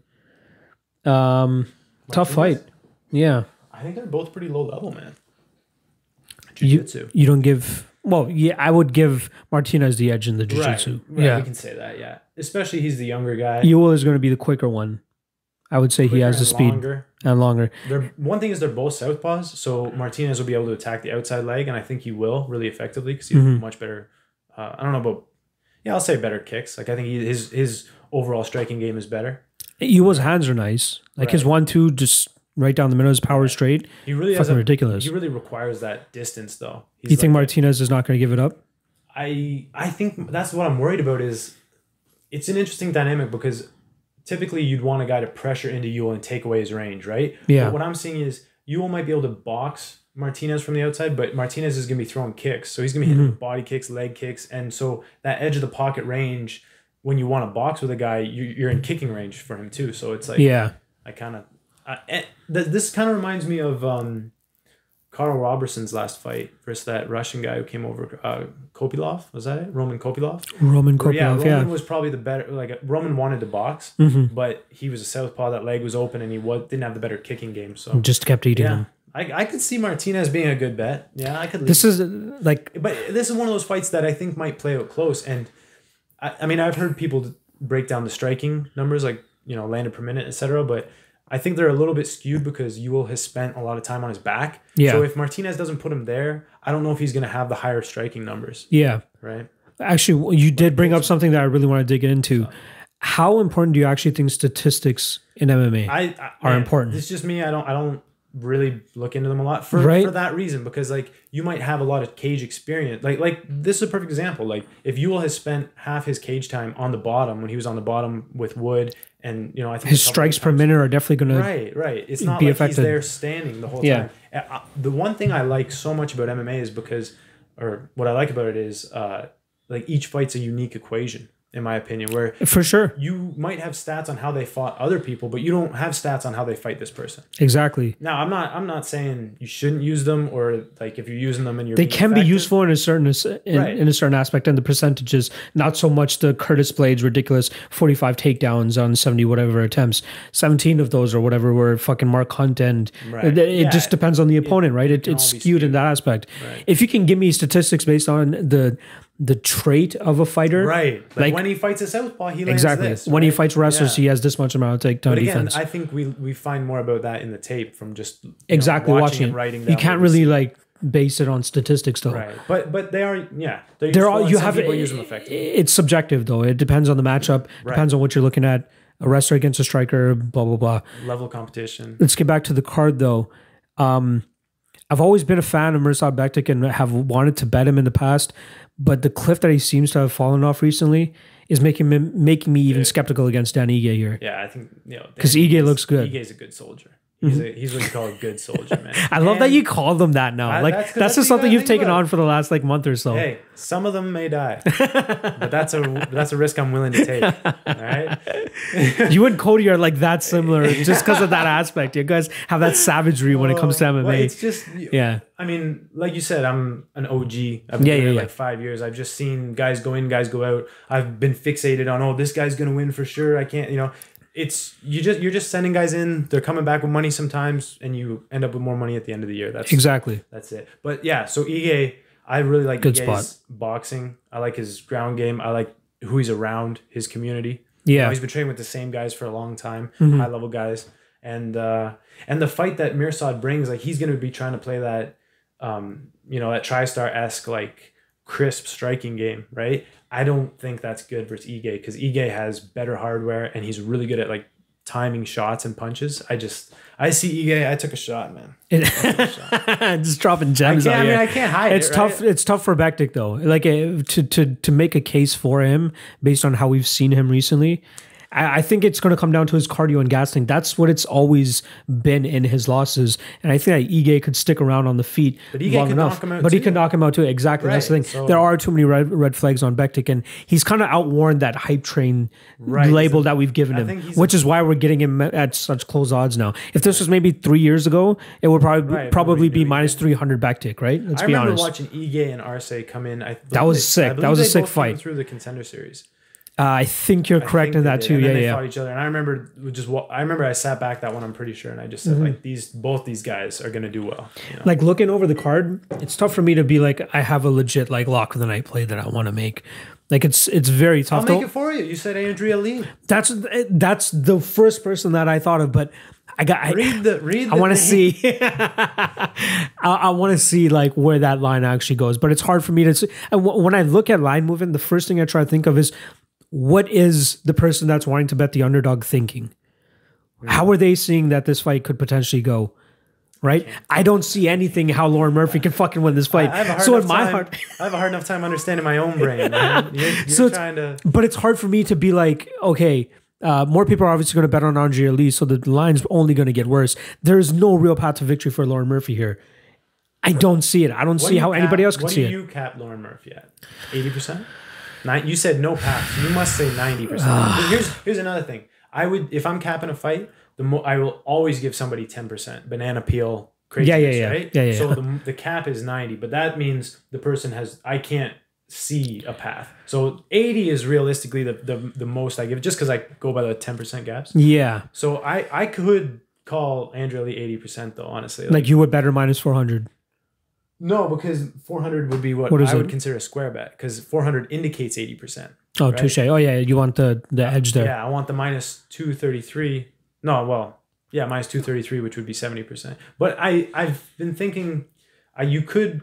Um, tough fight. Yeah. I think they're both pretty low level, man. You, Jiu-jitsu. you don't give well, yeah, I would give Martinez the edge in the jiu-jitsu. right, Yeah. we can say that. Yeah, especially he's the younger guy. Ewell is going to be the quicker one. I would say he has the speed longer. and longer. They're one thing is they're both southpaws, so Martinez will be able to attack the outside leg, and I think he will really effectively because he's Mhm. much better. Uh, I don't know about, yeah, I'll say better kicks. Like I think he, his his overall striking game is better. Ewell's hands are nice. Like his one two just right down the middle, his power straight. He really has Fucking a, ridiculous. He really requires that distance though. He's You think Martinez is not going to give it up? I I think that's what I'm worried about is it's an interesting dynamic because typically you'd want a guy to pressure into Ewell and take away his range, right? Yeah. But what I'm seeing is Ewell might be able to box Martinez from the outside, but Martinez is going to be throwing kicks. So he's going to be hitting Mm-hmm. body kicks, leg kicks. And so that edge of the pocket range, when you want to box with a guy, you, you're in kicking range for him too. So it's like, Yeah. I kind of, I, eh, this kind of reminds me of um, Karl Roberson's last fight versus that Russian guy who came over, uh, Kopylov. Was that it? Roman Kopylov? Roman Or, yeah, Roman yeah. was probably the better. Like Roman wanted to box, Mhm. but he was a southpaw. That leg was open, and he was didn't have the better kicking game. So Just kept eating yeah, him. I, I could see Martinez being a good bet. Yeah, I could. This is like but this is one of those fights that I think might play out close. And I, I mean, I've heard people break down the striking numbers, like you know, landed per minute, etc. But I think they're a little bit skewed because Ewell has spent a lot of time on his back. Yeah. So if Martinez doesn't put him there, I don't know if he's going to have the higher striking numbers. yeah. Right. Actually, you did bring up something that I really want to dig into. How important do you actually think statistics in MMA? I, I Are man, important. It's just me. I don't. I don't really look into them a lot for Right. for that reason because like you might have a lot of cage experience. Like like this is a perfect example. Like if Ewell has spent half his cage time on the bottom when he was on the bottom with Wood, and you know I think His strikes per minute are definitely going to. Right, right. It's not be like affected. he's there standing the whole Yeah. time. The one thing I like so much about MMA is because, or what I like about it is, uh, like each fight's a unique equation, in my opinion. Where For sure. you might have stats on how they fought other people, but you don't have stats on how they fight this person. Exactly. Now, I'm not. I'm not saying you shouldn't use them, or like if you're using them and you're They can be useful in a certain in, Right. in a certain aspect, and the percentages not so much the Curtis Blaydes ridiculous forty five takedowns on seventy whatever attempts. Seventeen of those or whatever were fucking Mark Hunt, and Right. it, it Yeah. just depends on the opponent, right? It, it's be skewed in that aspect. Right. If you can give me statistics based on the the trait of a fighter, Right. Like, Like- when he fights a southpaw, he Exactly. this, when he fights wrestlers, Yeah. he has this much amount of takedown But again, defense. I think we we find more about that in the tape from just you know, exactly watching, and it. writing. You can't really like base it on statistics though. Right. But but they are yeah. They're, all you have. people use them effectively. It's subjective though. It depends on the matchup. Depends on what you're looking at. A wrestler against a striker. Blah blah blah. Level competition. Let's get back to the card though. Um, I've always been a fan of Mirsad Bektic and have wanted to bet him in the past, but the cliff that he seems to have fallen off recently is making me making me even skeptical against Dan Ige here. Yeah, I think you know 'Cause Ige Ige looks good. Mm-hmm. Ige's a good soldier. He's mm-hmm. a, he's what you call a good soldier, man. [laughs] I love that you call them that now. I- like that's- that's, just something you've taken about. on for the last like month or so. Hey, some of them may die, [laughs] but that's a that's a risk I'm willing to take. [laughs] All right. You and Cody are like that similar just because of that aspect. You guys have that savagery when it comes to MMA. Well, it's just yeah. I mean, like you said, I'm an OG. I've been Yeah, yeah, it yeah. like five years. I've just seen guys go in, guys go out. I've been fixated on, oh, this guy's gonna win for sure. I can't, you know. It's you just you're just sending guys in. They're coming back with money sometimes, and you end up with more money at the end of the year. That's Exactly. that's it. But yeah, so Ige, I really like Good Ige's boxing. I like his ground game. I like who he's around, his community. You know, Yeah. Mm-hmm. he's been training with the same guys for a long time, high level guys, and uh, and the fight that Mirsad brings, like he's gonna be trying to play that, um, you know, that TriStar esque like crisp striking game, right? I don't think that's good versus Ige because Ige has better hardware and he's really good at like timing shots and punches. I just I see Ige. I took a shot, man. [laughs] just dropping gems. I, out can't, I mean, here. I can't hide It's it. tough. right? It's tough for Bektic though. Like uh, to to to make a case for him based on how we've seen him recently. I, I think it's going to come down to his cardio and gas thing. That's what it's always been in his losses, and I think that Ige could stick around on the feet But Ige long enough. knock him out but he too. can knock him out too. Exactly. That's the thing. so- there are too many red red flags on Bektic, and he's kind of outworn that hype train Right. label that we've given him, which is why we're getting him at such close odds now. If this was maybe three years ago, it would probably Right, probably be minus three hundred Bektic, right? Let's be honest. I be remember honest. watching Ige and Arce come in. I That was sick. That was a sick fight. through the contender series. Uh, I think you're I correct think in that did. too. And Yeah, they yeah. fought each other, and I remember just. I remember I sat back that one. I'm pretty sure, and I just said Mm-hmm. like these both these guys are gonna do well. You know? Like looking over the card, it's tough for me to be like I have a legit like lock of the night play that I want to make. Like it's it's very tough. I'll make though. it for you. You said Andrea Lee. That's that's the first person that I thought of, but I got I, Read the read. I want to see. [laughs] I, I want to see like where that line actually goes, but it's hard for me to. See. And w- when I look at line movement, the first thing I try to think of is what is the person that's wanting to bet the underdog thinking? How are they seeing that this fight could potentially go? Right, I don't see anything how Lauren Murphy can fucking win this fight. I have a hard so in enough my time, heart, I have a hard enough time understanding my own brain. Man. [laughs] You're, you're So trying to. but it's hard for me to be like, okay, uh, more people are obviously going to bet on Andrea Lee, so the line's only going to get worse. There's no real path to victory for Lauren Murphy here. I don't see it. I don't What see do how cap- anybody else could What see do it. you cap Lauren Murphy at? Eighty percent. Nine. You said no pass. You must say ninety percent. Here's here's another thing. I would if I'm capping a fight, the mo- I will always give somebody ten percent banana peel. Craziness, Yeah, yeah, yeah. Right? Yeah, yeah, So the the cap is ninety, but that means the person has. I can't see a path. So eighty is realistically the the, the most I give, just because I go by the ten percent gaps. Yeah, So I I could call Andrea Lee eighty percent though. Honestly, like you would better minus four hundred. No, because 400 would be what, I would consider a square bet because 400 indicates 80%. Oh, Right. touche. Oh yeah, you want the the edge there. Yeah, I want the minus 233. No, well, yeah, minus 233, which would be 70%. But I, I've been thinking uh, you could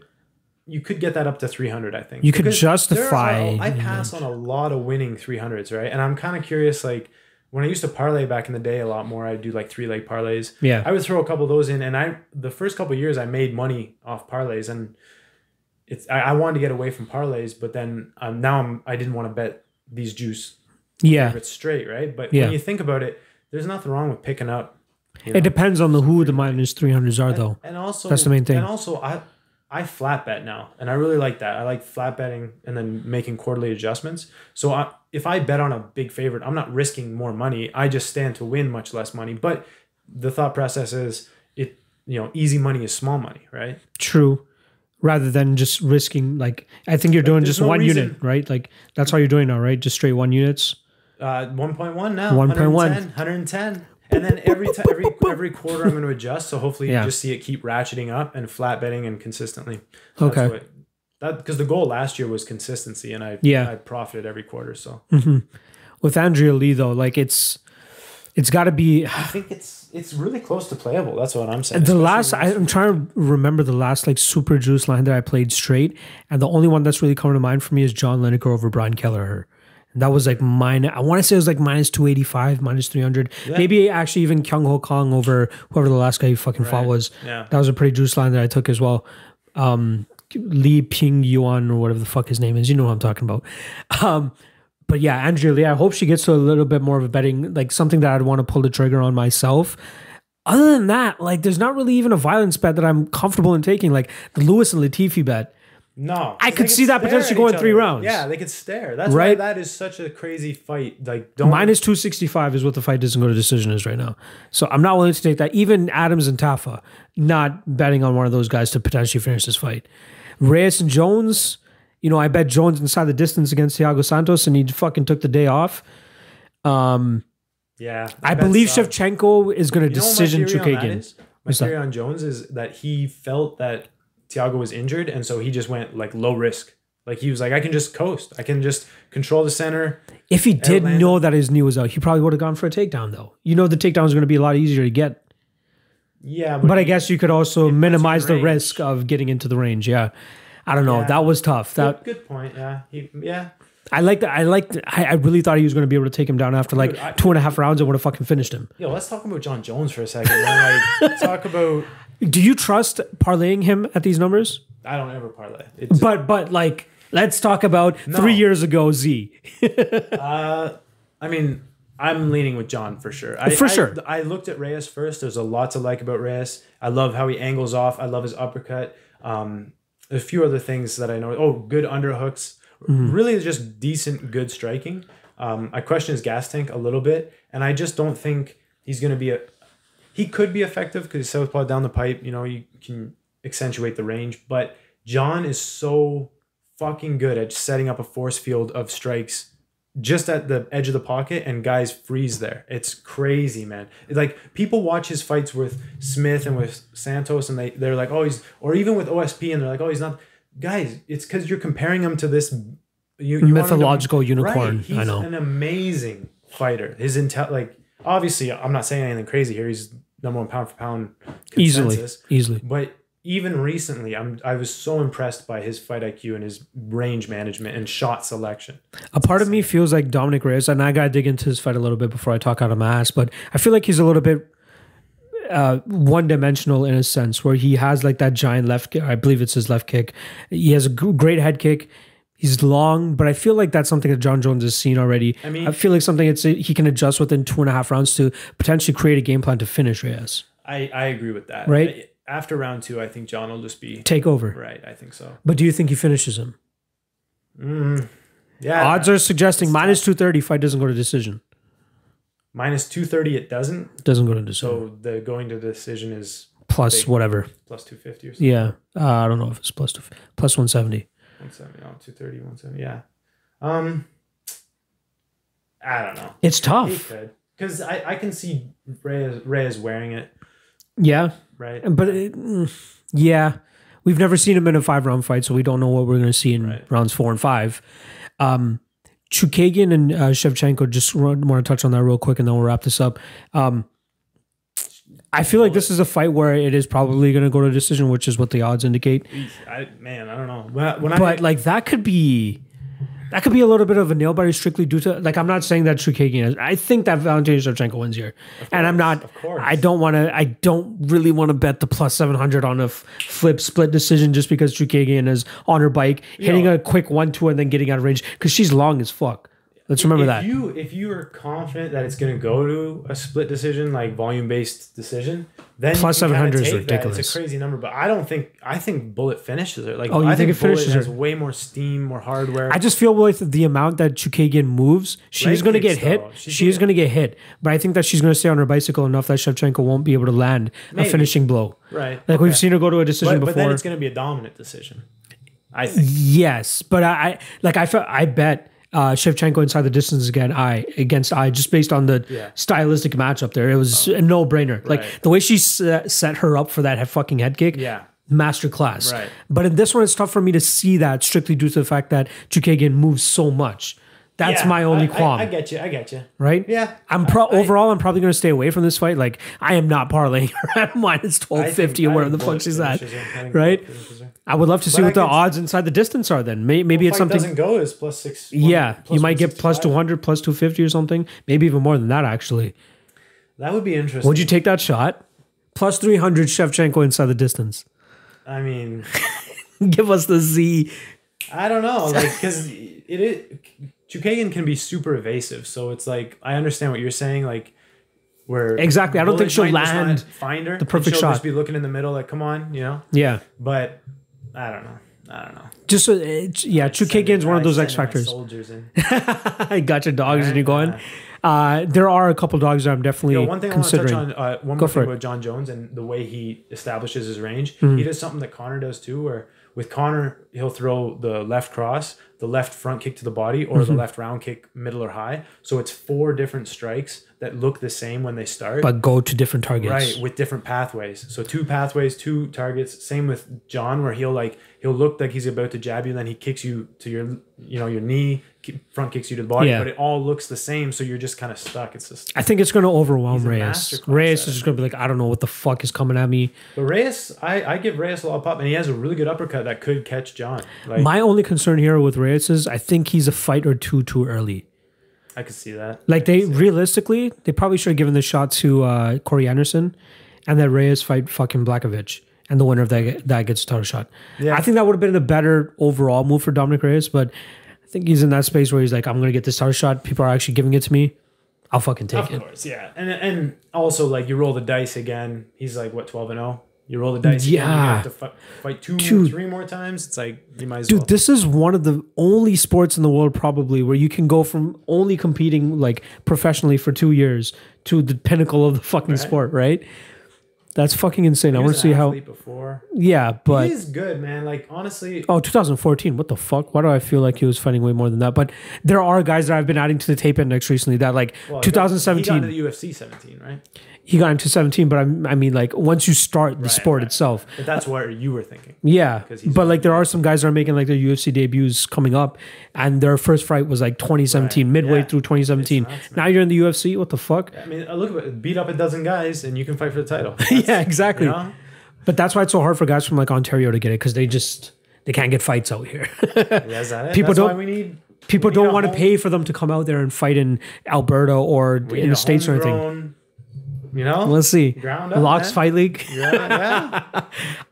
you could get that up to 300, I think. You could Because justify- there are- I pass on a lot of winning 300s, right? And I'm kind of curious, like, when I used to parlay back in the day a lot more, I'd do like three leg parlays. Yeah. I would throw a couple of those in, and I the first couple of years I made money off parlays, and it's I, I wanted to get away from parlays, but then um, now I'm I didn't want to bet these juice Yeah, favorites straight, right? But Yeah. when you think about it, there's nothing wrong with picking up. you know, it depends on the who the minus three hundreds are though. and also That's the main thing. And also I I flat bet now, and I really like that. I like flat betting and then making quarterly adjustments. So I, if I bet on a big favorite, I'm not risking more money. I just stand to win much less money. But the thought process is it you know easy money is small money, right? True. Rather than just risking, like I think you're doing just no one reason- unit, right? Like that's all you're doing now, right? Just straight one units. Uh, 1.1 now. 1.1. 110, 110. And then every time, every [laughs] every quarter, I'm going to adjust. So hopefully, Yeah. you just see it keep ratcheting up and flat betting and consistently. That's Okay. what- that because the goal last year was consistency, and I Yeah. I profited every quarter. So mm-hmm. With Andrea Lee though, like it's it's got to be I think it's it's really close to playable. That's what I'm saying. the last I, I'm trying to remember the last like super juice line that I played straight, and the only one that's really coming to mind for me is John Lineker over Brian Kelleher. That was like mine. I want to say it was like minus two eighty five, minus three hundred, maybe actually even Kyung Ho Kang over whoever the last guy you fucking fought was. Yeah. that was a pretty juice line that I took as well. Um, Lee Ping Yuan or whatever the fuck his name is, you know what I'm talking about. Um, but yeah, Andrea Lee, I hope she gets to a little bit more of a betting, like something that I'd want to pull the trigger on myself. Other than that, like there's not really even a violence bet that I'm comfortable in taking, like the Lewis and Latifi bet. No, I could see that potentially going three rounds. Yeah, they could stare. That's Right? why that is such a crazy fight. Like don't Minus 265 is what the fight doesn't go to decision is right now. So I'm not willing to take that. Even Adams and Tafa, not betting on one of those guys to potentially finish this fight. Reyes and Jones, you know, I bet Jones inside the distance against Thiago Santos and he fucking took the day off. Um, Yeah, I believe sucks. Shevchenko is going to You know decision my theory on that Chookagian. is? My theory on Jones is that he felt that Thiago was injured, and so he just went like low risk. Like he was like, I can just coast. I can just control the center. If he did Atlanta. know that his knee was out, he probably would have gone for a takedown, though. You know, the takedown is going to be a lot easier to get. Yeah, But I guess you could also minimize the risk of getting into the range. Yeah. I don't know. Yeah. That was tough. That good, good point. Yeah, he, yeah. I like that. I like. I, I really thought he was going to be able to take him down after like I- two and a half rounds I would have fucking finished him. Yo, let's talk about Jon Jones for a second. Like, [laughs] talk about. Do you trust parlaying him at these numbers? I don't ever parlay. It's, But but like, let's talk about No. three years ago. Z. [laughs] I mean, I'm leaning with Jon for sure. I, For I- sure. I looked at Reyes first. There's a lot to like about Reyes. I love how he angles off. I love his uppercut. Um, a few other things that I know. Oh, good underhooks. Mm-hmm. Really, just decent, good striking. Um, I question his gas tank a little bit, and I just don't think he's going to be a. He could be effective because southpaw down the pipe. You know, you can accentuate the range, but Jon is so fucking good at setting up a force field of strikes just at the edge of the pocket and guys freeze there. It's crazy, man. Like people watch his fights with Smith and with Santos and they they're like, "Oh, he's or even with OSP and they're like, "Oh, he's not." Guys, it's cuz you're comparing him to this you, you him to- Mythological unicorn. Right. He's I know. an amazing fighter. His intel like obviously I'm not saying anything crazy here. He's number 1 pound for pound Easily, consensus. easily. But even recently, I'm I was so impressed by his fight IQ and his range management and shot selection. A part of me feels like Dominick Reyes, and I gotta dig into his fight a little bit before I talk out of my ass. But I feel like he's a little bit uh, one dimensional in a sense, where he has like that giant left kick. I believe it's his left kick. He has a great head kick. He's long, but I feel like that's something that Jon Jones has seen already. I mean- I feel like something it's he can adjust within two and a half rounds to potentially create a game plan to finish Reyes. I I agree with that. Right. After round two, I think Jon will just be Take over. right. I think so. But do you think he finishes him? Yeah. Odds are suggesting minus two thirty. Fight doesn't go to decision. minus two thirty. It doesn't. Doesn't go to decision. So the going to decision is Plus big. whatever. plus two fifty or something. Yeah, uh, I don't know if it's plus two, plus one seventy. 170, no, 230, 170. Yeah. Um. I don't know. It's tough. because I I can see Reyes Reyes wearing it Yeah, right. but it, mm, yeah, we've never seen him in a five round fight, so we don't know what we're going to see in Right. rounds four and five. Um, Chookagian and uh, Shevchenko. Just want to touch on that real quick, and then we'll wrap this up. Um, I feel like this is a fight where it is probably going to go to decision, which is what the odds indicate. I man, I don't know. When, when But I like that could be that could be a little bit of a nail biter strictly due to like I'm not saying that Chookagian is I think that Valentin Shevchenko wins here. and I'm not of course. I don't want to I don't really want to bet the plus 700 on a f- flip split decision just because Chookagian is on her bike hitting Yo. a quick 1-2 and then getting out of range cuz she's long as fuck. Let's remember if that. you if you are confident that it's going to go to a split decision, like volume based decision, then Plus kinda 700 is take that. ridiculous. It's a crazy number, but I don't think I think Bullet finishes it. Like Oh, you I think it Bullet finishes has her? way more steam, more hardware. I just feel with the amount that Chookagian moves, she's going to get hit. She's She is gonna- get hit. But I think that she's going to stay on her bicycle enough that Shevchenko won't be able to land a finishing blow. right. Like we've seen her go to a decision but, but then before. it's going to be a dominant decision. I think. yes, but I, I like I felt I bet uh, Shevchenko inside the distance again. I against I just based on the Yeah. stylistic matchup there. It was a no brainer. Like the way she set, set her up for that head fucking head kick. Yeah. Master class. Right. But in this one, it's tough for me to see that strictly due to the fact that Chookagian moves so much. That's Yeah, my only I- I- qualm. I, get you. I get you. right? Yeah. I'm pro- overall. I'm probably going to stay away from this fight. Like I am not parlaying [laughs] her at minus twelve fifty or whatever the fuck she's at. right? I would love to see But I what the can- odds inside the distance are. Then May- maybe it's something. doesn't go as plus six. Yeah, plus you might get plus 165. two hundred, plus two fifty or something. Maybe even more than that. Actually, That would be interesting. would you take that shot? Plus three hundred Shevchenko inside the distance. I mean, [laughs] Give us the Z. I don't know, like because it is Chookagian can be super evasive. So it's like I understand what you're saying, like where Exactly. I don't think Bullet she'll might just not land find her. the perfect she'll shot. Just be looking in the middle, like come on, you know. Yeah, But I don't know. I don't know. just uh, it's- yeah. Chookagian's one of those X factors. Soldiers in. [laughs] I got your dogs and you're going. Yeah. Uh, there are a couple dogs that I'm definitely Yo, one thing I want to touch on, uh, one Go more thing it. about Jon Jones and the way he establishes his range. Mm-hmm. He does something that Conor does too, where with Conor, he'll throw the left cross, the left front kick to the body, or Mm-hmm. the left round kick, middle or high. So it's four different strikes that look the same when they start. But go to different targets. Right, with different pathways. So two pathways, two targets. Same with Jon, where he'll like he'll look like he's about to jab you, then he kicks you to your you know your knee, front kicks you to the body, Yeah. but it all looks the same. So you're just kind of stuck. It's just. I think it's going to overwhelm Reyes. Reyes is just going to be like, I don't know what the fuck is coming at me. But Reyes, I I give Reyes a lot of pop, and he has a really good uppercut that could catch John. Like My only concern here with Reyes is I think he's a fight or two too early. I could see that. Like they realistically, they probably should have given the shot to uh, Corey Anderson, and then Reyes fight fucking Blachowicz, and the winner of that that gets a title shot. Yeah. I think that would have been a better overall move for Dominick Reyes, but I think he's in that space where he's like, I'm gonna get this title shot. People are actually giving it to me. I'll fucking take Of it. course, yeah, and and also like you roll the dice again. He's like what twelve and zero. You roll the dice. Yeah. have to fi- fight two, Dude. three more times. It's like you might as Dude, well. this is one of the only sports in the world probably where you can go from only competing like professionally for two years to the pinnacle of the fucking sport, right? That's fucking insane. I want to see how. before. Yeah, but He's good, man. Like honestly, Oh, 2014. What the fuck? Why do I feel like he was fighting way more than that? But there are guys that I've been adding to the tape index recently that like well, he got- 2017 He got the UFC 17, right? He got into 17, but I, I mean like once you start the sport right, itself, But that's what you were thinking. Yeah, But like there are some guys that are making like their UFC debuts coming up, and their first fight was like 2017, Right, midway yeah. through 2017. Nuts, now you're in the UFC. What the fuck? I mean, look at. Beat up a dozen guys, and you can fight for the title. [laughs] yeah, exactly. You know? But that's why it's so hard for guys from like Ontario to get it because they just they can't get fights out here. [laughs] Yeah, is that it? People That's don't- Why we need People don't want to pay for them to come out there and fight in Alberta or in the states or anything. You know, Let's see. Ground up, Locks man. Fight League. yeah,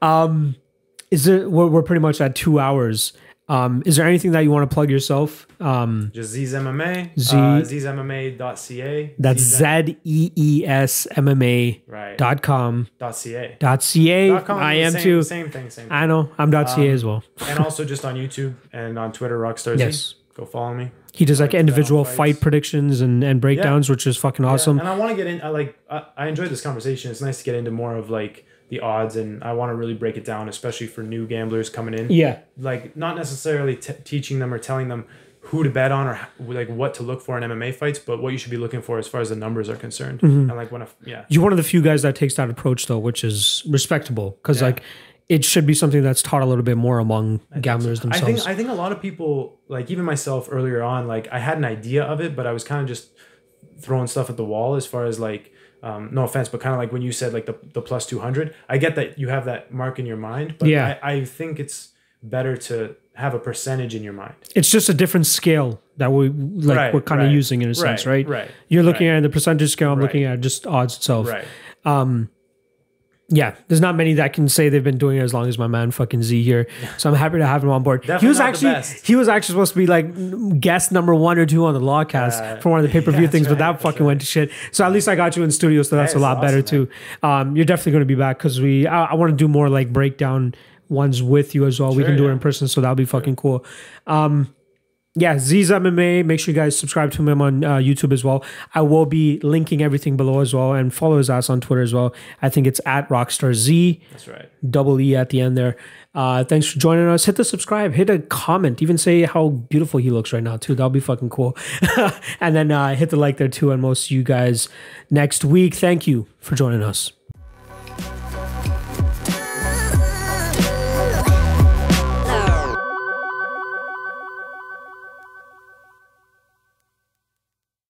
yeah. [laughs] Is there? We're, we're pretty much at two hours. Um, is there anything that you want to plug yourself? Um, Just Z's MMA. Z- uh, ZZMMA.ca. that's Z E E S M M A right. dot com Dot .ca. dot C A. Dot com, I am same, too. Same thing. Same. Thing. I know. I'm dot C A as well. and also just on YouTube and on Twitter, Rockstar Z. Yes. Go follow me. He does like individual fight predictions and, and breakdowns, which is fucking awesome. And I want to get in. I like. I, I enjoyed this conversation. It's nice to get into more of like the odds, and I want to really break it down, especially for new gamblers coming in. Yeah. Like not necessarily t- teaching them or telling them who to bet on or like what to look for in MMA fights, but what you should be looking for as far as the numbers are concerned. Mm-hmm. And like when a yeah. You're one of the few guys that takes that approach though, which is respectable because Yeah. like it should be something that's taught a little bit more among gamblers I themselves. think I think a lot of people like even myself earlier on like I had an idea of it but I was kind of just throwing stuff at the wall as far as like um, no offense but kind of like when you said like the, the plus 200 I get that you have that mark in your mind but Yeah. I, I think it's better to have a percentage in your mind it's just a different scale that we like Right, we're kind of right, using in a sense, right? right, right, You're looking right. at the percentage scale. I'm Right. looking at just odds itself. right Yeah, there's not many that can say they've been doing it as long as my man fucking Z here. So I'm happy to have him on board. he was actually he was actually supposed to be like guest number one or two on the Lawcast Uh, for one of the pay per view that's things, but that fucking right. went to shit. So at least I got you in studio, so that's a That is lot better awesome, too. Um, you're definitely going to be back because we I, I want to do more like breakdown ones with you as well. we can do it in person, so that'll be fucking cool. Um, yeah, Z's MMA. Make sure you guys subscribe to him on uh, YouTube as well. I will be linking everything below as well, and follow his ass on Twitter as well. I think it's at Rockstar Z, that's right double E at the end there. Uh, thanks for joining us. Hit the subscribe, hit a comment, even say how beautiful he looks right now too. That'll be fucking cool. [laughs] and then uh, hit the like there too. And most of you guys next week. Thank you for joining us.